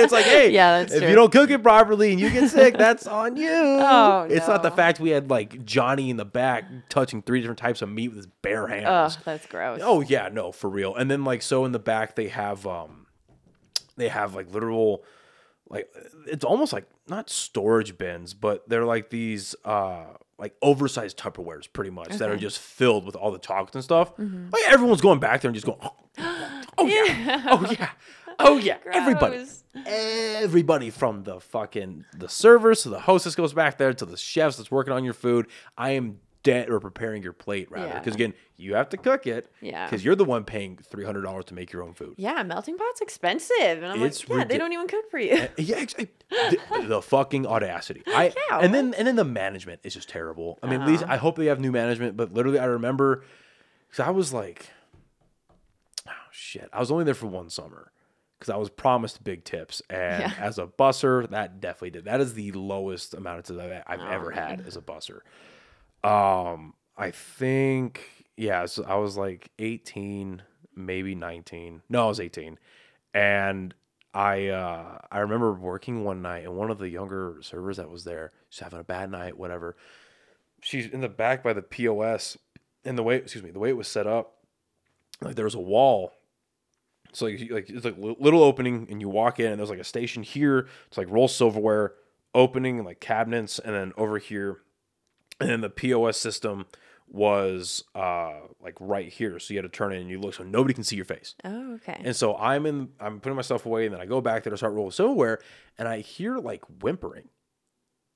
it's like, hey,
Yeah,
if
true.
you don't cook it properly and you get sick, that's on you.
Oh,
It's not the fact we had like Johnny in the back touching three different types of meat with his bare hands.
Oh, that's gross.
Oh yeah, no, for real. And then like so in the back they have um they have like literal like it's almost like not storage bins, but they're like these uh like oversized Tupperwares pretty much that are just filled with all the chocolates and stuff. Like everyone's going back there and just going, oh, oh yeah, oh yeah, oh yeah, everybody, everybody from the fucking the servers to the hostess goes back there to the chefs that's working on your food. I am dead or preparing your plate rather
Yeah.
because again you have to cook it
Yeah.
because you're the one paying three hundred dollars to make your own food.
Yeah, melting pot's expensive, and I'm
It's
like, yeah, they don't even cook for you.
Eh, yeah, ex- the, the fucking audacity. I
Yeah,
and then and then the management is just terrible. I mean, at least uh-huh. I hope they have new management, but literally I remember because I was like, oh shit, I was only there for one summer because I was promised big tips, and
Yeah.
as a busser, that definitely did. That is the lowest amount of tips I've, I've
Oh,
ever had as a busser. Um, I think yeah, so I was like 18, maybe 19. No, I was 18. And I uh I remember working one night and one of the younger servers that was there, she's having a bad night, whatever. She's in the back by the POS and the way excuse me, the way it was set up, like there was a wall. So like, like it's like little opening and you walk in and there's like a station here, it's like roll silverware, opening and like cabinets, and then over here and then the POS system was uh like right here. So you had to turn in and you look so nobody can see your face.
Oh, okay.
And so I'm in I'm putting myself away and then I go back there to start rolling silverware and I hear like whimpering.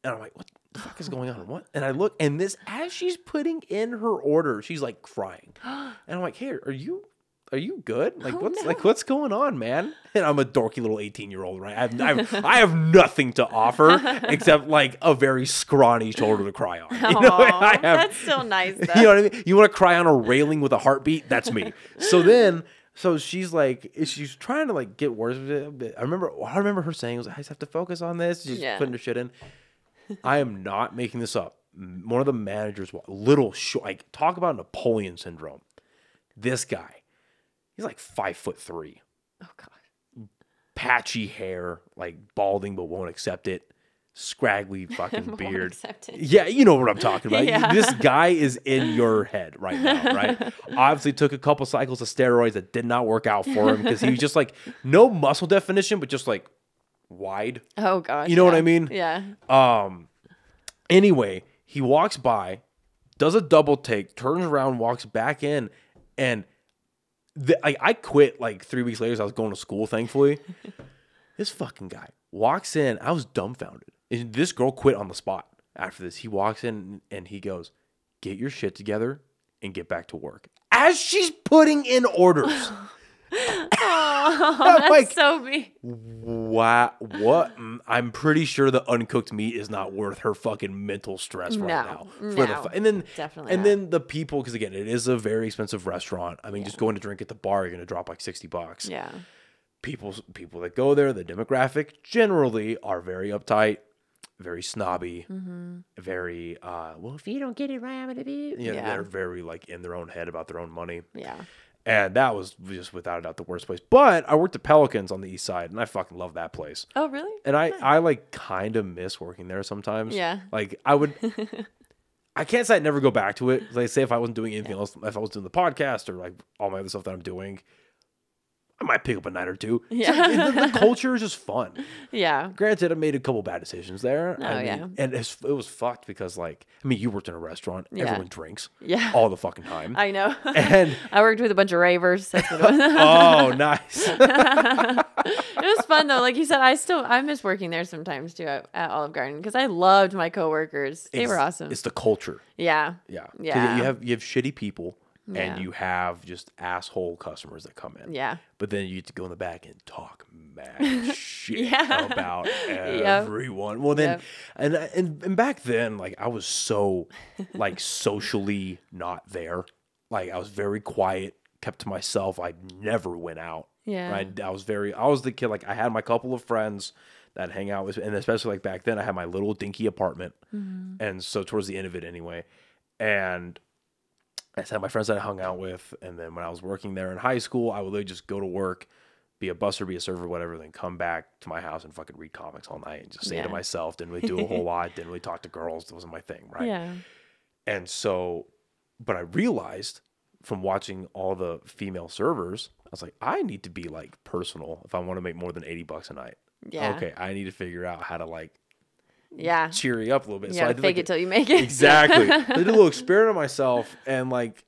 And I'm like, what the fuck is going on? What? And I look and this as she's putting in her order, she's like crying. And I'm like, hey, are you are you good? Like
Oh,
what's
no.
like what's going on, man? And I'm a dorky little 18 year old, right? I have, I have I have nothing to offer except like a very scrawny shoulder to cry on. You know,
Aw,
I have
that's still nice though.
you know what I mean? You want to cry on a railing with a heartbeat? That's me. So then, so she's like, she's trying to like get worse with it. But I remember, I remember her saying, "I just have to focus on this." She's
Yeah.
putting her shit in. I am not making this up. One of the managers, wa- little short, like talk about Napoleon syndrome. This guy, he's like five foot three,
oh god.
patchy hair, like balding but won't accept it, scraggly fucking beard. Yeah, you know what I'm talking about.
Yeah.
This guy is in your head right now, right? Obviously, took a couple cycles of steroids that did not work out for him because he was just like no muscle definition, but just like wide.
Oh gosh.
You know what. I mean?
Yeah.
Um. Anyway, he walks by, does a double take, turns around, walks back in, and the, I, I quit like three weeks later. 'cause I was going to school, thankfully. this fucking guy walks in. I was dumbfounded. And this girl quit on the spot after this. He walks in and he goes, "Get your shit together and get back to work." As she's putting in orders.
Oh, that's
like-
so me.
Wow, what? I'm pretty sure the uncooked meat is not worth her fucking mental stress right
No,
now. For the fu- and then
definitely
and
not.
then the people, because again, it is a very expensive restaurant. I mean, just going to drink at the bar, you're gonna drop like sixty bucks.
Yeah.
People, people that go there, the demographic generally are very uptight, very snobby,
Mm-hmm.
very uh. Well, if you don't get it right, I'm gonna be.
Yeah.
they're very like in their own head about their own money.
Yeah.
And that was just without a doubt the worst place. But I worked at Pelicans on the east side, and I fucking love that place.
Oh really?
And I, I like kind of miss working there sometimes.
Yeah.
Like I would, I can't say I'd never go back to it. Like say if I wasn't doing anything else, if I was doing the podcast or like all my other stuff that I'm doing, I might pick up a night or two.
Yeah.
the, the culture is just fun.
Yeah.
Granted, I made a couple bad decisions there.
Oh,
I mean,
yeah.
and it's, it was fucked because, like, I mean, you worked in a restaurant.
Yeah.
Everyone drinks
Yeah.
all the fucking time.
I know.
and
I worked with a bunch of ravers. That's what it was.
oh, nice.
it was fun though. Like you said, I still I miss working there sometimes too at, at Olive Garden because I loved my coworkers. They were awesome.
It's the culture.
Yeah.
Yeah.
Yeah.
You have you have shitty people,
Yeah.
and you have just asshole customers that come in.
Yeah.
But then you get to go in the back and talk mad shit
Yeah.
about
Yep.
everyone. Well, then,
Yep.
and, and and back then, like I was so like socially not there. Like I was very quiet, kept to myself. I never went out.
Yeah.
Right. I was very. I was the kid. Like I had my couple of friends that hang out with, and especially like back then, I had my little dinky apartment,
Mm-hmm.
and so towards the end of it, anyway, and I had my friends that I hung out with, and then when I was working there in high school, I would literally just go to work, be a busser, be a server, whatever, then come back to my house and fucking read comics all night and just stay to myself. Didn't really do a whole lot. Didn't really talk to girls. That wasn't my thing, right?
Yeah.
And so, but I realized from watching all the female servers, I was like, I need to be like personal if I want to make more than 80 bucks a night.
Yeah.
Okay, I need to figure out how to like
Yeah.
cheer you up a little bit.
You
so I did
fake
like
it till you make it.
exactly. I did a little experiment on myself and like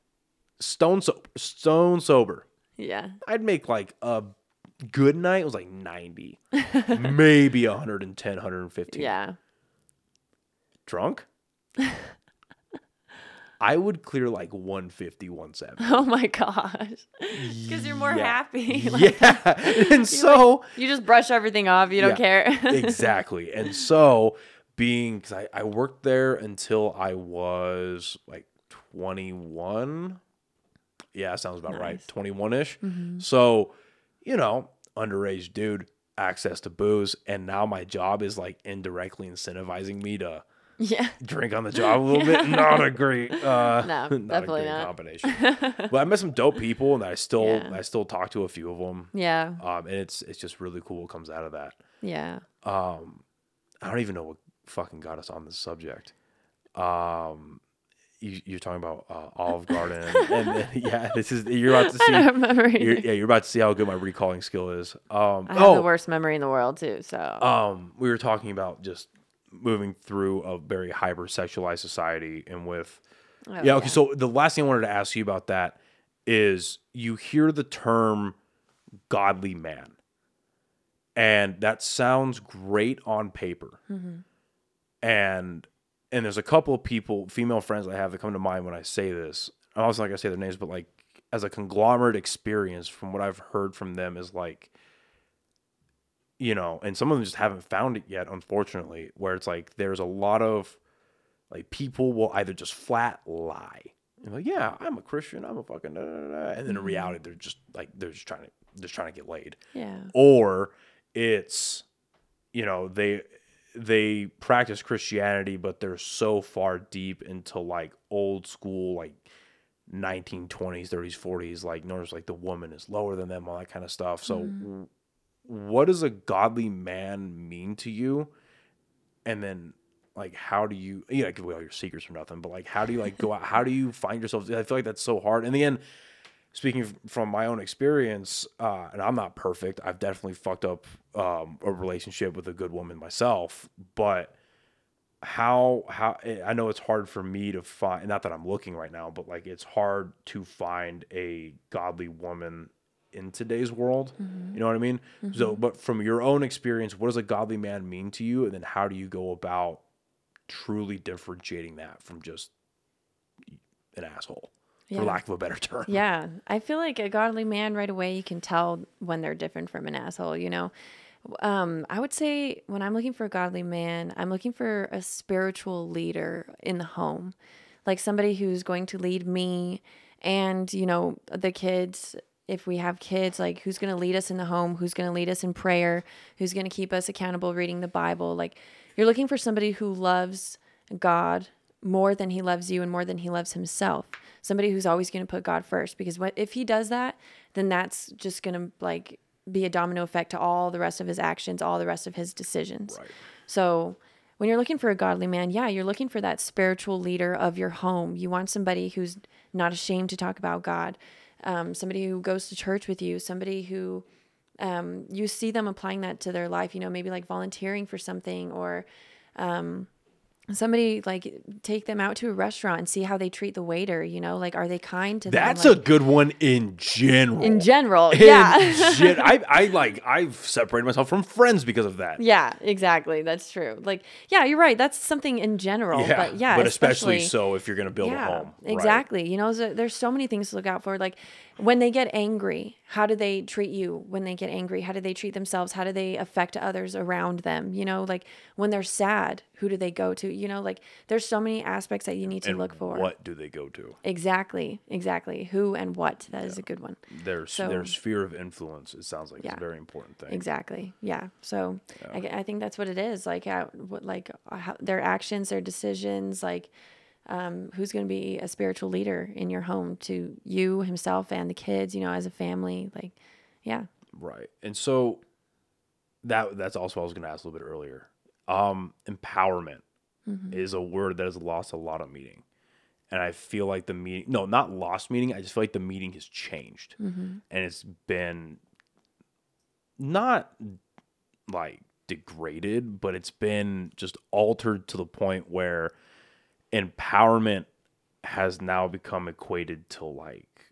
stone sober, stone sober.
yeah.
I'd make like a good night. It was like 90, maybe 110, 115.
Yeah.
Drunk. I would clear like 150, 170.
Oh my gosh. Because you're more
Yeah.
happy. Like,
yeah. And so,
You just brush everything off. You don't
Yeah.
care.
exactly. And so, being, because I, I worked there until I was like 21. Yeah, sounds about right. 21 ish.
Mm-hmm.
So, you know, underage dude, access to booze. And now my job is like indirectly incentivizing me to
yeah.
drink on the job a little bit. Not a great, uh,
No,
not a
definitely
great
not.
combination. but I met some dope people, and I still,
Yeah.
I still talk to a few of them.
Yeah.
Um, and it's it's just really cool what comes out of that.
Yeah.
Um, I don't even know what fucking got us on this subject. Um, you, you're talking about uh, Olive Garden, and, then yeah, this is you're about to see.
remember.
You're, yeah, you're about to see how good my recalling skill is. Um,
I have
oh,
the worst memory in the world too. So
um, we were talking about just moving through a very hyper sexualized society, and with
Oh,
yeah, okay. So the last thing I wanted to ask you about that is you hear the term godly man, and that sounds great on paper. Mm-hmm. And and there's a couple of people, female friends I have that come to mind when I say this. I'm also not gonna say their names, but like as a conglomerate experience, from what I've heard from them, is like you know, and some of them just haven't found it yet, unfortunately, where it's like there's a lot of like people will either just flat lie. You're like, yeah, I'm a Christian, I'm a fucking, da, da, da, da," and then in mm-hmm. reality, they're just like they're just trying to just trying to get laid,
yeah.
or it's, you know, they they practice Christianity, but they're so far deep into like old school like 1920s, 30s, 40s, like notice like the woman is lower than them, all that kind of stuff. So, mm-hmm. w- what does a godly man mean to you? And then, like, how do you, you know, give away all your secrets or nothing, but like, how do you like go out? How do you find yourself? I feel like that's so hard. In the end, speaking from my own experience, uh, and I'm not perfect. I've definitely fucked up um, a relationship with a good woman myself, but how how eh, I know it's hard for me to find not that I'm looking right now, but like it's hard to find a godly woman in today's world. You know what I mean? So, but from your own experience, what does a godly man mean to you, and then how do you go about truly differentiating that from just an asshole,
Yeah.
for lack of a better term?
Yeah, I feel like a godly man right away you can tell when they're different from an asshole, you know. Um, I would say when I'm looking for a godly man, I'm looking for a spiritual leader in the home. Like somebody who's going to lead me and, you know, the kids if we have kids, like who's going to lead us in the home, who's going to lead us in prayer, who's going to keep us accountable reading the Bible. Like you're looking for somebody who loves God more than he loves you and more than he loves himself. Somebody who's always going to put God first because what if he does that, then that's just going to like be a domino effect to all the rest of his actions, all the rest of his decisions.
Right.
So when you're looking for a godly man, yeah, you're looking for that spiritual leader of your home. You want somebody who's not ashamed to talk about God. Um, somebody who goes to church with you, somebody who um, you see them applying that to their life, you know, maybe like volunteering for something or um, somebody like take them out to a restaurant and see how they treat the waiter, you know, like are they kind to
That's
them?
a good one in general.
in general.
In
Yeah.
gen- I, I like I've separated myself from friends because of that.
Yeah, exactly. That's true. Like, yeah, you're right. That's something in general. but yeah,
but especially, so if you're gonna build
yeah,
a home. right?
Exactly. You know, so there's so many things to look out for. Like when they get angry, how do they treat you when they get angry? How do they treat themselves? How do they affect others around them? You know, like when they're sad, who do they go to? You know, like there's so many aspects that you need to
And
look for.
What do they go to?
Exactly. Exactly. Who and what. That is a good one.
Their
So-
their sphere of influence. It sounds like
Yeah.
it's a very important thing.
Exactly. Yeah. So I, I think that's what it is. Like, how, what, like how, their actions, their decisions, like um, who's going to be a spiritual leader in your home to you, himself, and the kids. You know, as a family. Like, yeah.
Right. And so that that's also what I was going to ask a little bit earlier. Um, empowerment
Mm-hmm.
is a word that has lost a lot of meaning. And I feel like the meaning, no, not lost meaning. I just feel like the meaning has changed.
Mm-hmm.
And it's been not like degraded, but it's been just altered to the point where empowerment has now become equated to like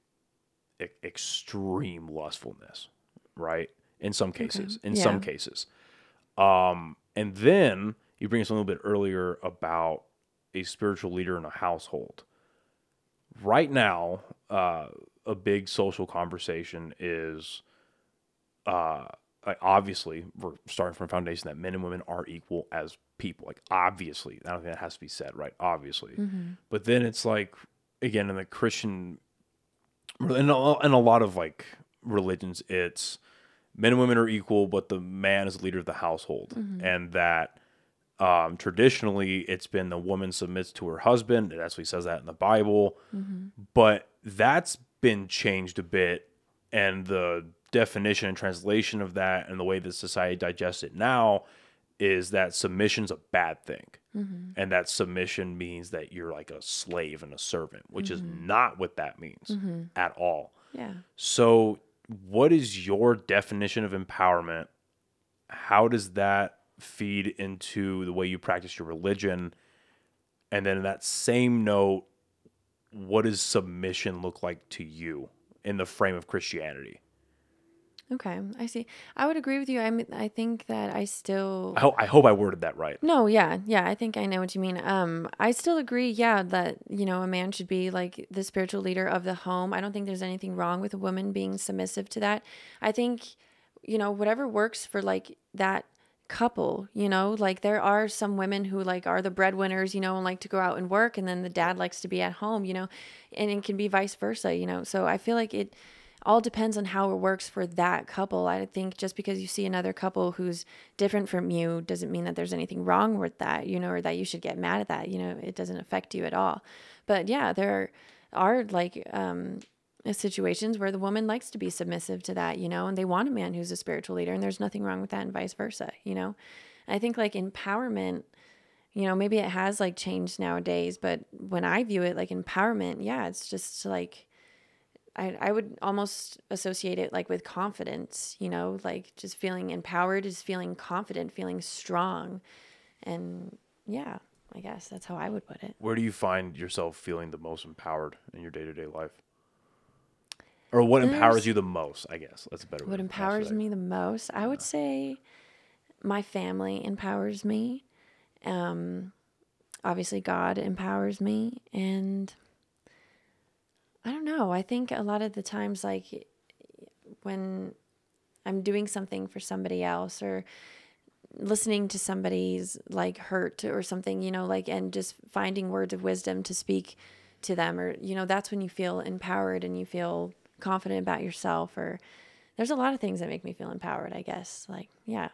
e- extreme lustfulness, right? In some cases, in some cases. Um, and then you bring us a little bit earlier about a spiritual leader in a household. Right now, uh, a big social conversation is uh, obviously we're starting from a foundation that men and women are equal as people. Like obviously, I don't think that has to be said, right? Obviously, mm-hmm. but then it's like again in the Christian, in a, in a lot of like religions, it's men and women are equal, but the man is the leader of the household, mm-hmm. and that um, traditionally it's been the woman submits to her husband. It actually says that in the Bible, mm-hmm. but that's been changed a bit, and the definition and translation of that and the way that society digests it now is that submission's a bad thing. Mm-hmm. And that submission means that you're like a slave and a servant, which is mm-hmm. not what that means mm-hmm. at all.
Yeah.
So, what is your definition of empowerment? How does that feed into the way you practice your religion? And then, in that same note, what does submission look like to you in the frame of Christianity?
Okay. I see. I would agree with you. I mean, I think that I still.
I, ho- I hope I worded that right.
No, yeah, yeah, I think I know what you mean. Um, I still agree, yeah, that you know a man should be like the spiritual leader of the home. I don't think there's anything wrong with a woman being submissive to that. I think, you know, whatever works for like that couple, you know, like there are some women who like are the breadwinners, you know, and like to go out and work, and then the dad likes to be at home, you know, and it can be vice versa, you know. So I feel like it all depends on how it works for that couple. I think just because you see another couple who's different from you doesn't mean that there's anything wrong with that, you know, or that you should get mad at that. You know, it doesn't affect you at all. But yeah, there are like um, situations where the woman likes to be submissive to that, you know, and they want a man who's a spiritual leader, and there's nothing wrong with that, and vice versa, you know. I think like empowerment you know, maybe it has like changed nowadays, but when I view it like empowerment, yeah, it's just like I, I would almost associate it like with confidence, you know, like just feeling empowered is feeling confident, feeling strong. And yeah, I guess that's how I would put it.
Where do you find yourself feeling the most empowered in your day to day life? Or what empowers you the most, I guess. That's a better
What empowers me the most, I would say my family empowers me. Um, obviously, God empowers me. And I don't know. I think a lot of the times, like when I'm doing something for somebody else or listening to somebody's like hurt or something, you know, like, and just finding words of wisdom to speak to them, or, you know, that's when you feel empowered and you feel confident about yourself. Or there's a lot of things that make me feel empowered, I guess. Like, yeah.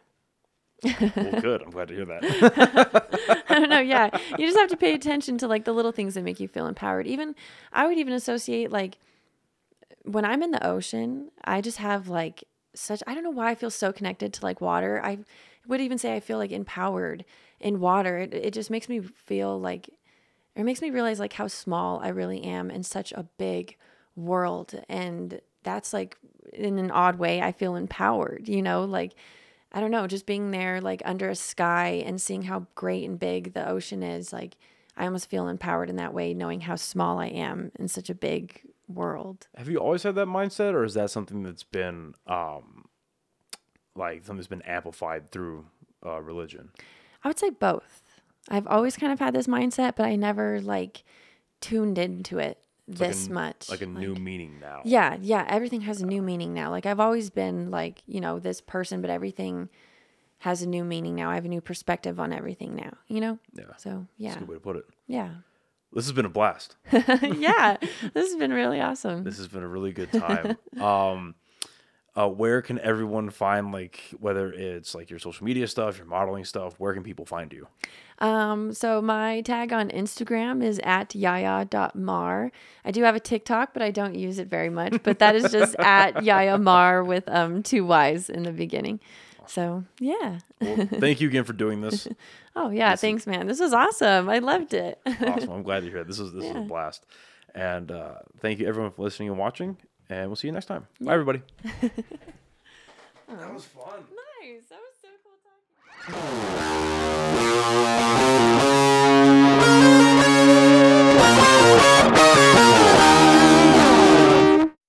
Well, good. I'm glad to hear that.
I don't know. Yeah. You just have to pay attention to like the little things that make you feel empowered. Even, I would even associate like when I'm in the ocean, I just have like such, I don't know why I feel so connected to like water. I would even say I feel like empowered in water. It, it just makes me feel like, it makes me realize like how small I really am in such a big world and that's like in an odd way I feel empowered, you know, like I don't know, just being there like under a sky and seeing how great and big the ocean is, like I almost feel empowered in that way knowing how small I am in such a big world.
Have you always had that mindset, or is that something that's been um, like something that's been amplified through uh, religion?
I would say both. I've always kind of had this mindset, but I never like tuned into it this
like a,
much.
Like a new meaning now.
Yeah, yeah. Everything has a new meaning now. Like I've always been like, you know, this person, but everything has a new meaning now. I have a new perspective on everything now, you know?
Yeah.
So yeah.
That's a good way to put it.
Yeah.
This has been a blast.
yeah. This has been really awesome.
This has been a really good time. um, uh, where can everyone find like whether it's like your social media stuff, your modeling stuff? Where can people find you?
Um, so my tag on Instagram is at yaya.mar. I do have a TikTok, but I don't use it very much. But that is just at yaya mar with um two Y's in the beginning. So yeah.
Well, thank you again for doing this.
Oh yeah,
This is-
thanks, man. This was awesome. I loved it.
Awesome. I'm glad hear it. This is this is a blast. And uh, thank you everyone for listening and watching. And we'll see you next time. Bye, everybody. that oh. was fun.
Nice. That was so cool talking.